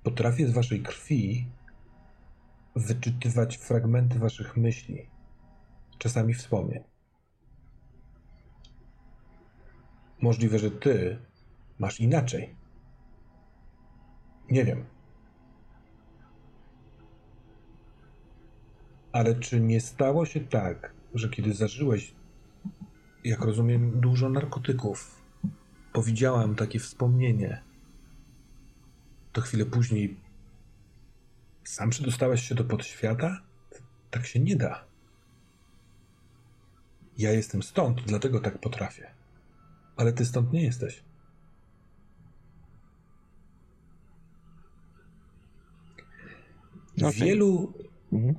potrafię z waszej krwi wyczytywać fragmenty waszych myśli, czasami wspomnień. Możliwe, że ty masz inaczej. Nie wiem. Ale czy nie stało się tak, że kiedy zażyłeś, jak rozumiem, dużo narkotyków, powiedziałam takie wspomnienie, to chwilę później sam przedostałeś się do podświata? Tak się nie da. Ja jestem stąd, dlatego tak potrafię. Ale ty stąd nie jesteś. Okay. Wielu mhm.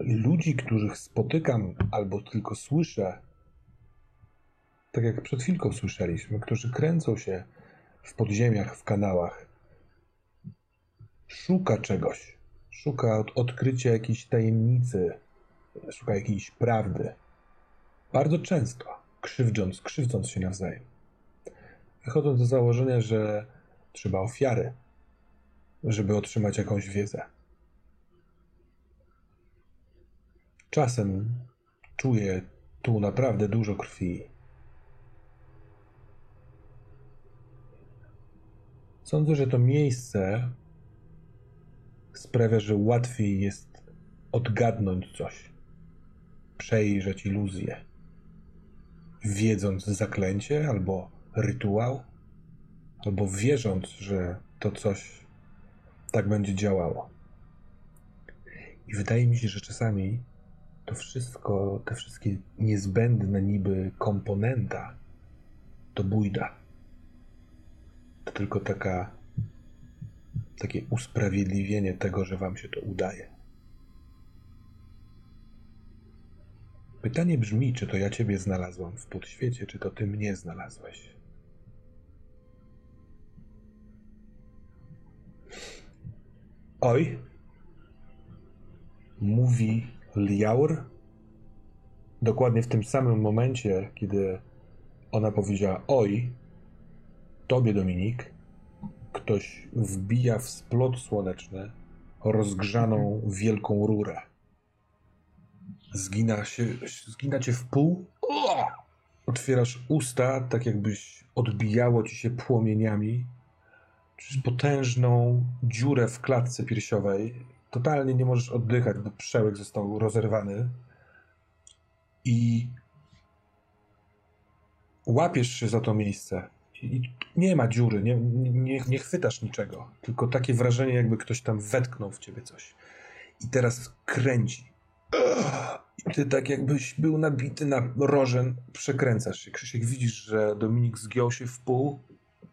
ludzi, których spotykam albo tylko słyszę, tak jak przed chwilką słyszeliśmy, którzy kręcą się w podziemiach, w kanałach, szuka czegoś, szuka od odkrycia jakiejś tajemnicy, szuka jakiejś prawdy. Bardzo często krzywdząc, krzywdząc się nawzajem. Wychodząc do założenia, że trzeba ofiary, żeby otrzymać jakąś wiedzę. Czasem czuję tu naprawdę dużo krwi. Sądzę, że to miejsce sprawia, że łatwiej jest odgadnąć coś, przejrzeć iluzję, wiedząc zaklęcie albo rytuał, albo wierząc, że to coś tak będzie działało. I wydaje mi się, że czasami to wszystko, te wszystkie niezbędne niby komponenta to bójda. To tylko taka takie usprawiedliwienie tego, że wam się to udaje. Pytanie brzmi, czy to ja ciebie znalazłam w podświecie, czy to ty mnie znalazłeś. Oj, mówi Liaur, dokładnie w tym samym momencie, kiedy Ona powiedziała: Oj, tobie, Dominik, ktoś wbija w splot słoneczny rozgrzaną wielką rurę. Zgina, się, zgina cię w pół. Otwierasz usta, tak jakbyś odbijało ci się płomieniami. Czujesz potężną dziurę w klatce piersiowej. Totalnie nie możesz oddychać, bo przełek został rozerwany. I łapiesz się za to miejsce. I nie ma dziury, nie, nie, nie chwytasz niczego. Tylko takie wrażenie, jakby ktoś tam wetknął w ciebie coś. I teraz kręci. I ty tak jakbyś był nabity na rożen, przekręcasz się. Krzysiek, widzisz, że Dominik zgiął się w pół,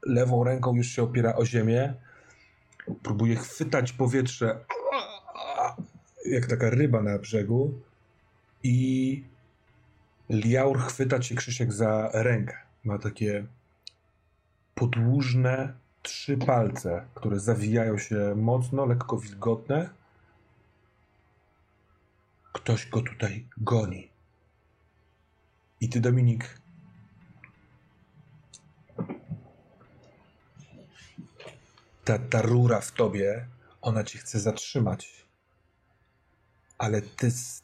lewą ręką już się opiera o ziemię, próbuje chwytać powietrze, jak taka ryba na brzegu i Liaur chwyta cię, Krzysiek, za rękę. Ma takie podłużne trzy palce, które zawijają się mocno, lekko wilgotne. Ktoś go tutaj goni. I ty, Dominik, ta, ta rura w tobie, ona cię chce zatrzymać. Ale ty z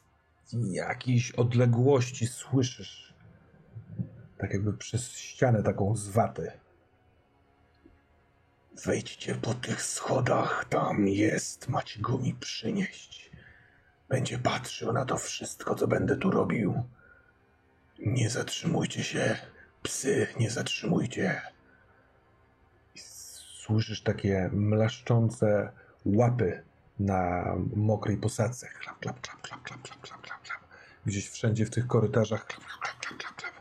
jakiejś odległości słyszysz, tak jakby przez ścianę taką z. Wejdźcie po tych schodach, tam jest, macie go mi przynieść. Będzie patrzył na to wszystko, co będę tu robił. Nie zatrzymujcie się, psy, nie zatrzymujcie. I słyszysz takie mlaszczące łapy na mokrej posadzce. Klap, klap, klap, klap, klap, klap, klap, klap, klap. Gdzieś wszędzie w tych korytarzach klap, klap, klap, klap, klap.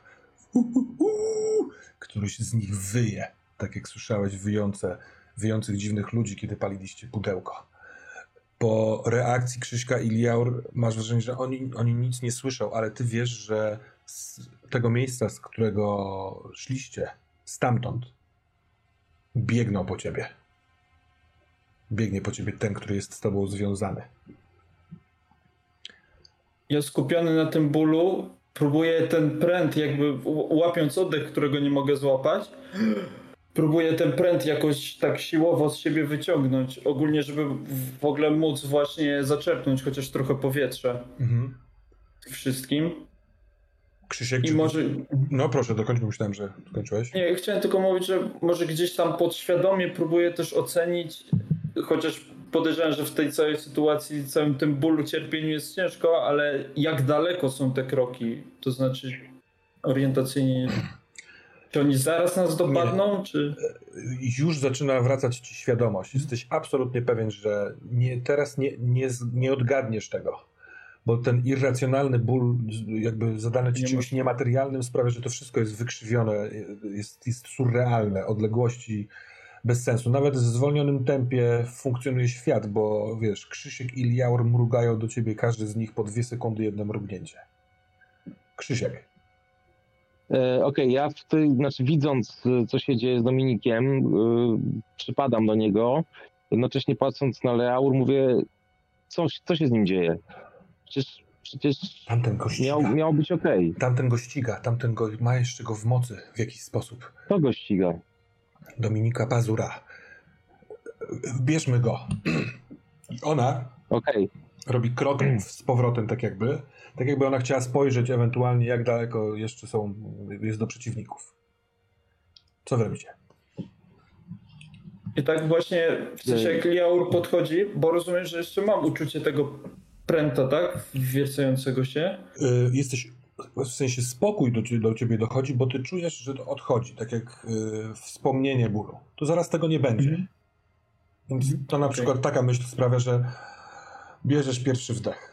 Któryś z nich wyje, tak jak słyszałeś wyjące, wyjących dziwnych ludzi, kiedy paliliście pudełko. Po reakcji Krzyśka i Liaur masz wrażenie, że oni, oni nic nie słyszą, ale ty wiesz, że z tego miejsca, z którego szliście, stamtąd, biegną po ciebie. Biegnie po ciebie ten, który jest z tobą związany. Ja skupiony na tym bólu, próbuję ten pręt, jakby łapiąc oddech, którego nie mogę złapać, próbuję ten pręt jakoś tak siłowo z siebie wyciągnąć. Ogólnie, żeby w ogóle móc właśnie zaczerpnąć chociaż trochę powietrza. Mhm. Wszystkim. Krzysiek, I może... No proszę, dokończ, bo myślałem, że skończyłeś. Nie, chciałem tylko mówić, że może gdzieś tam podświadomie próbuję też ocenić, chociaż podejrzewam, że w tej całej sytuacji, całym tym bólu, cierpieniu jest ciężko, ale jak daleko są te kroki? To znaczy orientacyjnie czy oni zaraz nas dopadną, nie. czy... Już zaczyna wracać ci świadomość. Jesteś absolutnie pewien, że nie, teraz nie, nie, nie odgadniesz tego. Bo ten irracjonalny ból, jakby zadany ci nie czymś niematerialnym, sprawia, że to wszystko jest wykrzywione, jest, jest surrealne, odległości bez sensu. Nawet w zwolnionym tempie funkcjonuje świat, bo wiesz, Krzysiek i Liaur mrugają do ciebie, każdy z nich po dwie sekundy jedno mrugnięcie. Krzysiek. E, okej, okay, ja w tej, znaczy widząc, e, co się dzieje z Dominikiem, yy, przypadam do niego, jednocześnie patrząc na Leaur, mówię, co, co się z nim dzieje? Przecież, przecież tamten go miał, miał być okej. Okay. Tamten go ściga, tamten go, ma jeszcze go w mocy w jakiś sposób. Kto go ściga? Dominika Pazura. Bierzmy go. Ona okay. robi krok z powrotem, tak jakby, tak jakby ona chciała spojrzeć ewentualnie, jak daleko jeszcze są, jest do przeciwników. Co wy robicie? I tak właśnie w sensie jak Liaur podchodzi, bo rozumiem, że jeszcze mam uczucie tego pręta, tak? Wiercającego się. Yy, jesteś, w sensie spokój do, do ciebie dochodzi, bo ty czujesz, że to odchodzi, tak jak yy, wspomnienie bólu. To zaraz tego nie będzie. Mm -hmm. Więc to na okay. przykład taka myśl sprawia, że bierzesz pierwszy wdech.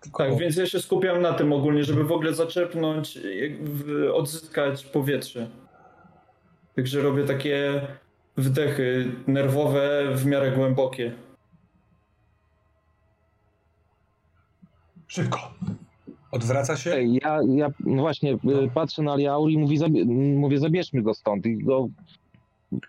Tylko... Tak, więc ja się skupiam na tym ogólnie, żeby w ogóle zaczerpnąć, odzyskać powietrze. Także robię takie wdechy nerwowe w miarę głębokie. Szybko. Odwraca się? Ja, ja no właśnie no. patrzę na Liaur i mówi, zabie, mówię, zabierzmy go stąd. I go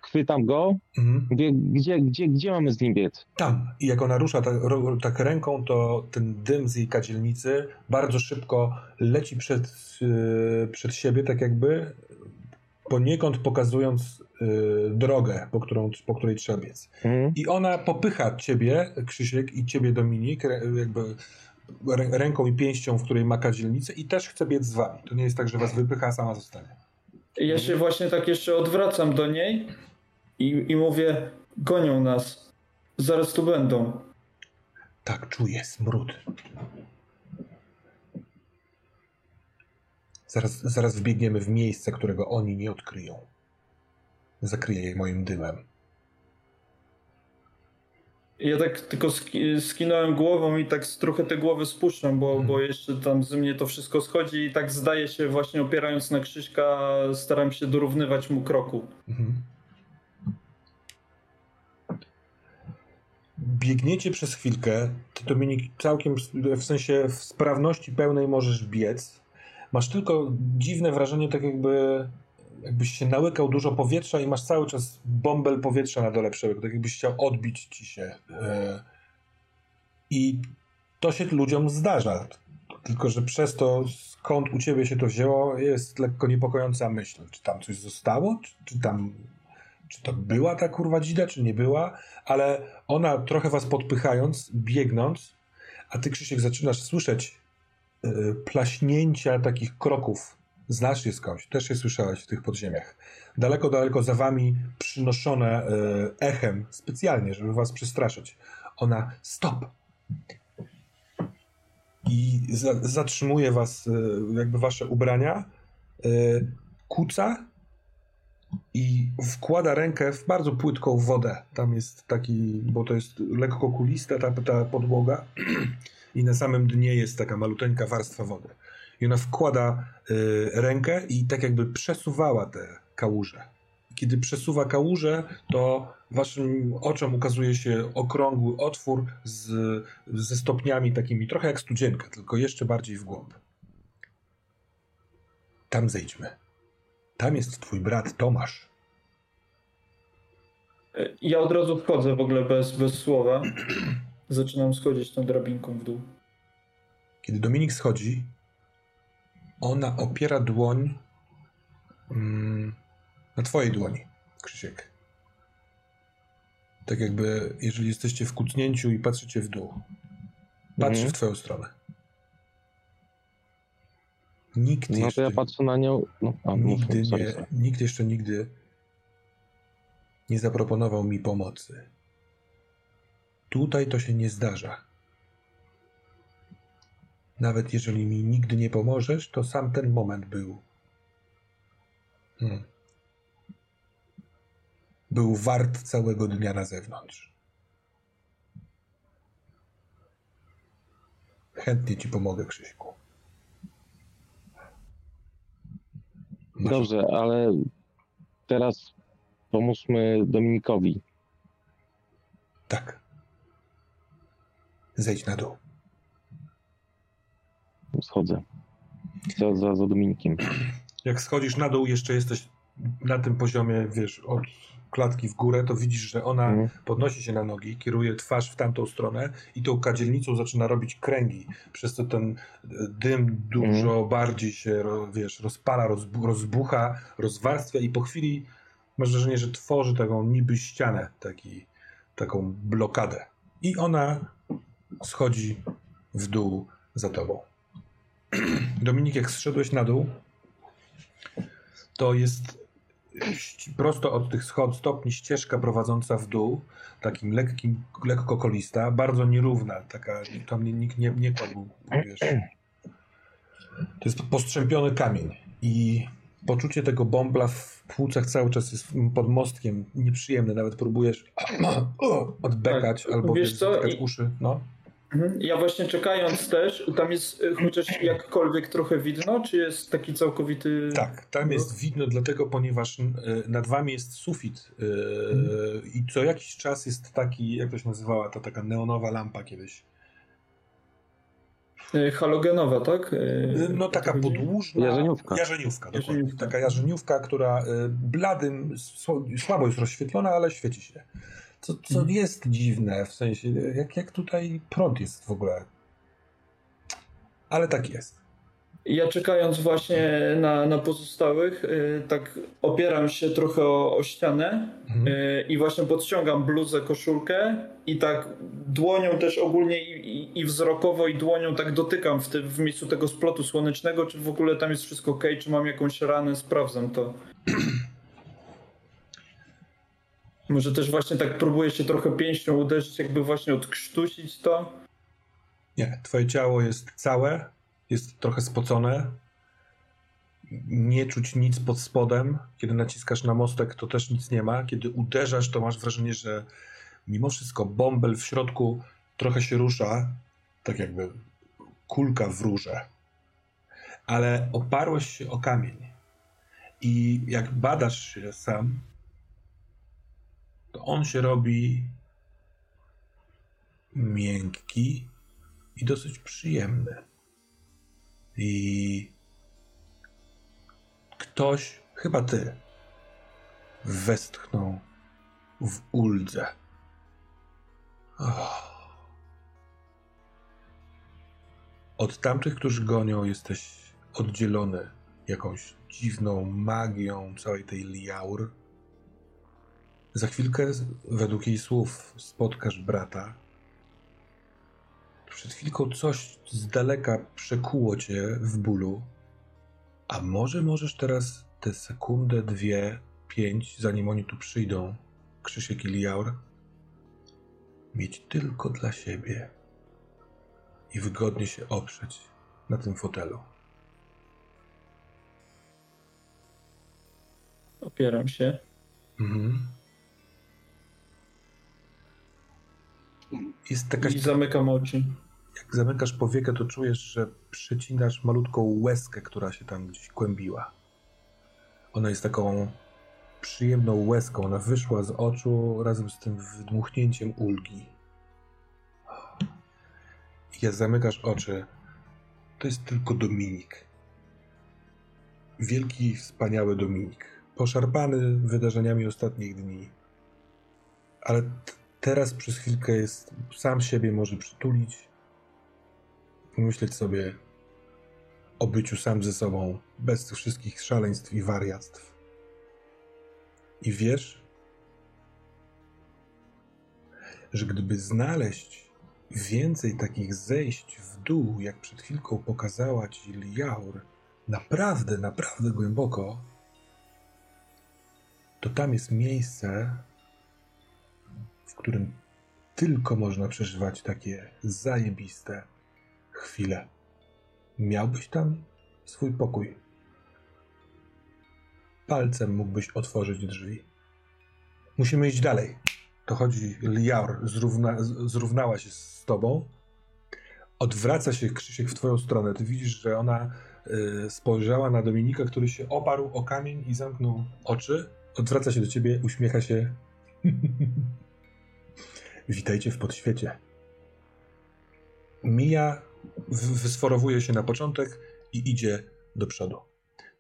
chwytam go, mhm. mówię, gdzie, gdzie, gdzie mamy z nim biec? Tam. I jak ona rusza tak, tak ręką, to ten dym z jej kadzielnicy bardzo szybko leci przed, yy, przed siebie, tak jakby poniekąd pokazując yy, drogę, po, którą, po której trzeba biec. Mhm. I ona popycha ciebie, Krzysiek, i ciebie, Dominik, jakby ręką i pięścią, w której ma kadzielnicę i też chce biec z wami. To nie jest tak, że was wypycha, a sama zostanie. Ja się właśnie tak jeszcze odwracam do niej i, i mówię, gonią nas. Zaraz tu będą. Tak, czuję smród. Zaraz, zaraz wbiegniemy w miejsce, którego oni nie odkryją. Zakryję je moim dymem. Ja tak tylko skinąłem głową i tak trochę te głowy spuszczam, bo, hmm. bo jeszcze tam ze mnie to wszystko schodzi i tak zdaje się właśnie opierając na Krzyśka staram się dorównywać mu kroku. Hmm. Biegniecie przez chwilkę, ty Dominik całkiem w sensie w sprawności pełnej możesz biec. Masz tylko dziwne wrażenie, tak jakby jakbyś się nałykał dużo powietrza i masz cały czas bąbel powietrza na dole przełyku, tak jakbyś chciał odbić ci się. E, I to się ludziom zdarza. Tylko, że przez to, skąd u ciebie się to wzięło, jest lekko niepokojąca myśl. Czy tam coś zostało? Czy, czy tam. Czy to była ta kurwa dzida, czy nie była? Ale ona trochę was podpychając, biegnąc, a ty, Krzysiek, zaczynasz słyszeć yy, plaśnięcia takich kroków Znasz je skądś, też je słyszałeś w tych podziemiach. Daleko, daleko za wami przynoszone e, echem, specjalnie, żeby was przestraszyć. Ona stop! I za, zatrzymuje was, e, jakby wasze ubrania, e, kuca i wkłada rękę w bardzo płytką wodę. Tam jest taki, bo to jest lekko kulista ta, ta podłoga i na samym dnie jest taka maluteńka warstwa wody. I ona wkłada y, rękę i tak jakby przesuwała te kałuże. Kiedy przesuwa kałuże, to waszym oczom ukazuje się okrągły otwór z, ze stopniami takimi, trochę jak studzienka, tylko jeszcze bardziej w głąb. Tam zejdźmy. Tam jest twój brat Tomasz. Ja od razu wchodzę w ogóle bez, bez słowa. Zaczynam schodzić tą drabinką w dół. Kiedy Dominik schodzi, ona opiera dłoń mm, na twojej dłoni, Krzysiek. Tak jakby, jeżeli jesteście w kucnięciu i patrzycie w dół. Patrzy mhm. w twoją stronę. Nikt no jeszcze, ja patrzę na nią. No, a, nigdy sorry, nie, sorry. Nikt jeszcze nigdy nie zaproponował mi pomocy. Tutaj to się nie zdarza. Nawet jeżeli mi nigdy nie pomożesz, to sam ten moment był. Hmm. Był wart całego dnia na zewnątrz. Chętnie ci pomogę, Krzyśku. Masz... Dobrze, ale teraz pomóżmy Dominikowi. Tak. Zejdź na dół schodzę. Za, za, za Dominikiem. Jak schodzisz na dół, jeszcze jesteś na tym poziomie, wiesz, od klatki w górę, to widzisz, że ona mhm. podnosi się na nogi, kieruje twarz w tamtą stronę i tą kadzielnicą zaczyna robić kręgi, przez co ten e, dym dużo mhm. bardziej się, wiesz, rozpala, rozbucha, rozwarstwia i po chwili masz wrażenie, że tworzy taką niby ścianę, taki, taką blokadę. I ona schodzi w dół za tobą. Dominik, jak zszedłeś na dół, to jest prosto od tych schod stopni ścieżka prowadząca w dół, takim lekkim, lekko kolista, bardzo nierówna, taka, tam nikt nie, nie kładł, wiesz. To jest postrzępiony kamień i poczucie tego bąbla w płucach cały czas jest pod mostkiem nieprzyjemne, nawet próbujesz odbekać tak, albo wiesz, co? uszy, no. Mhm. Ja właśnie czekając też, tam jest e, chociaż jakkolwiek trochę widno, czy jest taki całkowity... Tak, tam jest widno dlatego, ponieważ e, nad wami jest sufit e, mhm. i co jakiś czas jest taki, jak to się nazywała, ta taka neonowa lampa kiedyś. Y, halogenowa, tak? Y, no taka podłużna. Jarzeniówka. Jarzeniówka, dokładnie. Taka jarzeniówka, która bladym, słabo jest rozświetlona, ale świeci się. Co, co mhm. jest dziwne, w sensie, jak, jak tutaj prąd jest w ogóle. Ale tak jest. Ja czekając właśnie na, na pozostałych, yy, tak opieram się trochę o, o ścianę mhm. yy, i właśnie podciągam bluzę, koszulkę i tak dłonią też ogólnie i, i, i wzrokowo i dłonią tak dotykam w, ty, w miejscu tego splotu słonecznego, czy w ogóle tam jest wszystko ok, czy mam jakąś ranę, sprawdzam to. Może też właśnie tak próbuję się trochę pięścią uderzyć, jakby właśnie odkrztusić to. Nie, twoje ciało jest całe, jest trochę spocone. Nie czuć nic pod spodem. Kiedy naciskasz na mostek, to też nic nie ma. Kiedy uderzasz, to masz wrażenie, że mimo wszystko bąbel w środku trochę się rusza, tak jakby kulka w rurze. Ale oparłeś się o kamień. I jak badasz się sam, to on się robi miękki i dosyć przyjemny. I ktoś, chyba ty, westchnął w uldze. Oh. Od tamtych, którzy gonią, jesteś oddzielony jakąś dziwną magią całej tej liaur. Za chwilkę, według jej słów, spotkasz brata, przed chwilką coś z daleka przekuło cię w bólu, a może możesz teraz tę sekundę, dwie, pięć, zanim oni tu przyjdą, Krzysiek i Liaur, mieć tylko dla siebie i wygodnie się oprzeć na tym fotelu. Opieram się. Mhm. Jest taka... I zamykam oczy jak zamykasz powiekę, to czujesz, że przecinasz malutką łezkę, która się tam gdzieś kłębiła. Ona jest taką przyjemną łezką. Ona wyszła z oczu razem z tym wdmuchnięciem ulgi. I jak zamykasz oczy, to jest tylko Dominik. Wielki, wspaniały Dominik. Poszarpany wydarzeniami ostatnich dni. Ale teraz przez chwilkę jest sam siebie może przytulić pomyśleć sobie o byciu sam ze sobą, bez tych wszystkich szaleństw i wariactw. I wiesz, że gdyby znaleźć więcej takich zejść w dół, jak przed chwilką pokazała ci Liaur, naprawdę, naprawdę głęboko, to tam jest miejsce, którym tylko można przeżywać takie zajebiste chwilę. Miałbyś tam swój pokój. Palcem mógłbyś otworzyć drzwi. Musimy iść dalej. To chodzi, Liar zrówna, zrównała się z tobą. Odwraca się Krzysiek w twoją stronę. Ty widzisz, że ona y, spojrzała na Dominika, który się oparł o kamień i zamknął oczy. Odwraca się do ciebie, uśmiecha się. Witajcie w podświecie. Mija wysforowuje się na początek i idzie do przodu.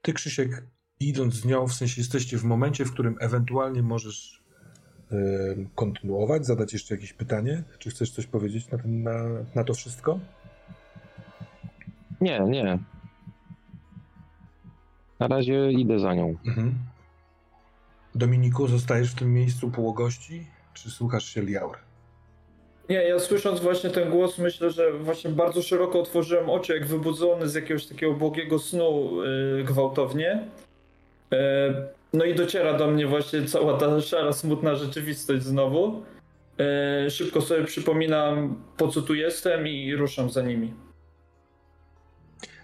Ty, Krzysiek, idąc z nią, w sensie jesteście w momencie, w którym ewentualnie możesz yy, kontynuować, zadać jeszcze jakieś pytanie? Czy chcesz coś powiedzieć na, ten, na, na to wszystko? Nie, nie. Na razie idę za nią. Mhm. Dominiku, zostajesz w tym miejscu półogości, czy słuchasz się Liaur? Nie, ja słysząc właśnie ten głos, myślę, że właśnie bardzo szeroko otworzyłem oczy, jak wybudzony z jakiegoś takiego błogiego snu yy, gwałtownie. Yy, no i dociera do mnie właśnie cała ta szara, smutna rzeczywistość znowu. Yy, szybko sobie przypominam, po co tu jestem i ruszam za nimi.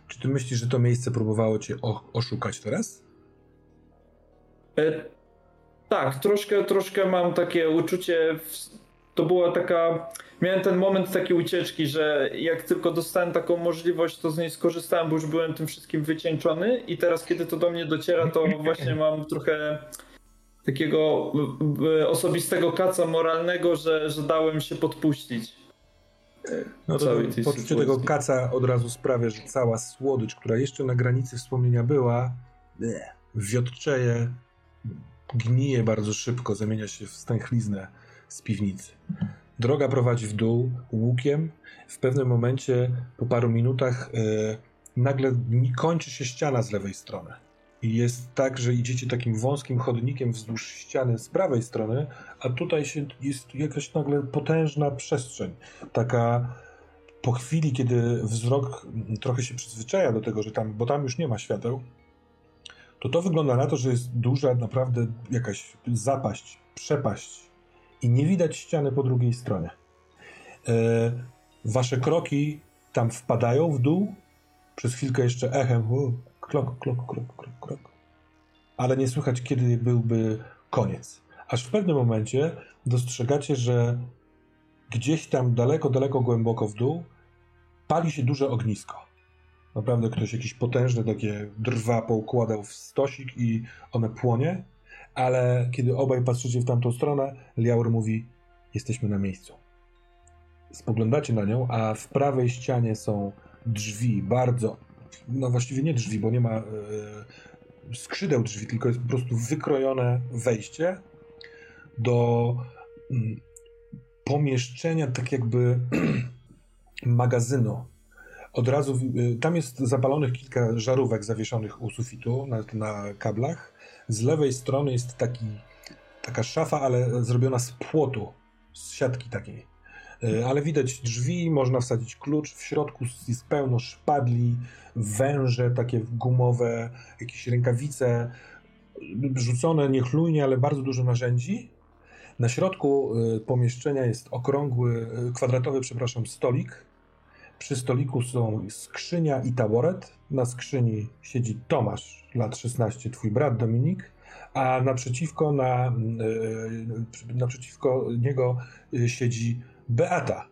Czy ty myślisz, że to miejsce próbowało cię oszukać teraz? Yy, tak, troszkę, troszkę mam takie uczucie w to była taka. Miałem ten moment takiej ucieczki, że jak tylko dostałem taką możliwość, to z niej skorzystałem, bo już byłem tym wszystkim wycieńczony. I teraz, kiedy to do mnie dociera, to właśnie mam trochę takiego osobistego kaca moralnego, że, że dałem się podpuścić. no to poczucie tego kaca od razu sprawia, że cała słodycz, która jeszcze na granicy wspomnienia była, wiotczeje, gnije bardzo szybko, zamienia się w stęchliznę z piwnicy. Droga prowadzi w dół łukiem. W pewnym momencie, po paru minutach, yy, nagle kończy się ściana z lewej strony. I jest tak, że idziecie takim wąskim chodnikiem wzdłuż ściany z prawej strony, a tutaj się, jest jakaś nagle potężna przestrzeń. Taka po chwili, kiedy wzrok trochę się przyzwyczaja do tego, że tam, bo tam już nie ma świateł, to to wygląda na to, że jest duża naprawdę jakaś zapaść, przepaść i nie widać ściany po drugiej stronie. E, wasze kroki tam wpadają w dół, przez chwilkę jeszcze echem, u, klok, klok, klok, klok, klok, ale nie słychać, kiedy byłby koniec. Aż w pewnym momencie dostrzegacie, że gdzieś tam daleko, daleko głęboko w dół pali się duże ognisko. Naprawdę ktoś jakiś potężny takie drwa poukładał w stosik i one płonie, ale kiedy obaj patrzycie w tamtą stronę, Liaur mówi: Jesteśmy na miejscu. Spoglądacie na nią, a w prawej ścianie są drzwi, bardzo, no właściwie nie drzwi, bo nie ma e, skrzydeł drzwi, tylko jest po prostu wykrojone wejście do mm, pomieszczenia, tak jakby magazynu od razu, y, tam jest zapalonych kilka żarówek zawieszonych u sufitu na, na kablach. Z lewej strony jest taki, taka szafa, ale zrobiona z płotu, z siatki takiej. Y, ale widać drzwi, można wsadzić klucz, w środku jest pełno szpadli, węże takie gumowe, jakieś rękawice, rzucone niechlujnie, ale bardzo dużo narzędzi. Na środku y, pomieszczenia jest okrągły, kwadratowy, przepraszam, stolik przy stoliku są skrzynia i taboret. Na skrzyni siedzi Tomasz, lat 16, twój brat Dominik, a naprzeciwko, na, yy, naprzeciwko niego e, siedzi Beata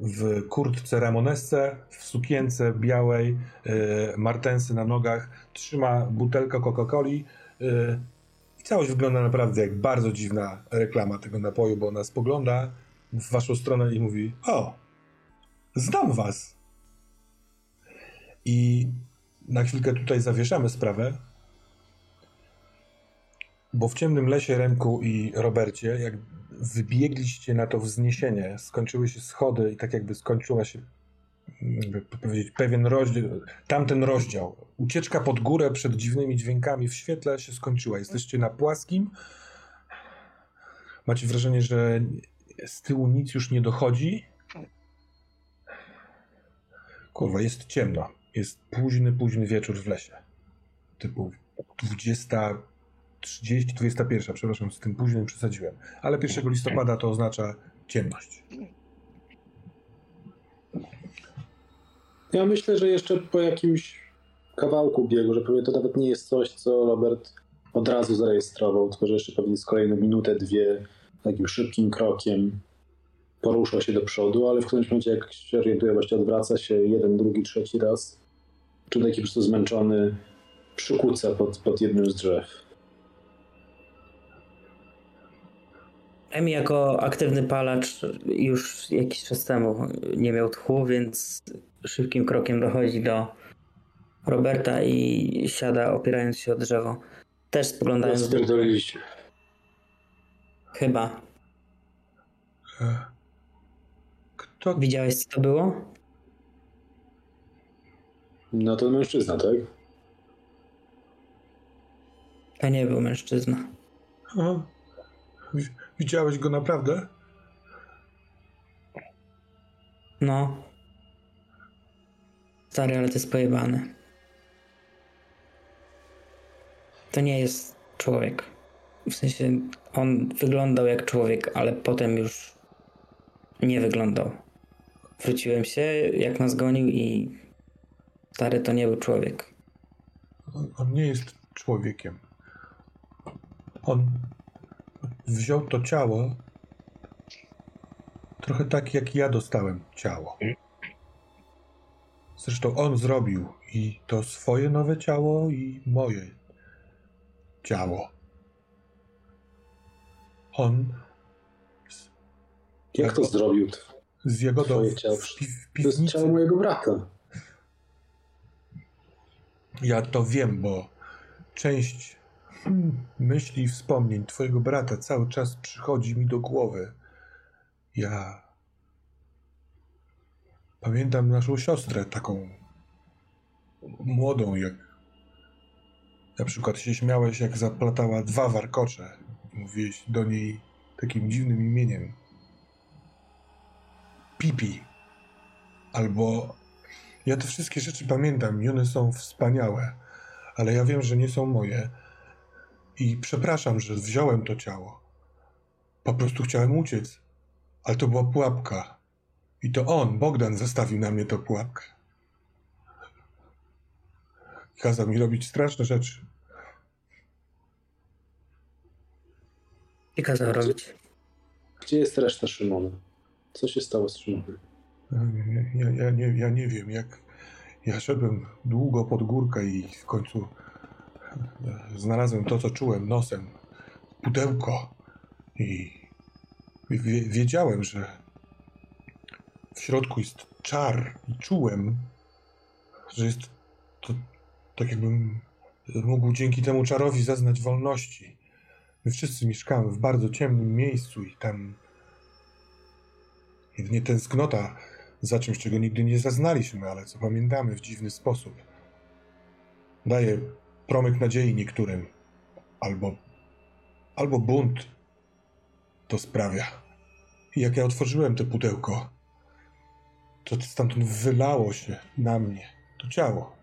w kurtce ramonesce, w sukience białej, yy, martensy na nogach, trzyma butelkę Coca-Coli. I całość wygląda naprawdę jak bardzo dziwna reklama tego napoju, bo ona spogląda w waszą stronę i mówi: O, Znam was. I na chwilkę tutaj zawieszamy sprawę, bo w ciemnym lesie Remku i Robercie, jak wybiegliście na to wzniesienie, skończyły się schody i tak jakby skończyła się jakby powiedzieć, pewien rozdział, tamten rozdział. Ucieczka pod górę przed dziwnymi dźwiękami w świetle się skończyła. Jesteście na płaskim. Macie wrażenie, że z tyłu nic już nie dochodzi Kurwa, jest ciemno. Jest późny, późny wieczór w lesie. Typu 20, 30, 21, przepraszam, z tym późnym przesadziłem. Ale 1 listopada to oznacza ciemność. Ja myślę, że jeszcze po jakimś kawałku biegu, że pewnie to nawet nie jest coś, co Robert od razu zarejestrował, tylko że jeszcze pewnie z kolejną minutę, dwie takim szybkim krokiem porusza się do przodu, ale w którymś momencie, jak się orientuje, właśnie odwraca się jeden, drugi, trzeci raz, czy taki po prostu zmęczony przykuca pod, pod jednym z drzew. Emi jako aktywny palacz już jakiś czas temu nie miał tchu, więc szybkim krokiem dochodzi do Roberta i siada opierając się o drzewo. Też spoglądając... Spierdoliliście. Chyba. To... Widziałeś, co to było? No to mężczyzna, tak? To nie był mężczyzna. A, widziałeś go naprawdę? No. Stary, ale to jest pojebane. To nie jest człowiek. W sensie on wyglądał jak człowiek, ale potem już nie wyglądał. Wróciłem się, jak nas gonił i stary to nie był człowiek. On, on nie jest człowiekiem. On wziął to ciało trochę tak, jak ja dostałem ciało. Zresztą on zrobił i to swoje nowe ciało, i moje ciało. On. Jak to zrobił? Z Jagodą Twoje w, pi- To jest ciało mojego brata. Ja to wiem, bo część myśli i wspomnień twojego brata cały czas przychodzi mi do głowy. Ja pamiętam naszą siostrę, taką młodą, jak na przykład się śmiałeś, jak zaplatała dwa warkocze. Mówiłeś do niej takim dziwnym imieniem. Pipi. Albo ja te wszystkie rzeczy pamiętam i one są wspaniałe, ale ja wiem, że nie są moje. I przepraszam, że wziąłem to ciało. Po prostu chciałem uciec, ale to była pułapka. I to on, Bogdan, zastawił na mnie tę pułapkę. Kazał mi robić straszne rzeczy. I kazał robić. Gdzie jest reszta Szymona? Co się stało z Szymonem? Ja, ja, nie, ja nie wiem, jak ja szedłem długo pod górkę i w końcu e, znalazłem to, co czułem nosem. Pudełko. I wie, wiedziałem, że w środku jest czar i czułem, że jest to tak jakbym mógł dzięki temu czarowi zaznać wolności. My wszyscy mieszkamy w bardzo ciemnym miejscu i tam jedynie tęsknota za czymś, czego nigdy nie zaznaliśmy, ale co pamiętamy w dziwny sposób. Daje promyk nadziei niektórym, albo, albo bunt to sprawia. I jak ja otworzyłem to pudełko, to stamtąd wylało się na mnie to ciało.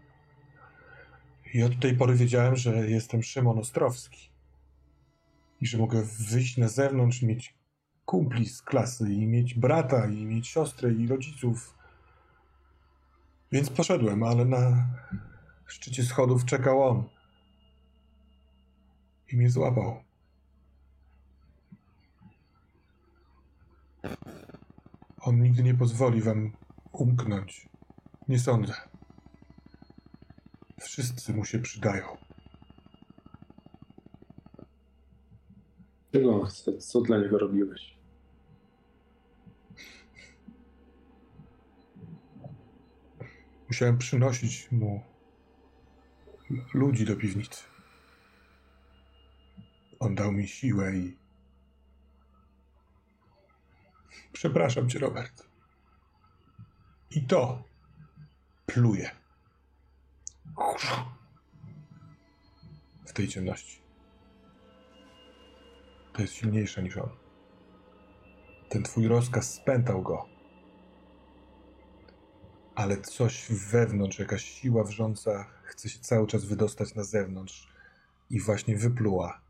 I od tej pory wiedziałem, że jestem Szymon Ostrowski. I że mogę wyjść na zewnątrz, mieć kumpli z klasy i mieć brata i mieć siostrę i rodziców. Więc poszedłem, ale na szczycie schodów czekał on. I mnie złapał. On nigdy nie pozwoli wam umknąć. Nie sądzę. Wszyscy mu się przydają. Czego on chce? Co dla niego robiłeś? Musiałem przynosić mu ludzi do piwnicy. On dał mi siłę i. Przepraszam cię, Robert. I to pluje. W tej ciemności. To jest silniejsze niż on. Ten twój rozkaz spętał go. Ale coś wewnątrz, jakaś siła wrząca chce się cały czas wydostać na zewnątrz i właśnie wypluła.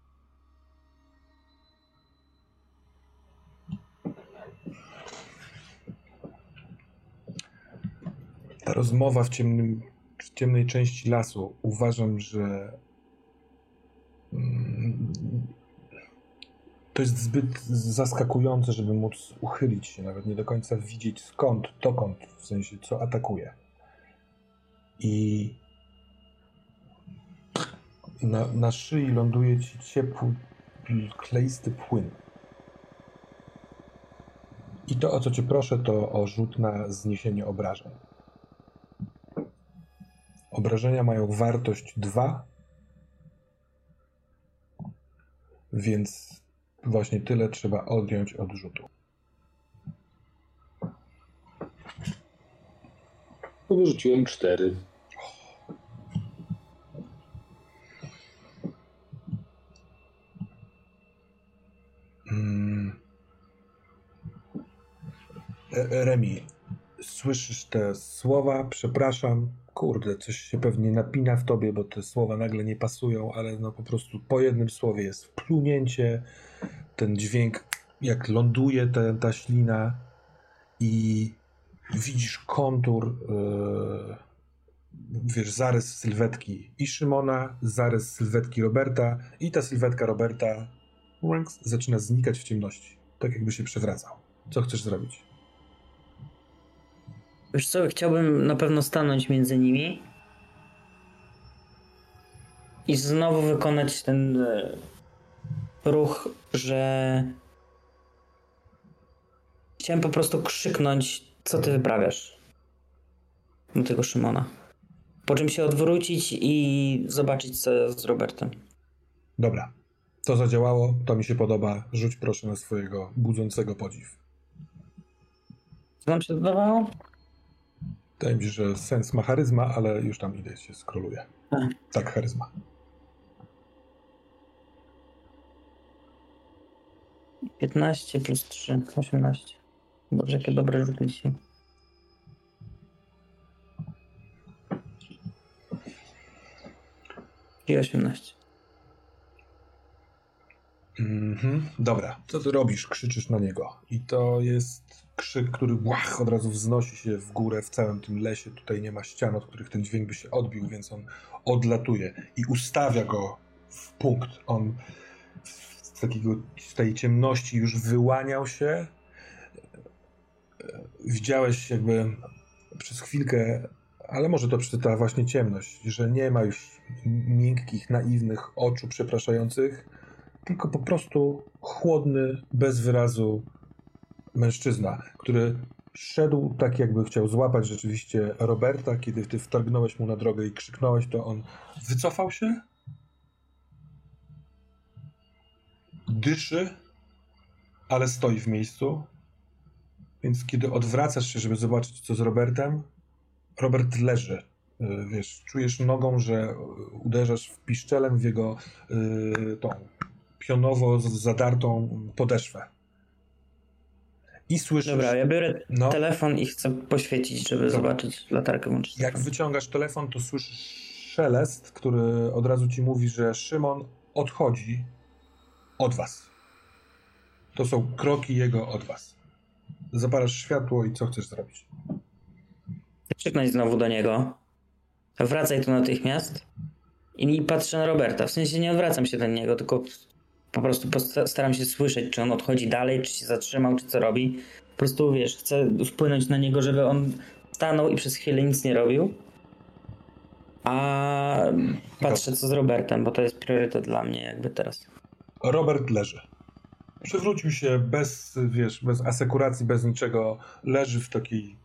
Ta rozmowa w, ciemnym, w ciemnej części lasu uważam, że to jest zbyt zaskakujące, żeby móc uchylić się, nawet nie do końca widzieć skąd, dokąd, w sensie co atakuje. I na, na szyi ląduje ci ciepły, kleisty płyn. I to, o co cię proszę, to o rzut na zniesienie obrażeń. Obrażenia mają wartość 2, więc właśnie tyle trzeba odjąć od rzutu. No, Wyrzuciłem cztery. Mm. E- Remi, słyszysz te słowa? Przepraszam. Kurde, coś się pewnie napina w tobie, bo te słowa nagle nie pasują, ale no po prostu po jednym słowie jest wplunięcie, ten dźwięk, jak ląduje ta, ta ślina i widzisz kontur, yy, wiesz, zarys sylwetki i Szymona, zarys sylwetki Roberta i ta sylwetka Roberta Ranks zaczyna znikać w ciemności. Tak jakby się przewracał. Co chcesz zrobić? Wiesz co, chciałbym na pewno stanąć między nimi i znowu wykonać ten e, ruch, że chciałem po prostu krzyknąć, co ty wyprawiasz do tego Szymona. Po czym się odwrócić i zobaczyć, co z Robertem. Dobra. To zadziałało, to mi się podoba. Rzuć proszę na swojego budzącego podziw. Co nam się dodawało? Wydaje mi się, że sens ma charyzma, ale już tam idę się skroluje. Tak. Tak, charyzma. 15 plus 3, 18. Boże, jakie dobre rzuty dzisiaj. I 18. Mhm. Dobra, co ty robisz? Krzyczysz na niego. I to jest krzyk, który błach od razu wznosi się w górę w całym tym lesie. Tutaj nie ma ścian, od których ten dźwięk by się odbił, więc on odlatuje i ustawia go w punkt. On takiego, z tej ciemności już wyłaniał się. Widziałeś jakby przez chwilkę, ale może to ta właśnie ciemność, że nie ma już miękkich, naiwnych oczu przepraszających, tylko po prostu chłodny, bez wyrazu mężczyzna, który szedł tak, jakby chciał złapać rzeczywiście Roberta. Kiedy ty wtargnąłeś mu na drogę i krzyknąłeś, to on wycofał się, dyszy, ale stoi w miejscu. Więc kiedy odwracasz się, żeby zobaczyć, co z Robertem, Robert leży. Y, wiesz, czujesz nogą, że uderzasz w piszczelem w jego yy, tą pionowo zadartą podeszwę. I słyszysz... Dobra, ja biorę no, telefon i chcę poświecić, żeby dobra. zobaczyć latarkę włączyć. Jak wyciągasz telefon, to słyszysz szelest, który od razu ci mówi, że Szymon odchodzi od was. To są kroki jego od was. Zapalasz światło i co chcesz zrobić? Krzyknąć znowu do niego. Wracaj tu natychmiast. I patrzę na Roberta. W sensie nie odwracam się do niego, tylko po prostu staram się słyszeć, czy on odchodzi dalej, czy się zatrzymał, czy co robi. Po prostu wiesz, chcę wpłynąć na niego, żeby on stanął i przez chwilę nic nie robił. A patrzę co z Robertem, bo to jest priorytet dla mnie jakby teraz. Robert leży. Przewrócił się bez, wiesz, bez asekuracji, bez niczego. Leży w takiej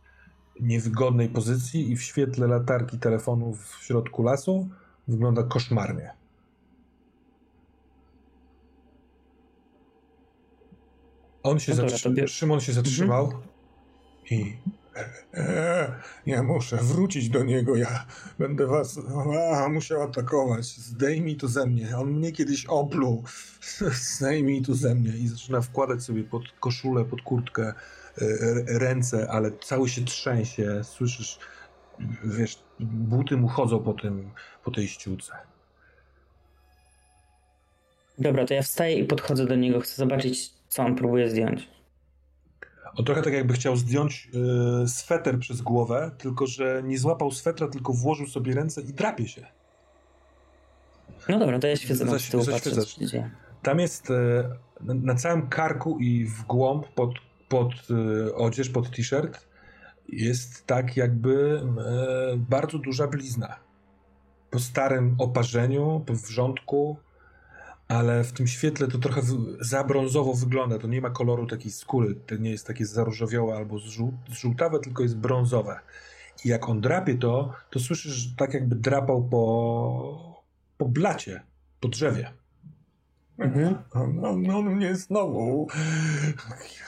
niewygodnej pozycji i w świetle latarki telefonu w środku lasu wygląda koszmarnie. On się no zatrzymał, Szymon się zatrzymał mhm. i ja muszę wrócić do niego, ja będę was a, musiał atakować, zdejmij to ze mnie, on mnie kiedyś opluł, zdejmij to ze mnie. I zaczyna wkładać sobie pod koszulę, pod kurtkę e, ręce, ale cały się trzęsie, słyszysz, wiesz, buty mu chodzą po tym, po tej ściółce. Dobra, to ja wstaję i podchodzę do niego, chcę zobaczyć, co on próbuje zdjąć. On trochę tak jakby chciał zdjąć yy, sweter przez głowę, tylko że nie złapał swetra, tylko włożył sobie ręce i drapie się. No dobra, to ja świecę tyłu, patrzę, Tam jest yy, na całym karku i w głąb pod, pod yy, odzież, pod t-shirt jest tak jakby bardzo duża blizna. Po starym oparzeniu, po wrzątku, ale w tym świetle to trochę za brązowo wygląda. To nie ma koloru takiej skóry. To nie jest takie zaróżowiałe albo żółtawe, tylko jest brązowe. I jak on drapie to, to słyszysz tak jakby drapał po, po blacie, po drzewie. Mhm. No, no, no mnie znowu.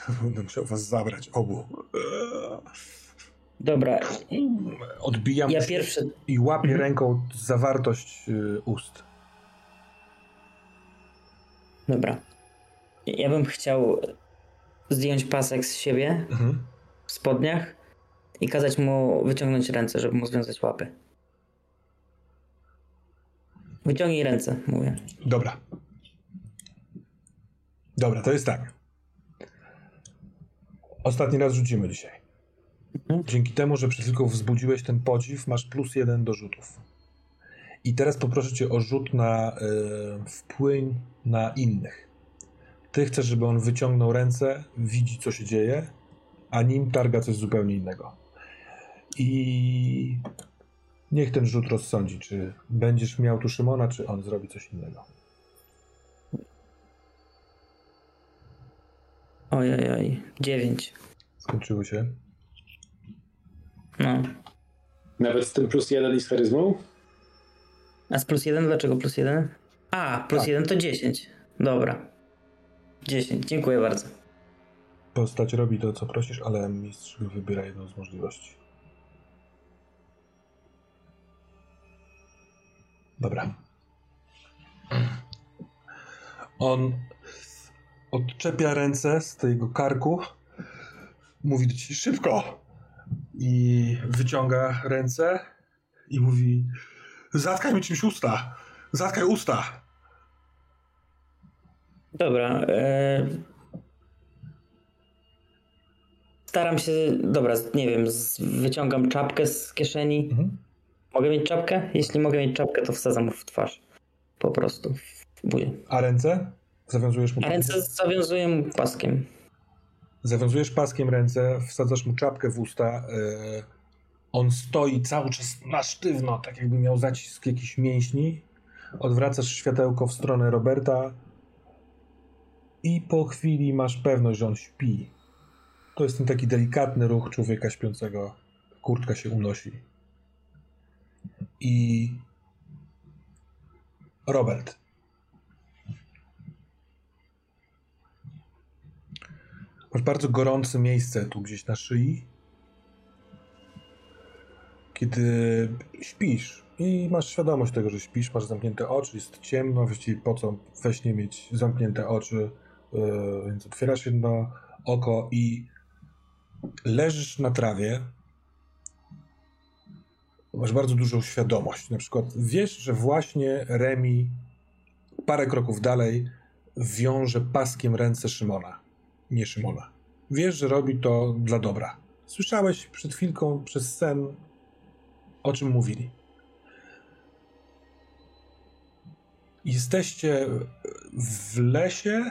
Ja będę musiał was zabrać obu. Dobra. Odbijam ja pierwszy... i łapię mhm. ręką zawartość y, ust. Dobra. Ja bym chciał zdjąć pasek z siebie mhm. w spodniach i kazać mu wyciągnąć ręce, żeby mu związać łapy. Wyciągnij ręce, mówię. Dobra. Dobra, to jest tak. Ostatni raz rzucimy dzisiaj. Mhm. Dzięki temu, że przed chwilką wzbudziłeś ten podziw, masz plus jeden do rzutów. I teraz poproszę cię o rzut na y, wpływ na innych. Ty chcesz, żeby on wyciągnął ręce, widzi co się dzieje, a nim targa coś zupełnie innego. I niech ten rzut rozsądzi, czy będziesz miał tu Szymona, czy on zrobi coś innego. Ojej, oj, dziewięć. skończyły się. No. Nawet z tym plus jeden i z charyzmą? A z plus jeden dlaczego plus jeden? A, plus Tak. jeden to 10. Dobra. 10, dziękuję bardzo. Postać robi to, co prosisz, ale mistrz wybiera jedną z możliwości. Dobra. On odczepia ręce z tego karku, mówi do ci szybko i wyciąga ręce i mówi zatkaj mi czymś usta, zatkaj usta. Dobra. E... Staram się. Dobra, nie wiem, wyciągam czapkę z kieszeni. Mhm. Mogę mieć czapkę? Jeśli mogę mieć czapkę, to wsadzam w twarz. Po prostu. Buję. A ręce? Zawiązujesz mu A ręce zawiązuję mu paskiem. Zawiązujesz paskiem ręce, wsadzasz mu czapkę w usta. Yy, on stoi cały czas na sztywno, tak jakby miał zacisk jakichś mięśni. Odwracasz światełko w stronę Roberta i po chwili masz pewność, że on śpi. To jest ten taki delikatny ruch człowieka śpiącego. Kurtka się unosi. I Robert. Masz bardzo gorące miejsce tu gdzieś na szyi. Kiedy śpisz i masz świadomość tego, że śpisz, masz zamknięte oczy, jest ciemno, właściwie po co we śnie mieć zamknięte oczy, yy, więc otwierasz jedno oko i leżysz na trawie. Masz bardzo dużą świadomość. Na przykład wiesz, że właśnie Remi parę kroków dalej wiąże paskiem ręce Szymona nie Szymona. Wiesz, że robi to dla dobra. Słyszałeś przed chwilką przez sen, o czym mówili. Jesteście w lesie,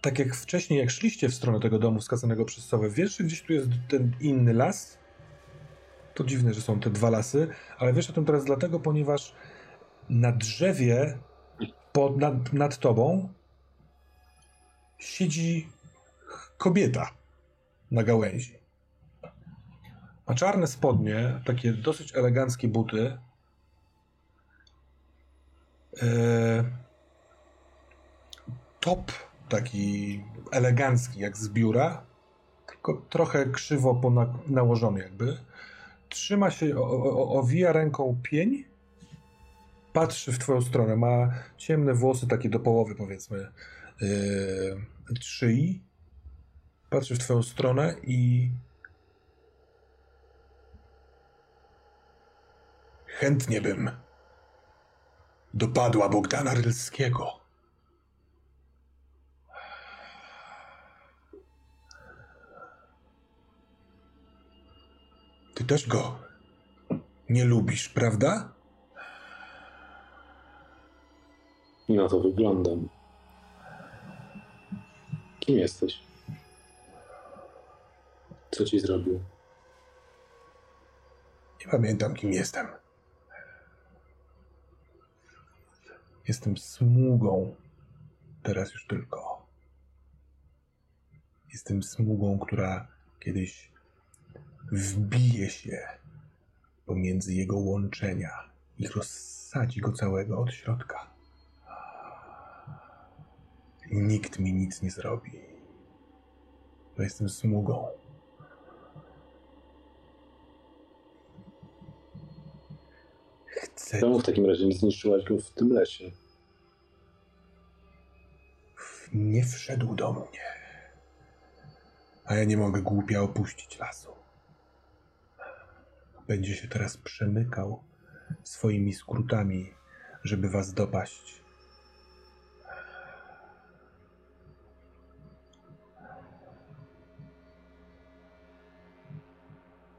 tak jak wcześniej, jak szliście w stronę tego domu skazanego przez sowę. Wiesz, gdzieś tu jest ten inny las? To dziwne, że są te dwa lasy, ale wiesz o tym teraz dlatego, ponieważ na drzewie pod, nad, nad tobą siedzi kobieta na gałęzi. Ma czarne spodnie, takie dosyć eleganckie buty. Eee, top taki elegancki, jak z biura, tylko trochę krzywo nałożony jakby. Trzyma się, owija ręką pień, patrzy w twoją stronę. Ma ciemne włosy, takie do połowy powiedzmy yy, szyi, patrzy w twoją stronę i chętnie bym dopadła Bogdana Rylskiego. Ty też go nie lubisz, prawda? I na to wyglądam. Kim jesteś? Co ci zrobił? Nie pamiętam, kim jestem. Jestem sługą. Teraz już tylko. Jestem sługą, która kiedyś wbije się pomiędzy jego łączenia i rozsadzi go całego od środka. Nikt mi nic nie zrobi. Bo jestem sługą. Chcę Czemu w takim razie nie zniszczyłaś go w tym lesie? nie wszedł do mnie. A ja nie mogę głupia opuścić lasu. Będzie się teraz przemykał swoimi skrótami, żeby was dopaść.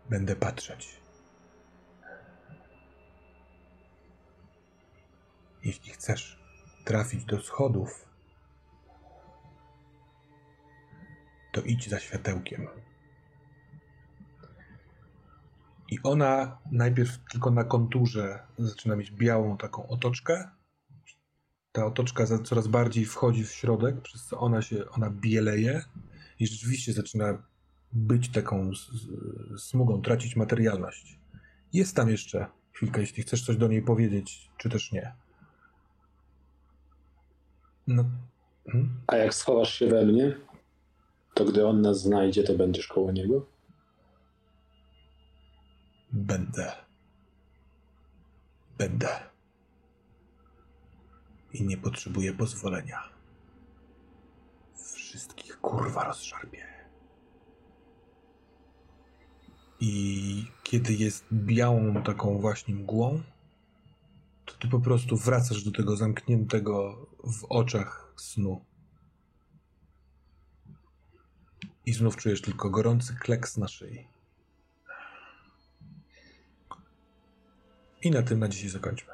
Będę patrzeć. Jeśli chcesz trafić do schodów, to idź za światełkiem. I ona najpierw tylko na konturze zaczyna mieć białą taką otoczkę. Ta otoczka coraz bardziej wchodzi w środek, przez co ona się ona bieleje i rzeczywiście zaczyna być taką smugą, tracić materialność. Jest tam jeszcze chwilkę, jeśli chcesz coś do niej powiedzieć, czy też nie. No. Hmm? A jak schowasz się we mnie, to gdy on nas znajdzie, to będziesz koło niego? Będę. Będę. I nie potrzebuję pozwolenia. Wszystkich kurwa rozszarpię. I kiedy jest białą taką właśnie mgłą, to ty po prostu wracasz do tego zamkniętego w oczach snu. I znów czujesz tylko gorący kleks na szyi. I na tym na dzisiaj zakończmy.